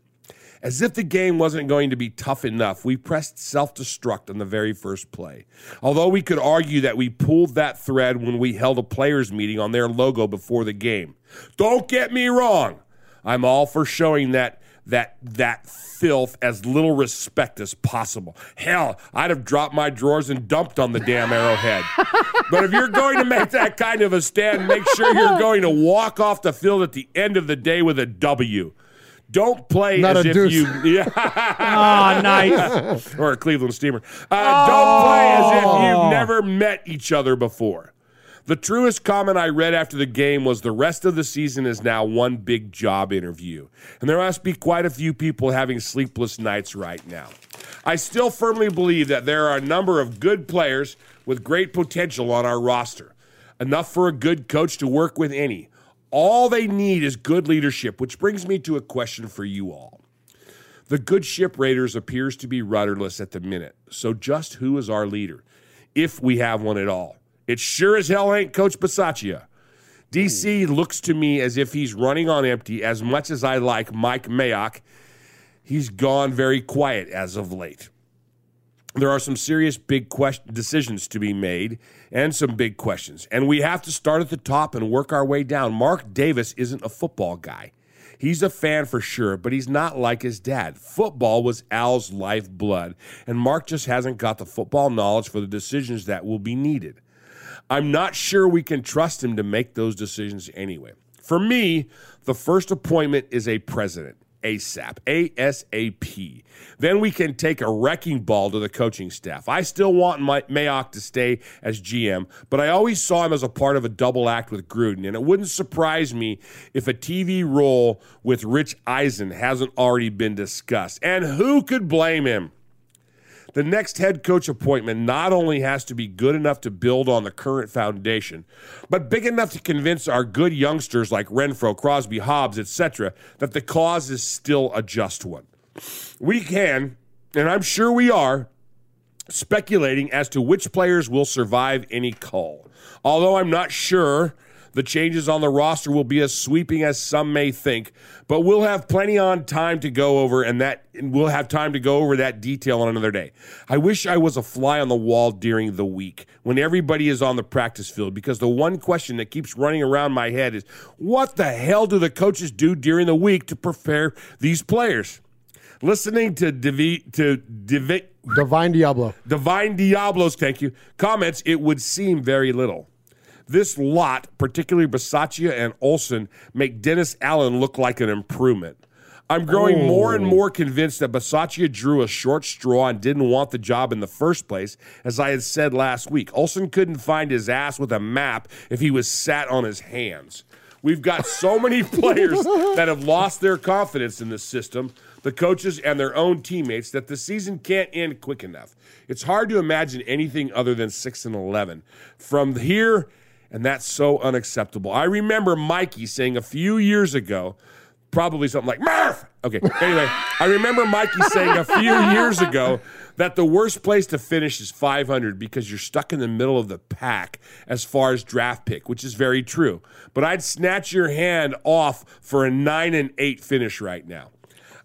As if the game wasn't going to be tough enough, we pressed self destruct on the very first play. Although we could argue that we pulled that thread when we held a players' meeting on their logo before the game. Don't get me wrong. I'm all for showing that that that filth as little respect as possible. Hell, I'd have dropped my drawers and dumped on the damn arrowhead. but if you're going to make that kind of a stand, make sure you're going to walk off the field at the end of the day with a W. Don't play Not as if deuce. you yeah. Ah, nice. or a Cleveland steamer. Uh, Don't play as if Oh. you've never met each other before. The truest comment I read after the game was the rest of the season is now one big job interview. And there must be quite a few people having sleepless nights right now. I still firmly believe that there are a number of good players with great potential on our roster, enough for a good coach to work with any. All they need is good leadership, which brings me to a question for you all. The good ship Raiders appears to be rudderless at the minute. So just who is our leader? If we have one at all. It sure as hell ain't Coach Bisaccia. DC looks to me as if he's running on empty as much as I like Mike Mayock. He's gone very quiet as of late. There are some serious big question, decisions to be made and some big questions. And we have to start at the top and work our way down. Mark Davis isn't a football guy. He's a fan for sure, but he's not like his dad. Football was Al's lifeblood, and Mark just hasn't got the football knowledge for the decisions that will be needed. I'm not sure we can trust him to make those decisions anyway. For me, the first appointment is a president, ASAP, ASAP. Then we can take a wrecking ball to the coaching staff. I still want Mayock to stay as GM, but I always saw him as a part of a double act with Gruden, and it wouldn't surprise me if a TV role with Rich Eisen hasn't already been discussed. And who could blame him? The next head coach appointment not only has to be good enough to build on the current foundation, but big enough to convince our good youngsters like Renfrow, Crosby, Hobbs, etc., that the cause is still a just one. We can, and I'm sure we are, speculating as to which players will survive any call. Although I'm not sure the changes on the roster will be as sweeping as some may think, but we'll have plenty on time to go over and that and we'll have time to go over that detail on another day. I wish I was a fly on the wall during the week when everybody is on the practice field because the one question that keeps running around my head is what the hell do the coaches do during the week to prepare these players? Listening to Divi, to Divi, Divine Deablo. Divine Deablos, thank you. Comments, it would seem very little. This lot, particularly Bisaccia and Olson, make Dennis Allen look like an improvement. I'm growing Oh. more and oh. more convinced that Bisaccia drew a short straw and didn't want the job in the first place, as I had said last week. Olson couldn't find his ass with a map if he was sat on his hands. We've got so many players that have lost their confidence in the system, the coaches, and their own teammates that the season can't end quick enough. It's hard to imagine anything other than 6 and 11. From here, and that's so unacceptable. I remember Mikey saying a few years ago, probably something like Murph. Okay. Anyway, I remember Mikey saying a few years ago that the worst place to finish is 500 because you're stuck in the middle of the pack as far as draft pick, which is very true. But I'd snatch your hand off for a 9 and 8 finish right now.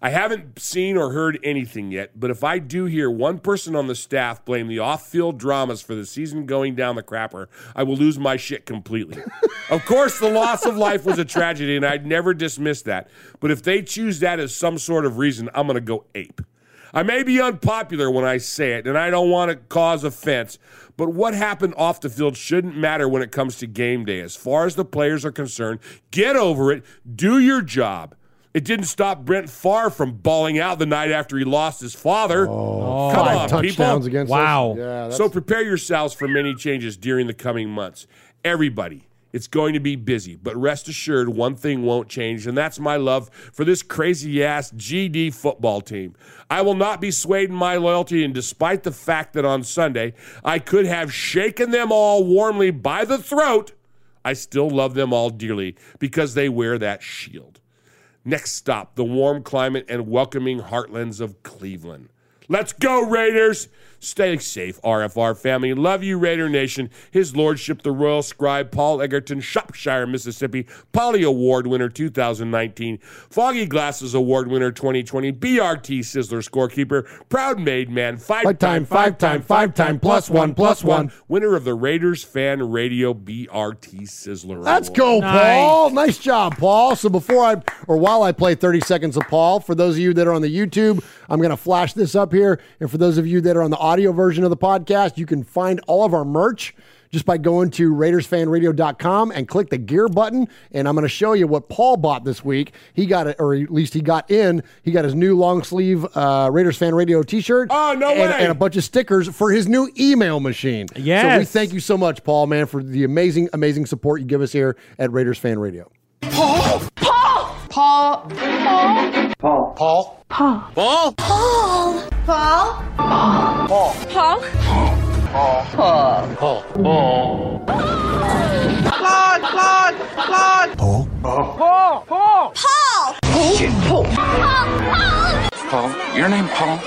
I haven't seen or heard anything yet, but if I do hear one person on the staff blame the off field dramas for the season going down the crapper, I will lose my shit completely. of course, the loss of life was a tragedy, and I'd never dismiss that. But if they choose that as some sort of reason, I'm going to go ape. I may be unpopular when I say it, and I don't want to cause offense, but what happened off the field shouldn't matter when it comes to game day. As far as the players are concerned, get over it, do your job. It didn't stop Brent Favre from bawling out the night after he lost his father. Oh, Come five on, touchdowns people. against. Wow. Yeah, so prepare yourselves for many changes during the coming months. Everybody, it's going to be busy, but rest assured, one thing won't change, and that's my love for this crazy ass GD football team. I will not be swayed in my loyalty, and despite the fact that on Sunday I could have shaken them all warmly by the throat, I still love them all dearly because they wear that shield. Next stop, the warm climate and welcoming heartlands of Cleveland. Let's go, Raiders! Stay safe, RFR family. Love you, Raider Nation. His Lordship, the Royal Scribe, Paul Egerton, Shropshire, Mississippi, Polly Award winner 2019, Foggy Glasses Award winner 2020, BRT Sizzler scorekeeper, proud made man, five, Five time, five time, five time, plus one, plus one. winner of the Raiders Fan Radio BRT Sizzler. Let's Award. go, Paul. Nice job, Paul. So before I or while I play 30 seconds of Paul, for those of you that are on the YouTube, I'm going to flash this up here. And for those of you that are on the audio version of the podcast, you can find all of our merch just by going to RaidersFanRadio.com and click the gear button. And I'm going to show you what Paul bought this week. He got it, or at least he got in. He got his new long sleeve uh, Raiders Fan Radio T-shirt. Oh no and, way! and a bunch of stickers for his new email machine. Yeah. So we thank you so much, Paul, man, for the amazing, amazing support you give us here at Raiders Fan Radio. Paul! Paul! Paul! Paul! Paul. Paul! Paul. Paul! Paul! Paul! Paul! Paul! Paul! Paul. Paul! Claude! Claude! Claude! Paul. Paul! Paul! Paul! Paul! Paul! Paul, your name Paul?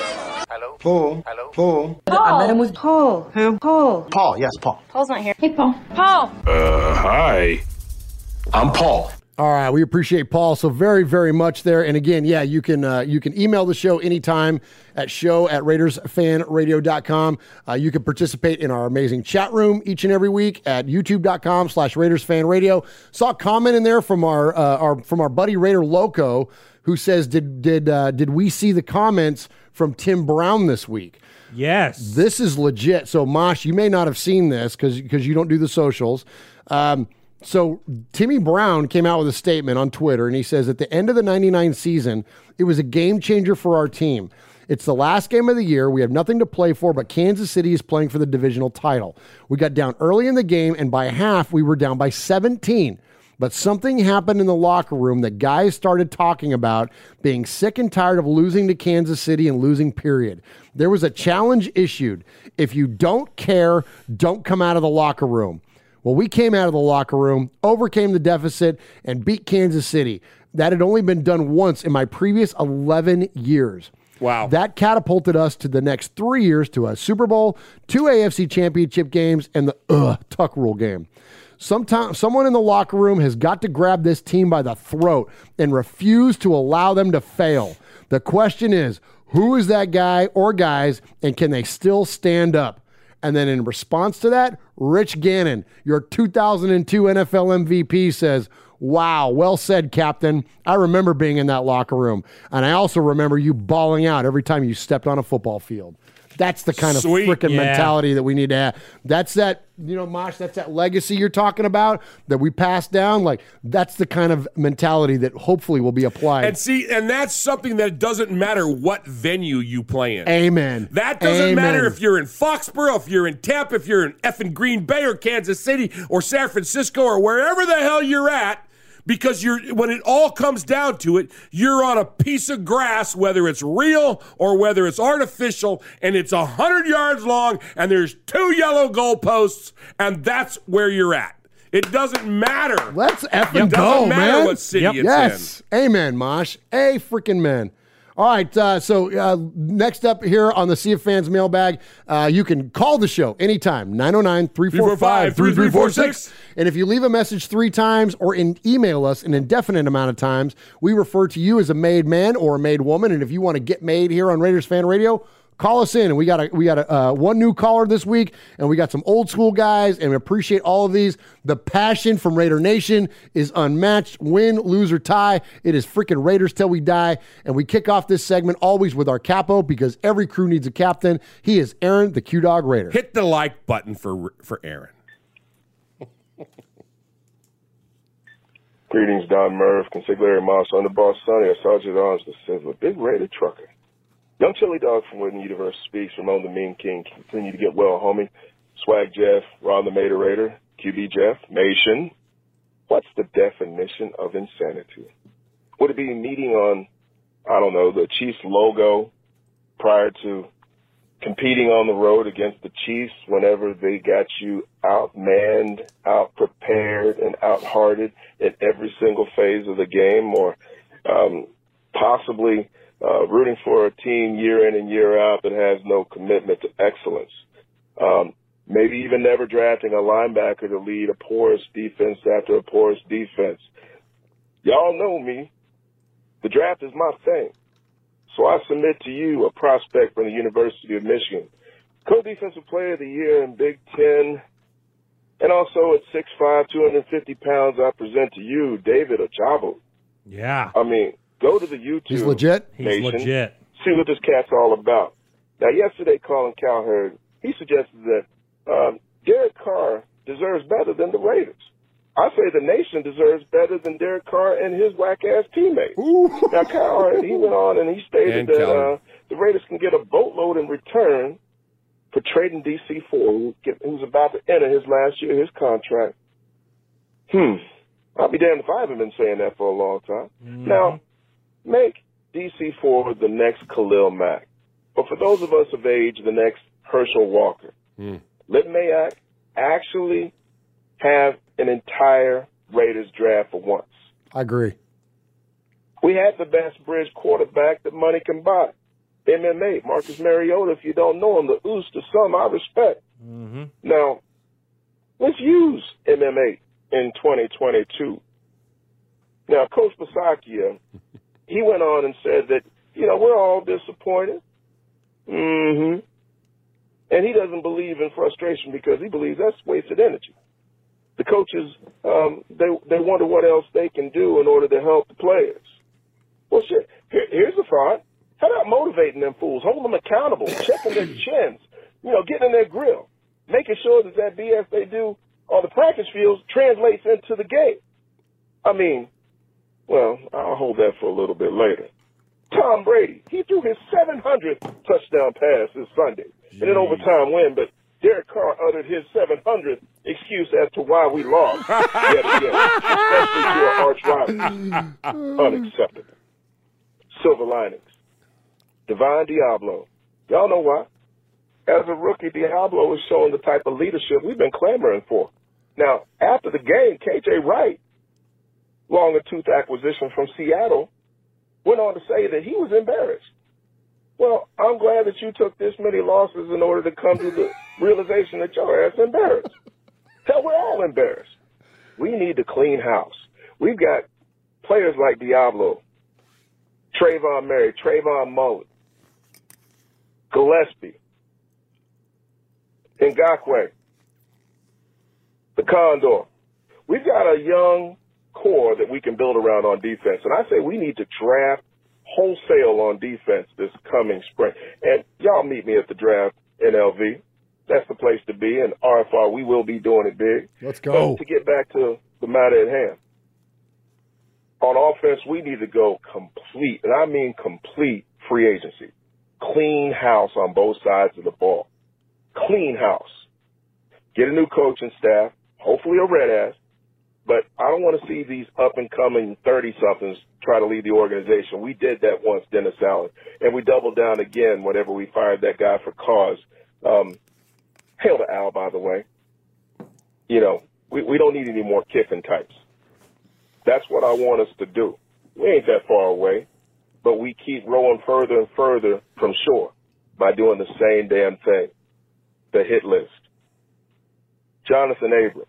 Paul. Hello. Paul. I met him with Paul Paul. Who? Paul. Paul. Yes, Paul. Paul's not here. Hey, Paul. Paul. Uh, hi. I'm Paul. All right, we appreciate Paul so very, very much there. And again, yeah, you can uh, you can email the show anytime at show at RaidersFanRadio.com. Uh, you can participate in our amazing chat room each and every week at YouTube.com slash RaidersFanRadio. Saw a comment in there from our uh, our from our buddy Raider Loco who says, Did did uh, did we see the comments from Tim Brown this week? Yes. This is legit. So, Mosh, you may not have seen this because because you don't do the socials. Um, so, Timmy Brown came out with a statement on Twitter, and he says at the end of the '99 season, it was a game changer for our team. It's the last game of the year. We have nothing to play for, but Kansas City is playing for the divisional title. We got down early in the game, and by half, we were down by 17. But something happened in the locker room that guys started talking about being sick and tired of losing to Kansas City and losing, period. There was a challenge issued. If you don't care, don't come out of the locker room. Well, we came out of the locker room, overcame the deficit, and beat Kansas City. That had only been done once in my previous 11 years. Wow. That catapulted us to the next three years to a Super Bowl, two AFC championship games, and the ugh, Tuck Rule game. Sometime, someone in the locker room has got to grab this team by the throat and refuse to allow them to fail. The question is who is that guy or guys, and can they still stand up? And then in response to that, Rich Gannon, your 2002 NFL MVP, says, Wow, well said, Captain. I remember being in that locker room. And I also remember you bawling out every time you stepped on a football field. That's the kind of freaking Yeah. mentality that we need to have. That's that, you know, Mosh, that's that legacy you're talking about that we passed down. Like, that's the kind of mentality that hopefully will be applied. And see, and that's something that doesn't matter what venue you play in. Amen. That doesn't Amen. matter if you're in Foxborough, if you're in Tampa, if you're in effing Green Bay or Kansas City or San Francisco or wherever the hell you're at. Because you're when it all comes down to it, you're on a piece of grass, whether it's real or whether it's artificial, and it's a hundred yards long, and there's two yellow goalposts, and that's where you're at. It doesn't matter. Let's effing it doesn't go, matter man. what city it's in. yes. Amen, Mosh. A freaking man. All right. Uh, so uh, next up here on the Sea of Fans mailbag, uh, you can call the show anytime, 909 345 3346. And if you leave a message three times or in, email us an indefinite amount of times, we refer to you as a made man or a made woman. And if you want to get made here on Raiders Fan Radio, call us in and we got a we got a uh, one new caller this week and we got some old school guys and we appreciate all of these. The passion from raider nation is unmatched. Win lose or tie it is freaking raiders till we die. And we kick off this segment always with our capo because every crew needs a captain. He is aaron the q dog raider. Hit the like button for for Aaron. Greetings, Don Murph, Consigliere Moss, on the boss Sonny, or Sergeant Arms, the Sizzler, Big Raider Trucker. Young Chili Dog from Wooden Universe speaks. Ramon the Mean King. Continue to get well, homie. Swag Jeff, Ron the Mater Raider, QB Jeff, Nation. What's the definition of insanity? Would it be meeting on, I don't know, the Chiefs logo prior to competing on the road against the Chiefs whenever they got you outmanned, outprepared, and outhearted in every single phase of the game, or um, possibly uh, rooting for a team year in and year out that has no commitment to excellence. Um, maybe even never drafting a linebacker to lead a porous defense after a porous defense. Y'all know me. The draft is my thing. So I submit to you a prospect from the University of Michigan, co-defensive player of the year in Big Ten, and also at 6'5", 250 pounds, I present to you David Ojabo. Yeah. I mean, go to the YouTube. He's legit? He's Nation, legit. See what this cat's all about. Now, yesterday, Colin Cowherd, he suggested that um, Derek Carr deserves better than the Raiders. I say the nation deserves better than Derek Carr and his whack ass teammate. Now, Cowherd, he went on and he stated And that uh, the Raiders can get a boatload in return for trading DC4, who's about to enter his last year of his contract. Hmm. I'll be damned if I haven't been saying that for a long time. Now, make DC4 the next Khalil Mack. But for those of us of age, the next Herschel Walker. Let Mayock actually have an entire Raiders draft for once. I agree. We had the best bridge quarterback that money can buy. MMA, Marcus Mariota, if you don't know him, the ooze to some I respect. Mm-hmm. Now, let's use MMA in 2022. Now, Coach Bisaccia, he went on and said that, you know, we're all disappointed. hmm And he doesn't believe in frustration because he believes that's wasted energy. The coaches, um, they, they wonder what else they can do in order to help the players. Well, shit, here, here's the thought. How about motivating them fools, holding them accountable, checking their chins, you know, getting in their grill, making sure that that BS they do on the practice fields translates into the game. I mean, well, I'll hold that for a little bit later. Tom Brady, he threw his 700th touchdown pass this Sunday in an overtime win, but Derek Carr uttered his 700th excuse as to why we lost yet again, especially to our arch rival. Unacceptable. Silver linings. Divine Deablo. Y'all know why. As a rookie, Deablo is showing the type of leadership we've been clamoring for. Now, after the game, KJ Wright, longer tooth acquisition from Seattle, went on to say that he was embarrassed. Well, I'm glad that you took this many losses in order to come to the realization that your ass embarrassed. Hell, we're all embarrassed. We need to clean house. We've got players like Deablo, Trayvon Murray, Trayvon Mullen, Gillespie, Ngakoue, the Condor. We've got a young core that we can build around on defense. And I say we need to draft wholesale on defense this coming spring. And y'all meet me at the draft in LV. That's the place to be. And RFR, we will be doing it big. Let's go. But to get back to the matter at hand, on offense, we need to go complete, and I mean complete free agency. Clean house on both sides of the ball. Clean house. Get a new coaching staff, hopefully a red ass, but I don't want to see these up and coming 30 somethings try to lead the organization. We did that once, Dennis Allen, and we doubled down again whenever we fired that guy for cause. Um, hail to Al, by the way. You know, we, we don't need any more Kiffin types. That's what I want us to do. We ain't that far away, but we keep rowing further and further from shore by doing the same damn thing. The hit list. Johnathan Abram,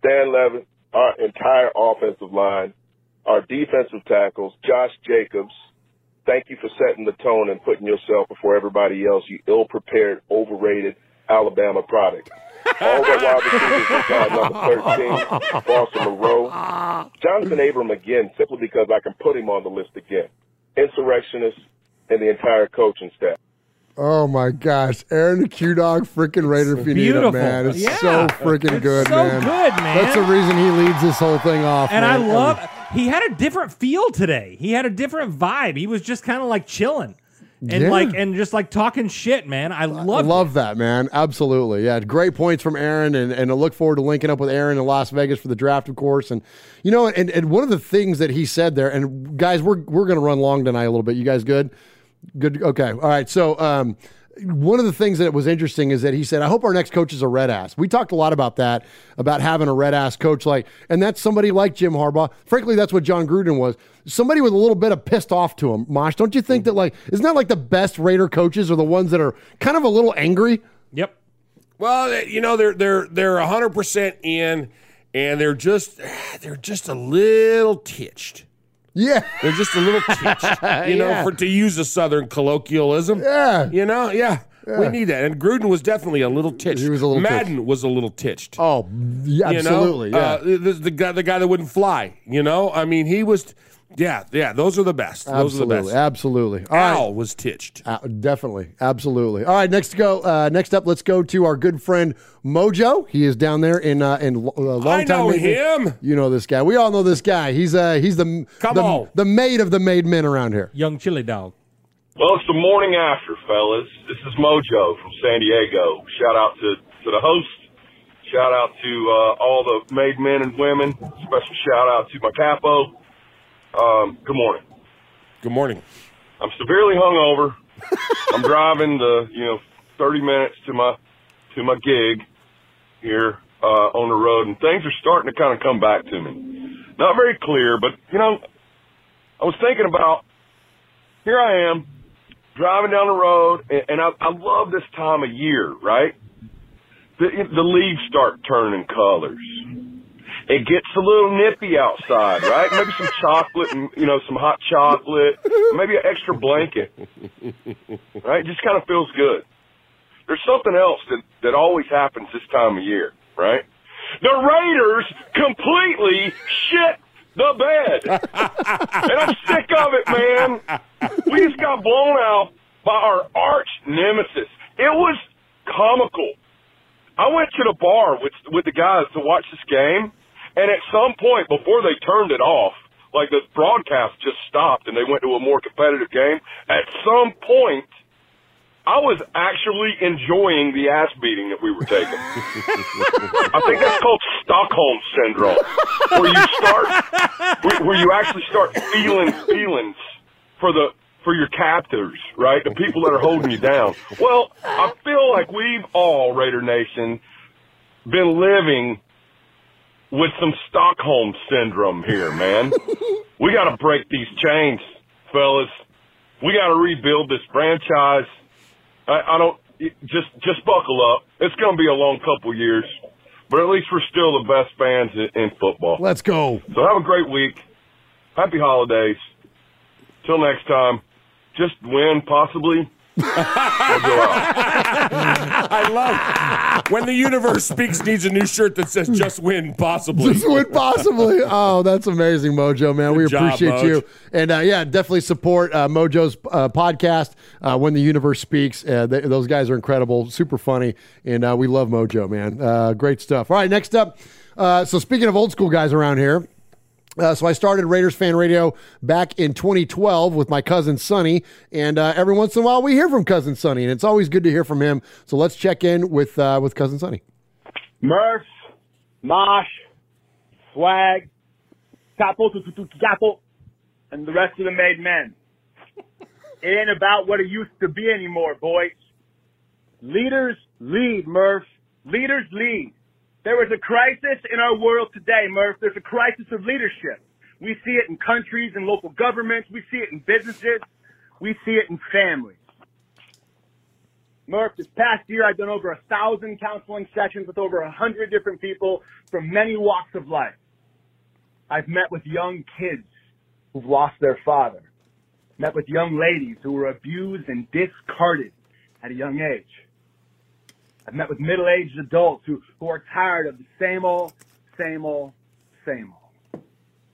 Stan Levin, our entire offensive line, our defensive tackles, Josh Jacobs. Thank you for setting the tone and putting yourself before everybody else, you ill-prepared, overrated Alabama product. All the wide receivers number 13, Boston Monroe. Johnathan Abram again, simply because I can put him on the list again. Insurrectionist and the entire coaching staff. Oh my gosh, Aaron the Q Dog, freaking Raider need beautiful. man. It's Yeah. so freaking It's good, so man. good, man. That's the reason he leads this whole thing off. And I man. love. He had a different feel today. He had a different vibe. He was just kind of like chilling, and Yeah. like and just like talking shit, man. I I love. love that, man. Absolutely. Yeah. Great points from Aaron. And, and I look forward to linking up with Aaron in Las Vegas for the draft, of course. And, you know, and, and one of the things that he said there, and guys, we're, we're going to run long tonight a little bit. You guys good? Good. Okay. All right. So, um, one of the things that was interesting is that he said, "I hope our next coach is a red ass." We talked a lot about that, about having a red ass coach, like, and that's somebody like Jim Harbaugh. Frankly, that's what Jon Gruden was. Somebody with a little bit of pissed off to him. Mosh, don't you think that like isn't that like the best Raider coaches are the ones that are kind of a little angry? Yep. Well, you know they're they're they're hundred percent in, and they're just they're just a little titched. Yeah, they're just a little titched. You know, Yeah. for to use a Southern colloquialism. Yeah, you know, yeah. We need that, and Gruden was definitely a little titched. He was a little Madden was a little titched. Oh, yeah, You know? absolutely. yeah. Uh, the, the guy, the guy that wouldn't fly. You know, I mean, he was. Yeah, yeah. Those are the best. Those are the absolutely, best. absolutely. All right. Al was titched. Uh, definitely, absolutely. All right, next to go. Uh, next up, let's go to our good friend Mojo. He is down there in uh, in uh, long I time. know him. You know this guy. We all know this guy. He's uh he's the Come the, on. the maid of the made men around here. Young chili dog. Well, it's the morning after, fellas. This is Mojo from San Diego. Shout out to, to the host. Shout out to uh, all the made men and women. Special shout out to my capo. Um, good morning. Good morning. I'm severely hungover. I'm driving the you know 30 minutes to my to my gig here uh, on the road, and things are starting to kind of come back to me. Not very clear, but you know, I was thinking about here I am driving down the road, and, and I, I love this time of year, right? The, the leaves start turning colors. It gets a little nippy outside, right? Maybe some chocolate and, you know, some hot chocolate, maybe an extra blanket, right? Just kind of feels good. There's something else that, that always happens this time of year, right? The Raiders completely shit the bed. and I'm sick of it, man. We just got blown out by our arch nemesis. It was comical. I went to the bar with with the guys to watch this game, and at some point before they turned it off, like the broadcast just stopped and they went to a more competitive game. At some point, I was actually enjoying the ass beating that we were taking. I think that's called Stockholm syndrome, where you start, where, where you actually start feeling feelings for the for your captors, right? The people that are holding you down. Well, I feel like we've all Raider Nation been living with some Stockholm syndrome here, man. we got to break these chains, fellas. We got to rebuild this franchise. I, I don't just just buckle up. It's going to be a long couple years, but at least we're still the best fans in, in football. Let's go. So have a great week. Happy holidays. Till next time, just win possibly. I love when the universe speaks needs a new shirt that says "Just win, possibly." Just win possibly. Oh, that's amazing, Mojo, man. we job, appreciate Moj. you. And uh, yeah, definitely support uh, Mojo's uh, podcast, uh, When the Universe Speaks. Uh, th- those guys are incredible, super funny. And uh, we love Mojo, man. Uh, great stuff. All right, next up. Uh, so, speaking of old school guys around here, uh, so I started Raiders Fan Radio back in 2012 with my cousin Sonny, and uh, every once in a while we hear from cousin Sonny, and it's always good to hear from him. So let's check in with uh, with cousin Sonny. Murph, Mosh, Swag, Capo, Capo, and the rest of the made men. It ain't about what it used to be anymore, boys. Leaders lead, Murph. Leaders lead. There is a crisis in our world today, Murph. There's a crisis of leadership. We see it in countries and local governments. We see it in businesses. We see it in families. Murph, this past year I've done over a thousand counseling sessions with over a hundred different people from many walks of life. I've met with young kids who've lost their father, met with young ladies who were abused and discarded at a young age. I've met with middle-aged adults who, who are tired of the same old, same old, same old.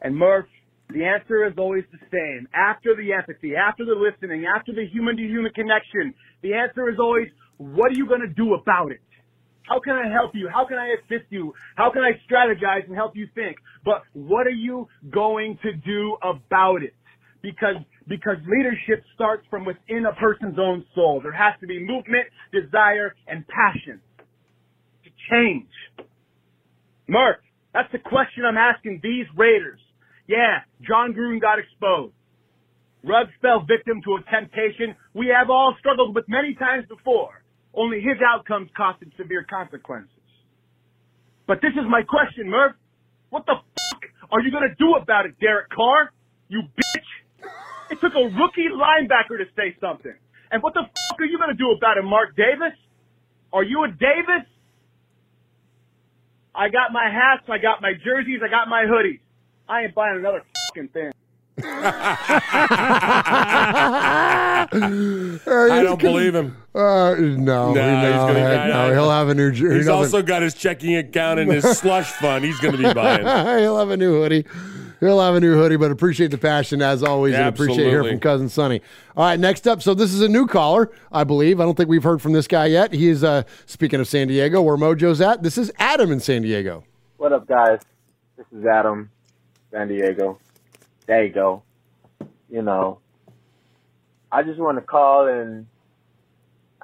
And Murph, the answer is always the same. After the empathy, after the listening, after the human-to-human connection, the answer is always, what are you going to do about it? How can I help you? How can I assist you? How can I strategize and help you think? But what are you going to do about it? Because, because leadership starts from within a person's own soul. There has to be movement, desire, and passion to change. Murph, that's the question I'm asking these Raiders. Yeah, Jon Gruden got exposed. Ruggs fell victim to a temptation we have all struggled with many times before. Only his outcomes costed severe consequences. But this is my question, Murph. What the fuck are you gonna do about it, Derek Carr? You bitch! It took a rookie linebacker to say something. And what the fuck are you gonna do about it, Mark Davis? Are you a Davis? I got my hats, I got my jerseys, I got my hoodies. I ain't buying another fucking thing. I don't believe him. Uh, no, No, he's gonna heck no. He'll have a new. jer- He's doesn't- also got his checking account and his slush fund. He's going to be buying. He'll have a new hoodie. He'll have a new hoodie, but appreciate the passion as always, and appreciate hearing from cousin Sonny. All right, next up. So this is a new caller, I believe. I don't think we've heard from this guy yet. He is uh, speaking of San Diego, where Mojo's at. This is Adam in San Diego. What up, guys? This is Adam, San Diego. There you go. You know, I just want to call and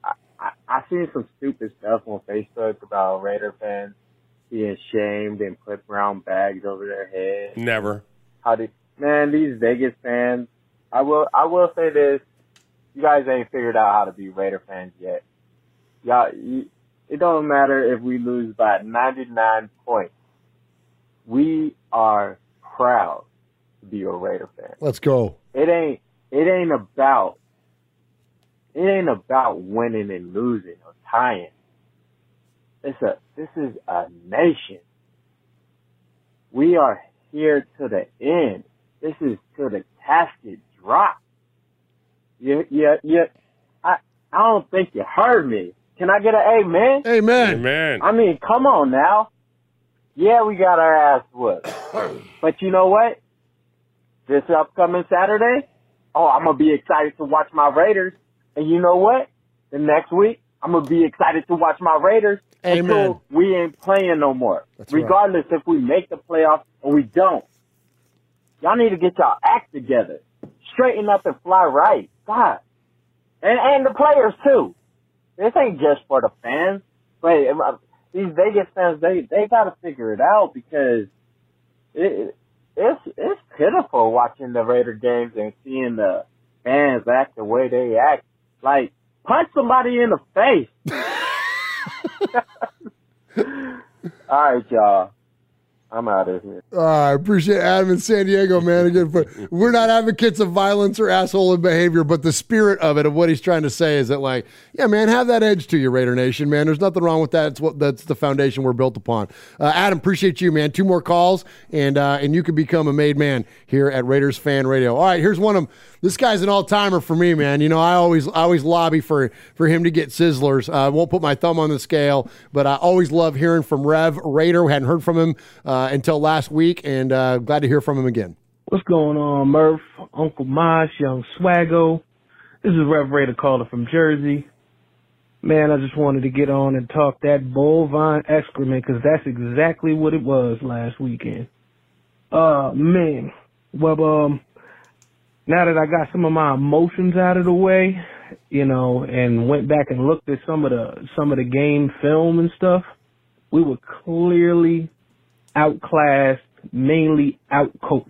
I, I, I seen some stupid stuff on Facebook about Raider fans being shamed and put brown bags over their head. Never. How did man these Vegas fans? I will I will say this: you guys ain't figured out how to be Raider fans yet. Y'all, you, it don't matter if we lose by 99 points. We are proud to be a Raider fan. Let's go. It ain't it ain't about it ain't about winning and losing or tying. It's a this is a nation. We are here to the end. This is to the casket drop. Yeah, yeah, yeah. I I don't think you heard me. Can I get an amen? Amen. Amen. I mean, come on now. Yeah, we got our ass whooped. but you know what? This upcoming Saturday, oh, I'm gonna be excited to watch my Raiders. And you know what? The next week, I'm gonna be excited to watch my Raiders Amen. until we ain't playing no more. That's right. Regardless if we make the playoffs or we don't. Y'all need to get y'all act together. Straighten up and fly right. God. And and the players too. This ain't just for the fans. But uh, these Vegas fans, they they gotta figure it out because it it's it's pitiful watching the Raider games and seeing the fans act the way they act. Like punch somebody in the face. All right, y'all. I'm out of here. Uh, I appreciate Adam in San Diego, man. Again, but we're not advocates of violence or asshole behavior, but the spirit of it, of what he's trying to say, is that like, yeah, man, have that edge to you, Raider Nation, man. There's nothing wrong with that. It's what that's the foundation we're built upon. Uh, Adam, appreciate you, man. Two more calls, and uh, and you can become a made man here at Raiders Fan Radio. All right, here's one of them. This guy's an all timer for me, man. You know, I always I always lobby for for him to get Sizzlers. Uh, I won't put my thumb on the scale, but I always love hearing from Rev Raider. We hadn't heard from him uh, until last week, and uh, glad to hear from him again. What's going on, Murph, Uncle Mosh, Young Swaggo? This is Rev Raider calling from Jersey. Man, I just wanted to get on and talk that bovine excrement because that's exactly what it was last weekend. Uh, man. Well, um, now that I got some of my emotions out of the way, you know, and went back and looked at some of the some of the game film and stuff, we were clearly outclassed, mainly outcoached.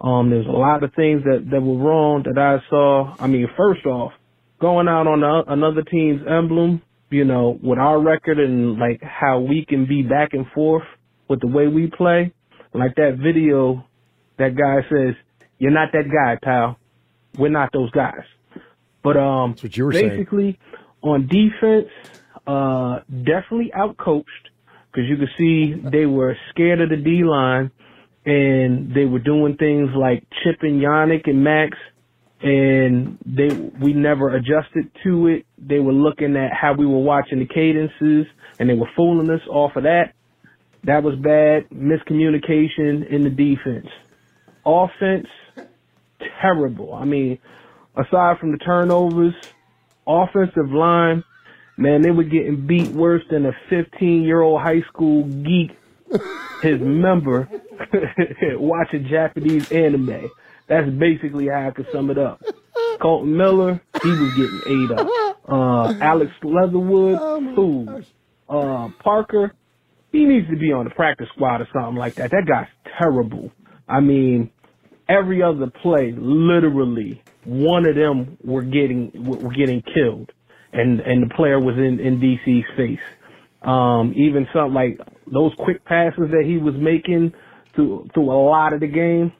Um, there's a lot of things that, that were wrong that I saw. I mean, first off, going out on a, another team's emblem, you know, with our record and like how we can be back and forth with the way we play, like that video, that guy says, "You're not that guy, pal. We're not those guys." But um, what you were saying. basically on defense, uh, definitely outcoached because you could see they were scared of the D line and they were doing things like chipping Yannick and Maxx and they we never adjusted to it. They were looking at how we were watching the cadences and they were fooling us off of that. That was bad. Miscommunication in the defense. Offense, terrible. I mean, aside from the turnovers, offensive line, man, they were getting beat worse than a 15 year old high school geek, his member, watching Japanese anime. That's basically how I could sum it up. Colton Miller, he was getting ate up. Uh, Alex Leatherwood, who, Uh, Parker, he needs to be on the practice squad or something like that. That guy's terrible. I mean, every other play, literally, one of them were getting were getting killed, and and the player was in in DC's face. Um, even something like those quick passes that he was making through through a lot of the game,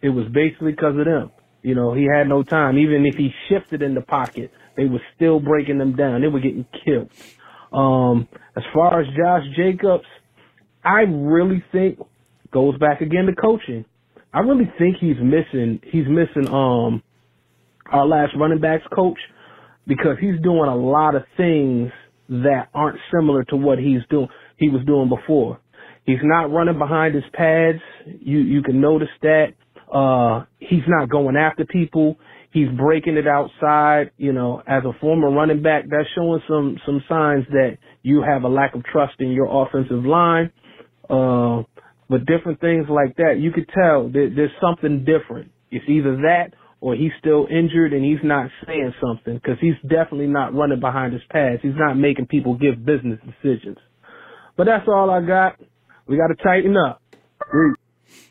it was basically because of them. You know, he had no time. Even if he shifted in the pocket, they were still breaking them down. They were getting killed. Um, as far as Josh Jacobs, I really think goes back again to coaching. I really think he's missing he's missing um our last running backs coach because he's doing a lot of things that aren't similar to what he's doing he was doing before. He's not running behind his pads. You you can notice that. Uh he's not going after people. He's breaking it outside, you know, as a former running back, that's showing some some signs that you have a lack of trust in your offensive line. Uh but different things like that, you could tell that there's something different. It's either that or he's still injured and he's not saying something because he's definitely not running behind his pads. He's not making people give business decisions. But that's all I got. We got to tighten up.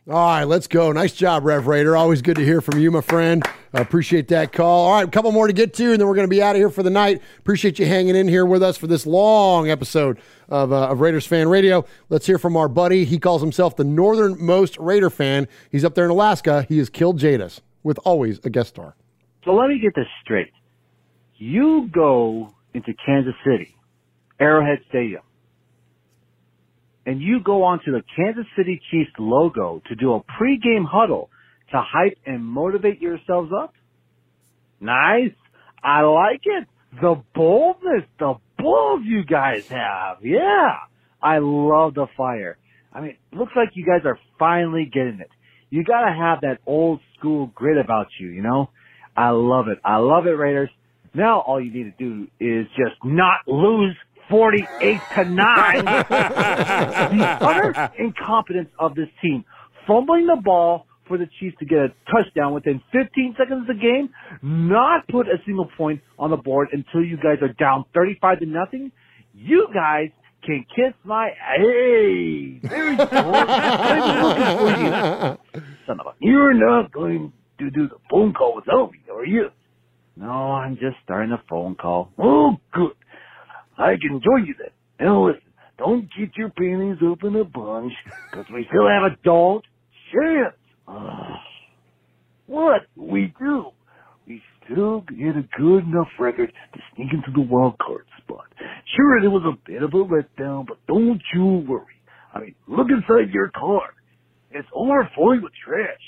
All right, let's go. Nice job, Rev Raider. Always good to hear from you, my friend. I appreciate that call. All right, a couple more to get to, and then we're going to be out of here for the night. Appreciate you hanging in here with us for this long episode of, uh, of Raiders Fan Radio. Let's hear from our buddy. He calls himself the northernmost Raider fan. He's up there in Alaska. He has killed Jadis with always a guest star. So let me get this straight. You go into Kansas City, Arrowhead Stadium, and you go onto the Kansas City Chiefs logo to do a pregame huddle to hype and motivate yourselves up? Nice. I like it. The boldness, the balls you guys have. Yeah. I love the fire. I mean, looks like you guys are finally getting it. You gotta have that old school grit about you, you know? I love it. I love it, Raiders. Now all you need to do is just not lose 48 to 9. the utter incompetence of this team. Fumbling the ball for the Chiefs to get a touchdown within 15 seconds of the game, not put a single point on the board until you guys are down 35 to nothing. You guys can kiss my hey. There you go. I was looking for you. Son of a. You're not going to do the phone call without me, are you? No, I'm just starting a phone call. Oh, good. I can join you then. Now listen, don't get your panties up in a bunch, because we still have a don't chance. What we do? We still get a good enough record to sneak into the wild card spot. Sure, it was a bit of a letdown, but don't you worry. I mean, look inside your car. It's overflowing with trash.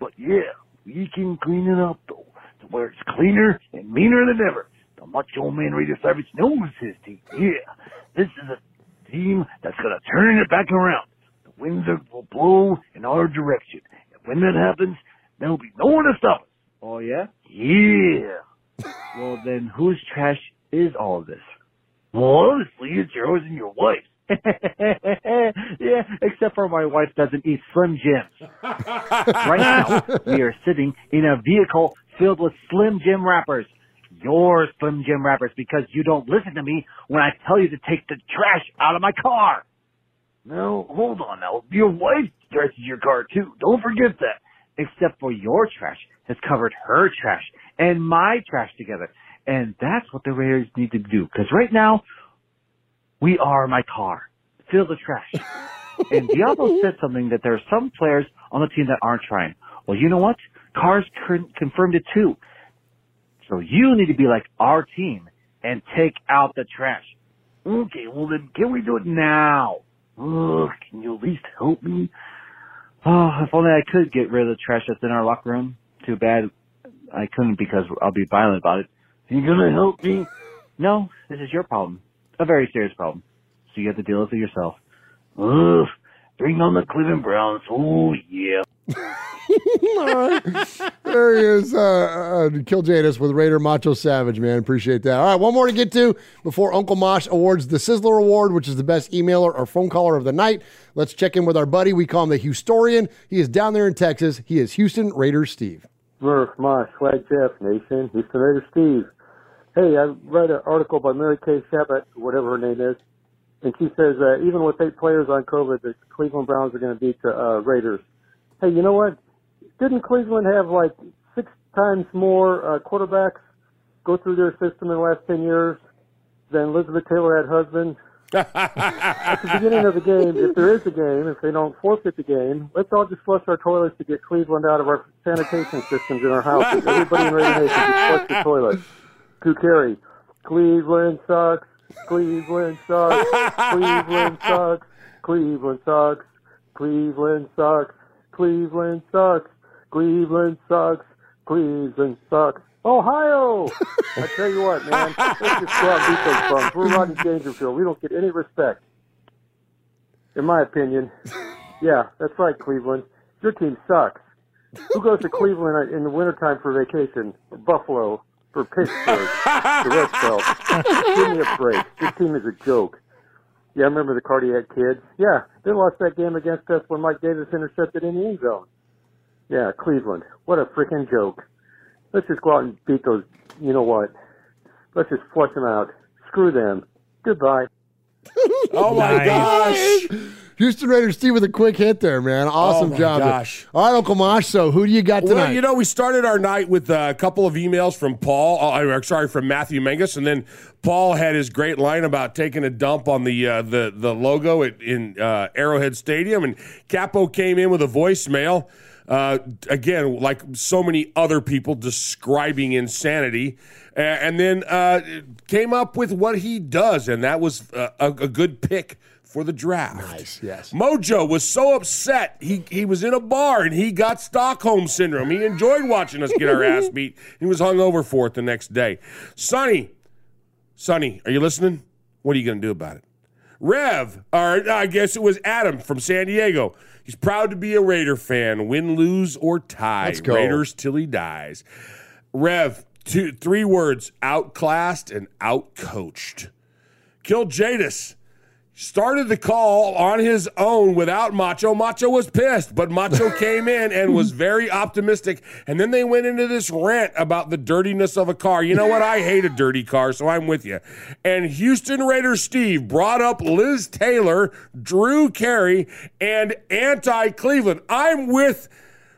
But yeah, we can clean it up though, to where it's cleaner and meaner than ever. The Macho Man Radio Savage knows his team. Yeah, this is a team that's gonna turn it back around. The winds are, will blow in our direction. And when that happens, there'll be no one to stop us. Oh yeah? Yeah. well then, whose trash is all of this? Well, honestly, it's yours and your wife's. yeah, except for my wife doesn't eat Slim Jims. right now, we are sitting in a vehicle filled with Slim Jim wrappers. Your Slim Jim wrappers because you don't listen to me when I tell you to take the trash out of my car. No, hold on now. Your wife dresses your car too. Don't forget that. Except for your trash has covered her trash and my trash together. And that's what the Raiders need to do. Because right now, we are my car. Fill the trash. and Deablo said something that there are some players on the team that aren't trying. Well, you know what? Carr's confirmed it too. So you need to be like our team and take out the trash. Okay, well then can we do it now? Ugh, can you at least help me? Oh, if only I could get rid of the trash that's in our locker room. Too bad I couldn't because I'll be violent about it. Are you gonna help me? No, this is your problem. A very serious problem. So you have to deal with it yourself. Ugh, bring on the Cleveland Browns. Oh yeah. All right. There he is. Uh, uh, Kill Jadis with Raider Macho Savage, man. Appreciate that. All right, one more to get to before Uncle Mosh awards the Sizzler Award, which is the best emailer or phone caller of the night. Let's check in with our buddy. We call him the Houstorian. He is down there in Texas. He is Houston Raiders Steve. Murph, Mosh, Swag Jeff, Nation, Houston Raiders Steve. Hey, I read an article by Mary Kay Shabbat, whatever her name is, and she says uh, even with eight players on COVID, the Cleveland Browns are going to beat the uh, Raiders. Hey, you know what? Didn't Cleveland have like six times more uh, quarterbacks go through their system in the last 10 years than Elizabeth Taylor had husbands? At the beginning of the game, if there is a game, if they don't forfeit the game, let's all just flush our toilets to get Cleveland out of our sanitation systems in our houses. Everybody in Raider Nation just flush the toilet. Ku Carey, Cleveland sucks. Cleveland sucks. Cleveland sucks. Cleveland sucks. Cleveland sucks. Cleveland sucks. Cleveland sucks. Cleveland sucks. Ohio! I tell you what, man, let's just go out and beat those bums. We're Rodney Dangerfield. We don't get any respect, in my opinion. Yeah, that's right, Cleveland. Your team sucks. Who goes to Cleveland in the wintertime for vacation? For Buffalo, for Pittsburgh, the Red Sox. Give me a break. This team is a joke. Yeah, I remember the cardiac kids. Yeah, they lost that game against us when Mike Davis intercepted in the end zone. Yeah, Cleveland. What a freaking joke. Let's just go out and beat those. You know what? Let's just flush them out. Screw them. Goodbye. Oh my Nice. gosh. Houston Raiders Steve with a quick hit there, man. Awesome Oh my job. gosh. All right, Uncle Mosh. So who do you got tonight? Well, you know, we started our night with uh, a couple of emails from Paul. Uh, I'm sorry, from Matthew Mengus, and then Paul had his great line about taking a dump on the uh, the the logo at, in uh, Arrowhead Stadium, and Capo came in with a voicemail. Uh, again, like so many other people, describing insanity, uh, and then uh, came up with what he does, and that was uh, a, a good pick for the draft. Nice, yes. Mojo was so upset. He he was in a bar and he got Stockholm syndrome. He enjoyed watching us get our ass beat. He was hung over for it the next day. Sonny, Sonny, are you listening? What are you going to do about it? Rev, or uh, I guess it was Adam from San Diego. He's proud to be a Raider fan, win, lose, or tie. Let's go. Raiders till he dies. Rev, two, three words: outclassed and outcoached. Kill Jadis. Started the call on his own without Macho. Macho was pissed, but Macho came in and was very optimistic. And then they went into this rant about the dirtiness of a car. You know what? I hate a dirty car, so I'm with you. And Houston Raider Steve brought up Liz Taylor, Drew Carey, and anti Cleveland. I'm with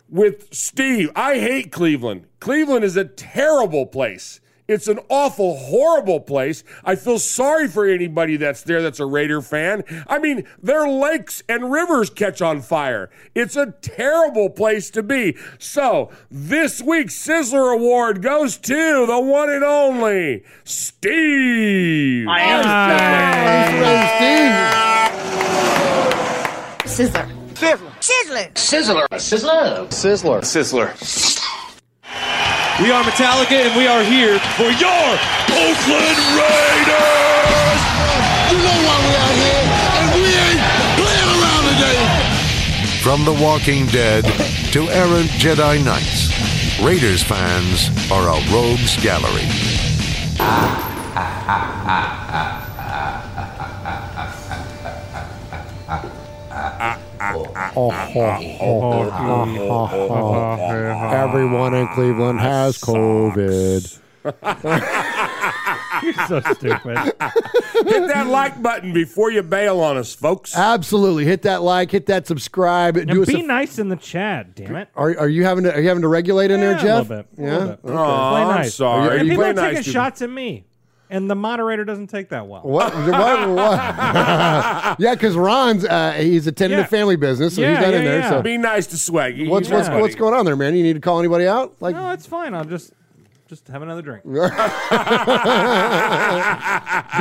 with Steve. I hate Cleveland. Cleveland is a terrible place. It's an awful, horrible place. I feel sorry for anybody that's there that's a Raider fan. I mean, their lakes and rivers catch on fire. It's a terrible place to be. So, this week's Sizzler Award goes to the one and only Steve. I am Steve. Sizzler. Sizzler. Sizzler. Sizzler. Sizzler. Sizzler. We are Metallica, and we are here for your Oakland Raiders. You know why we out here, and we ain't playing around today. From The Walking Dead to errant Jedi Knights, Raiders fans are a rogues gallery. Everyone in Cleveland has COVID. You're so stupid. Hit that like button before you bail on us, folks. Absolutely. Hit that like, hit that subscribe. And do us be a- nice in the chat, damn it. are, are you having to are you having to regulate in there, Yeah, a Jeff? little bit, a Yeah. little bit. Okay. Play nice. Are you- are and people are playing taking nice, dude? shots at me, and the moderator doesn't take that well. What? what, what? yeah, because Ron's uh, he's attending Yeah. a family business, so Yeah, he's not in there. yeah. So Be nice to Swaggy. what's He's what's, our what's going on there, man? You need to call anybody out? Like, No, it's fine. I'll just just have another drink. be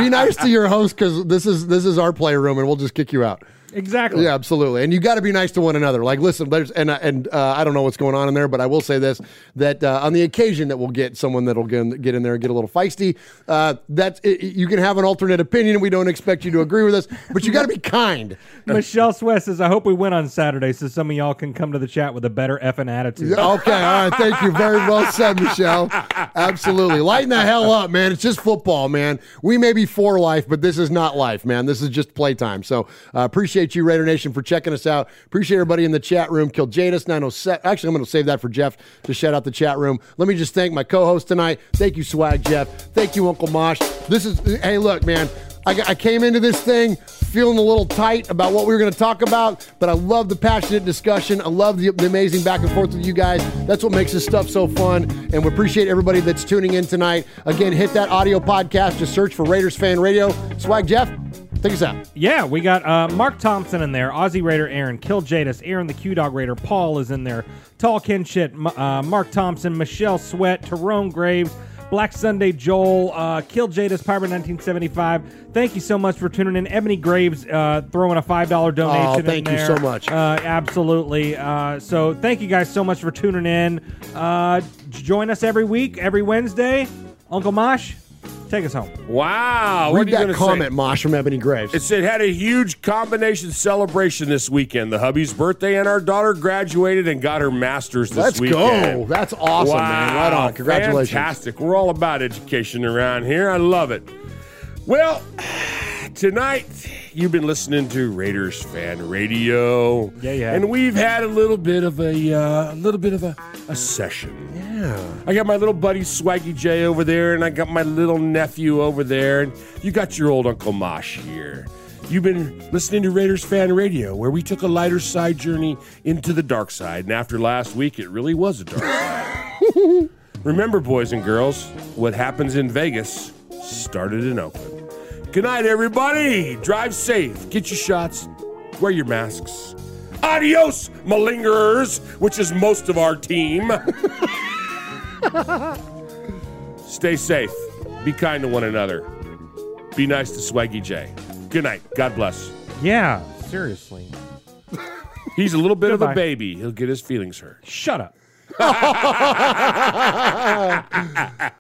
nice to your host because this is this is our playroom, and we'll just kick you out. Exactly. Yeah, absolutely. And you got to be nice to one another. Like, listen, there's and uh, and uh, I don't know what's going on in there, but I will say this: that uh, on the occasion that we'll get someone that'll get in, get in there and get a little feisty, uh, that it, you can have an alternate opinion. We don't expect you to agree with us, but you got to be kind. Michelle Sweat says, "I hope we win on Saturday, so some of y'all can come to the chat with a better effing attitude." Okay, all right. Thank you. Very well said, Michelle. Absolutely. Lighten the hell up, man. It's just football, man. We may be for life, but this is not life, man. This is just playtime. So uh, appreciate you, Raider Nation, for checking us out. Appreciate everybody in the chat room. Kill Jadis, 907. Actually, I'm going to save that for Jeff to shout out the chat room. Let me just thank my co host tonight. Thank you, Swag Jeff. Thank you, Uncle Mosh. This is, hey, look, man. I, I came into this thing feeling a little tight about what we were going to talk about, but I love the passionate discussion. I love the, the amazing back and forth with you guys. That's what makes this stuff so fun, and we appreciate everybody that's tuning in tonight. Again, hit that audio podcast. Just search for Raiders Fan Radio. Swag Jeff, take us out. Yeah, we got uh, Mark Thompson in there, Aussie Raider Aaron, Kill Jadis, Aaron the Q Dog Raider, Paul is in there, Tall Ken Shit, M- uh, Mark Thompson, Michelle Sweat, Tyrone Graves, Black Sunday Joel, uh, Kill Jadis, Piper 1975. Thank you so much for tuning in. Ebony Graves uh, throwing a $5 donation Oh, thank you so much. Uh, absolutely. Uh, so thank you guys so much for tuning in. Uh, join us every week, every Wednesday. Uncle Mosh, take us home. Wow. what Read are that gonna comment, say? Mosh, from Ebony Graves. It said had a huge combination celebration this weekend. The hubby's birthday and our daughter graduated and got her master's this weekend. Let's weekend. go. That's awesome, man. Right on. Congratulations. Fantastic. We're all about education around here. I love it. Well, tonight you've been listening to Raiders Fan Radio. Yeah, yeah. And we've had a little bit of a uh, a little bit of a, a session. Yeah. I got my little buddy Swaggy J over there, and I got my little nephew over there, and you got your old Uncle Mosh here. You've been listening to Raiders Fan Radio, where we took a lighter side journey into the dark side, and after last week, it really was a dark side. Remember, boys and girls, what happens in Vegas started in Oakland. Good night, everybody. Drive safe. Get your shots. Wear your masks. Adios, malingerers, which is most of our team. Stay safe. Be kind to one another. Be nice to Swaggy J. Good night. God bless. Yeah, seriously. He's a little bit of a Goodbye. baby. He'll get his feelings hurt. Shut up.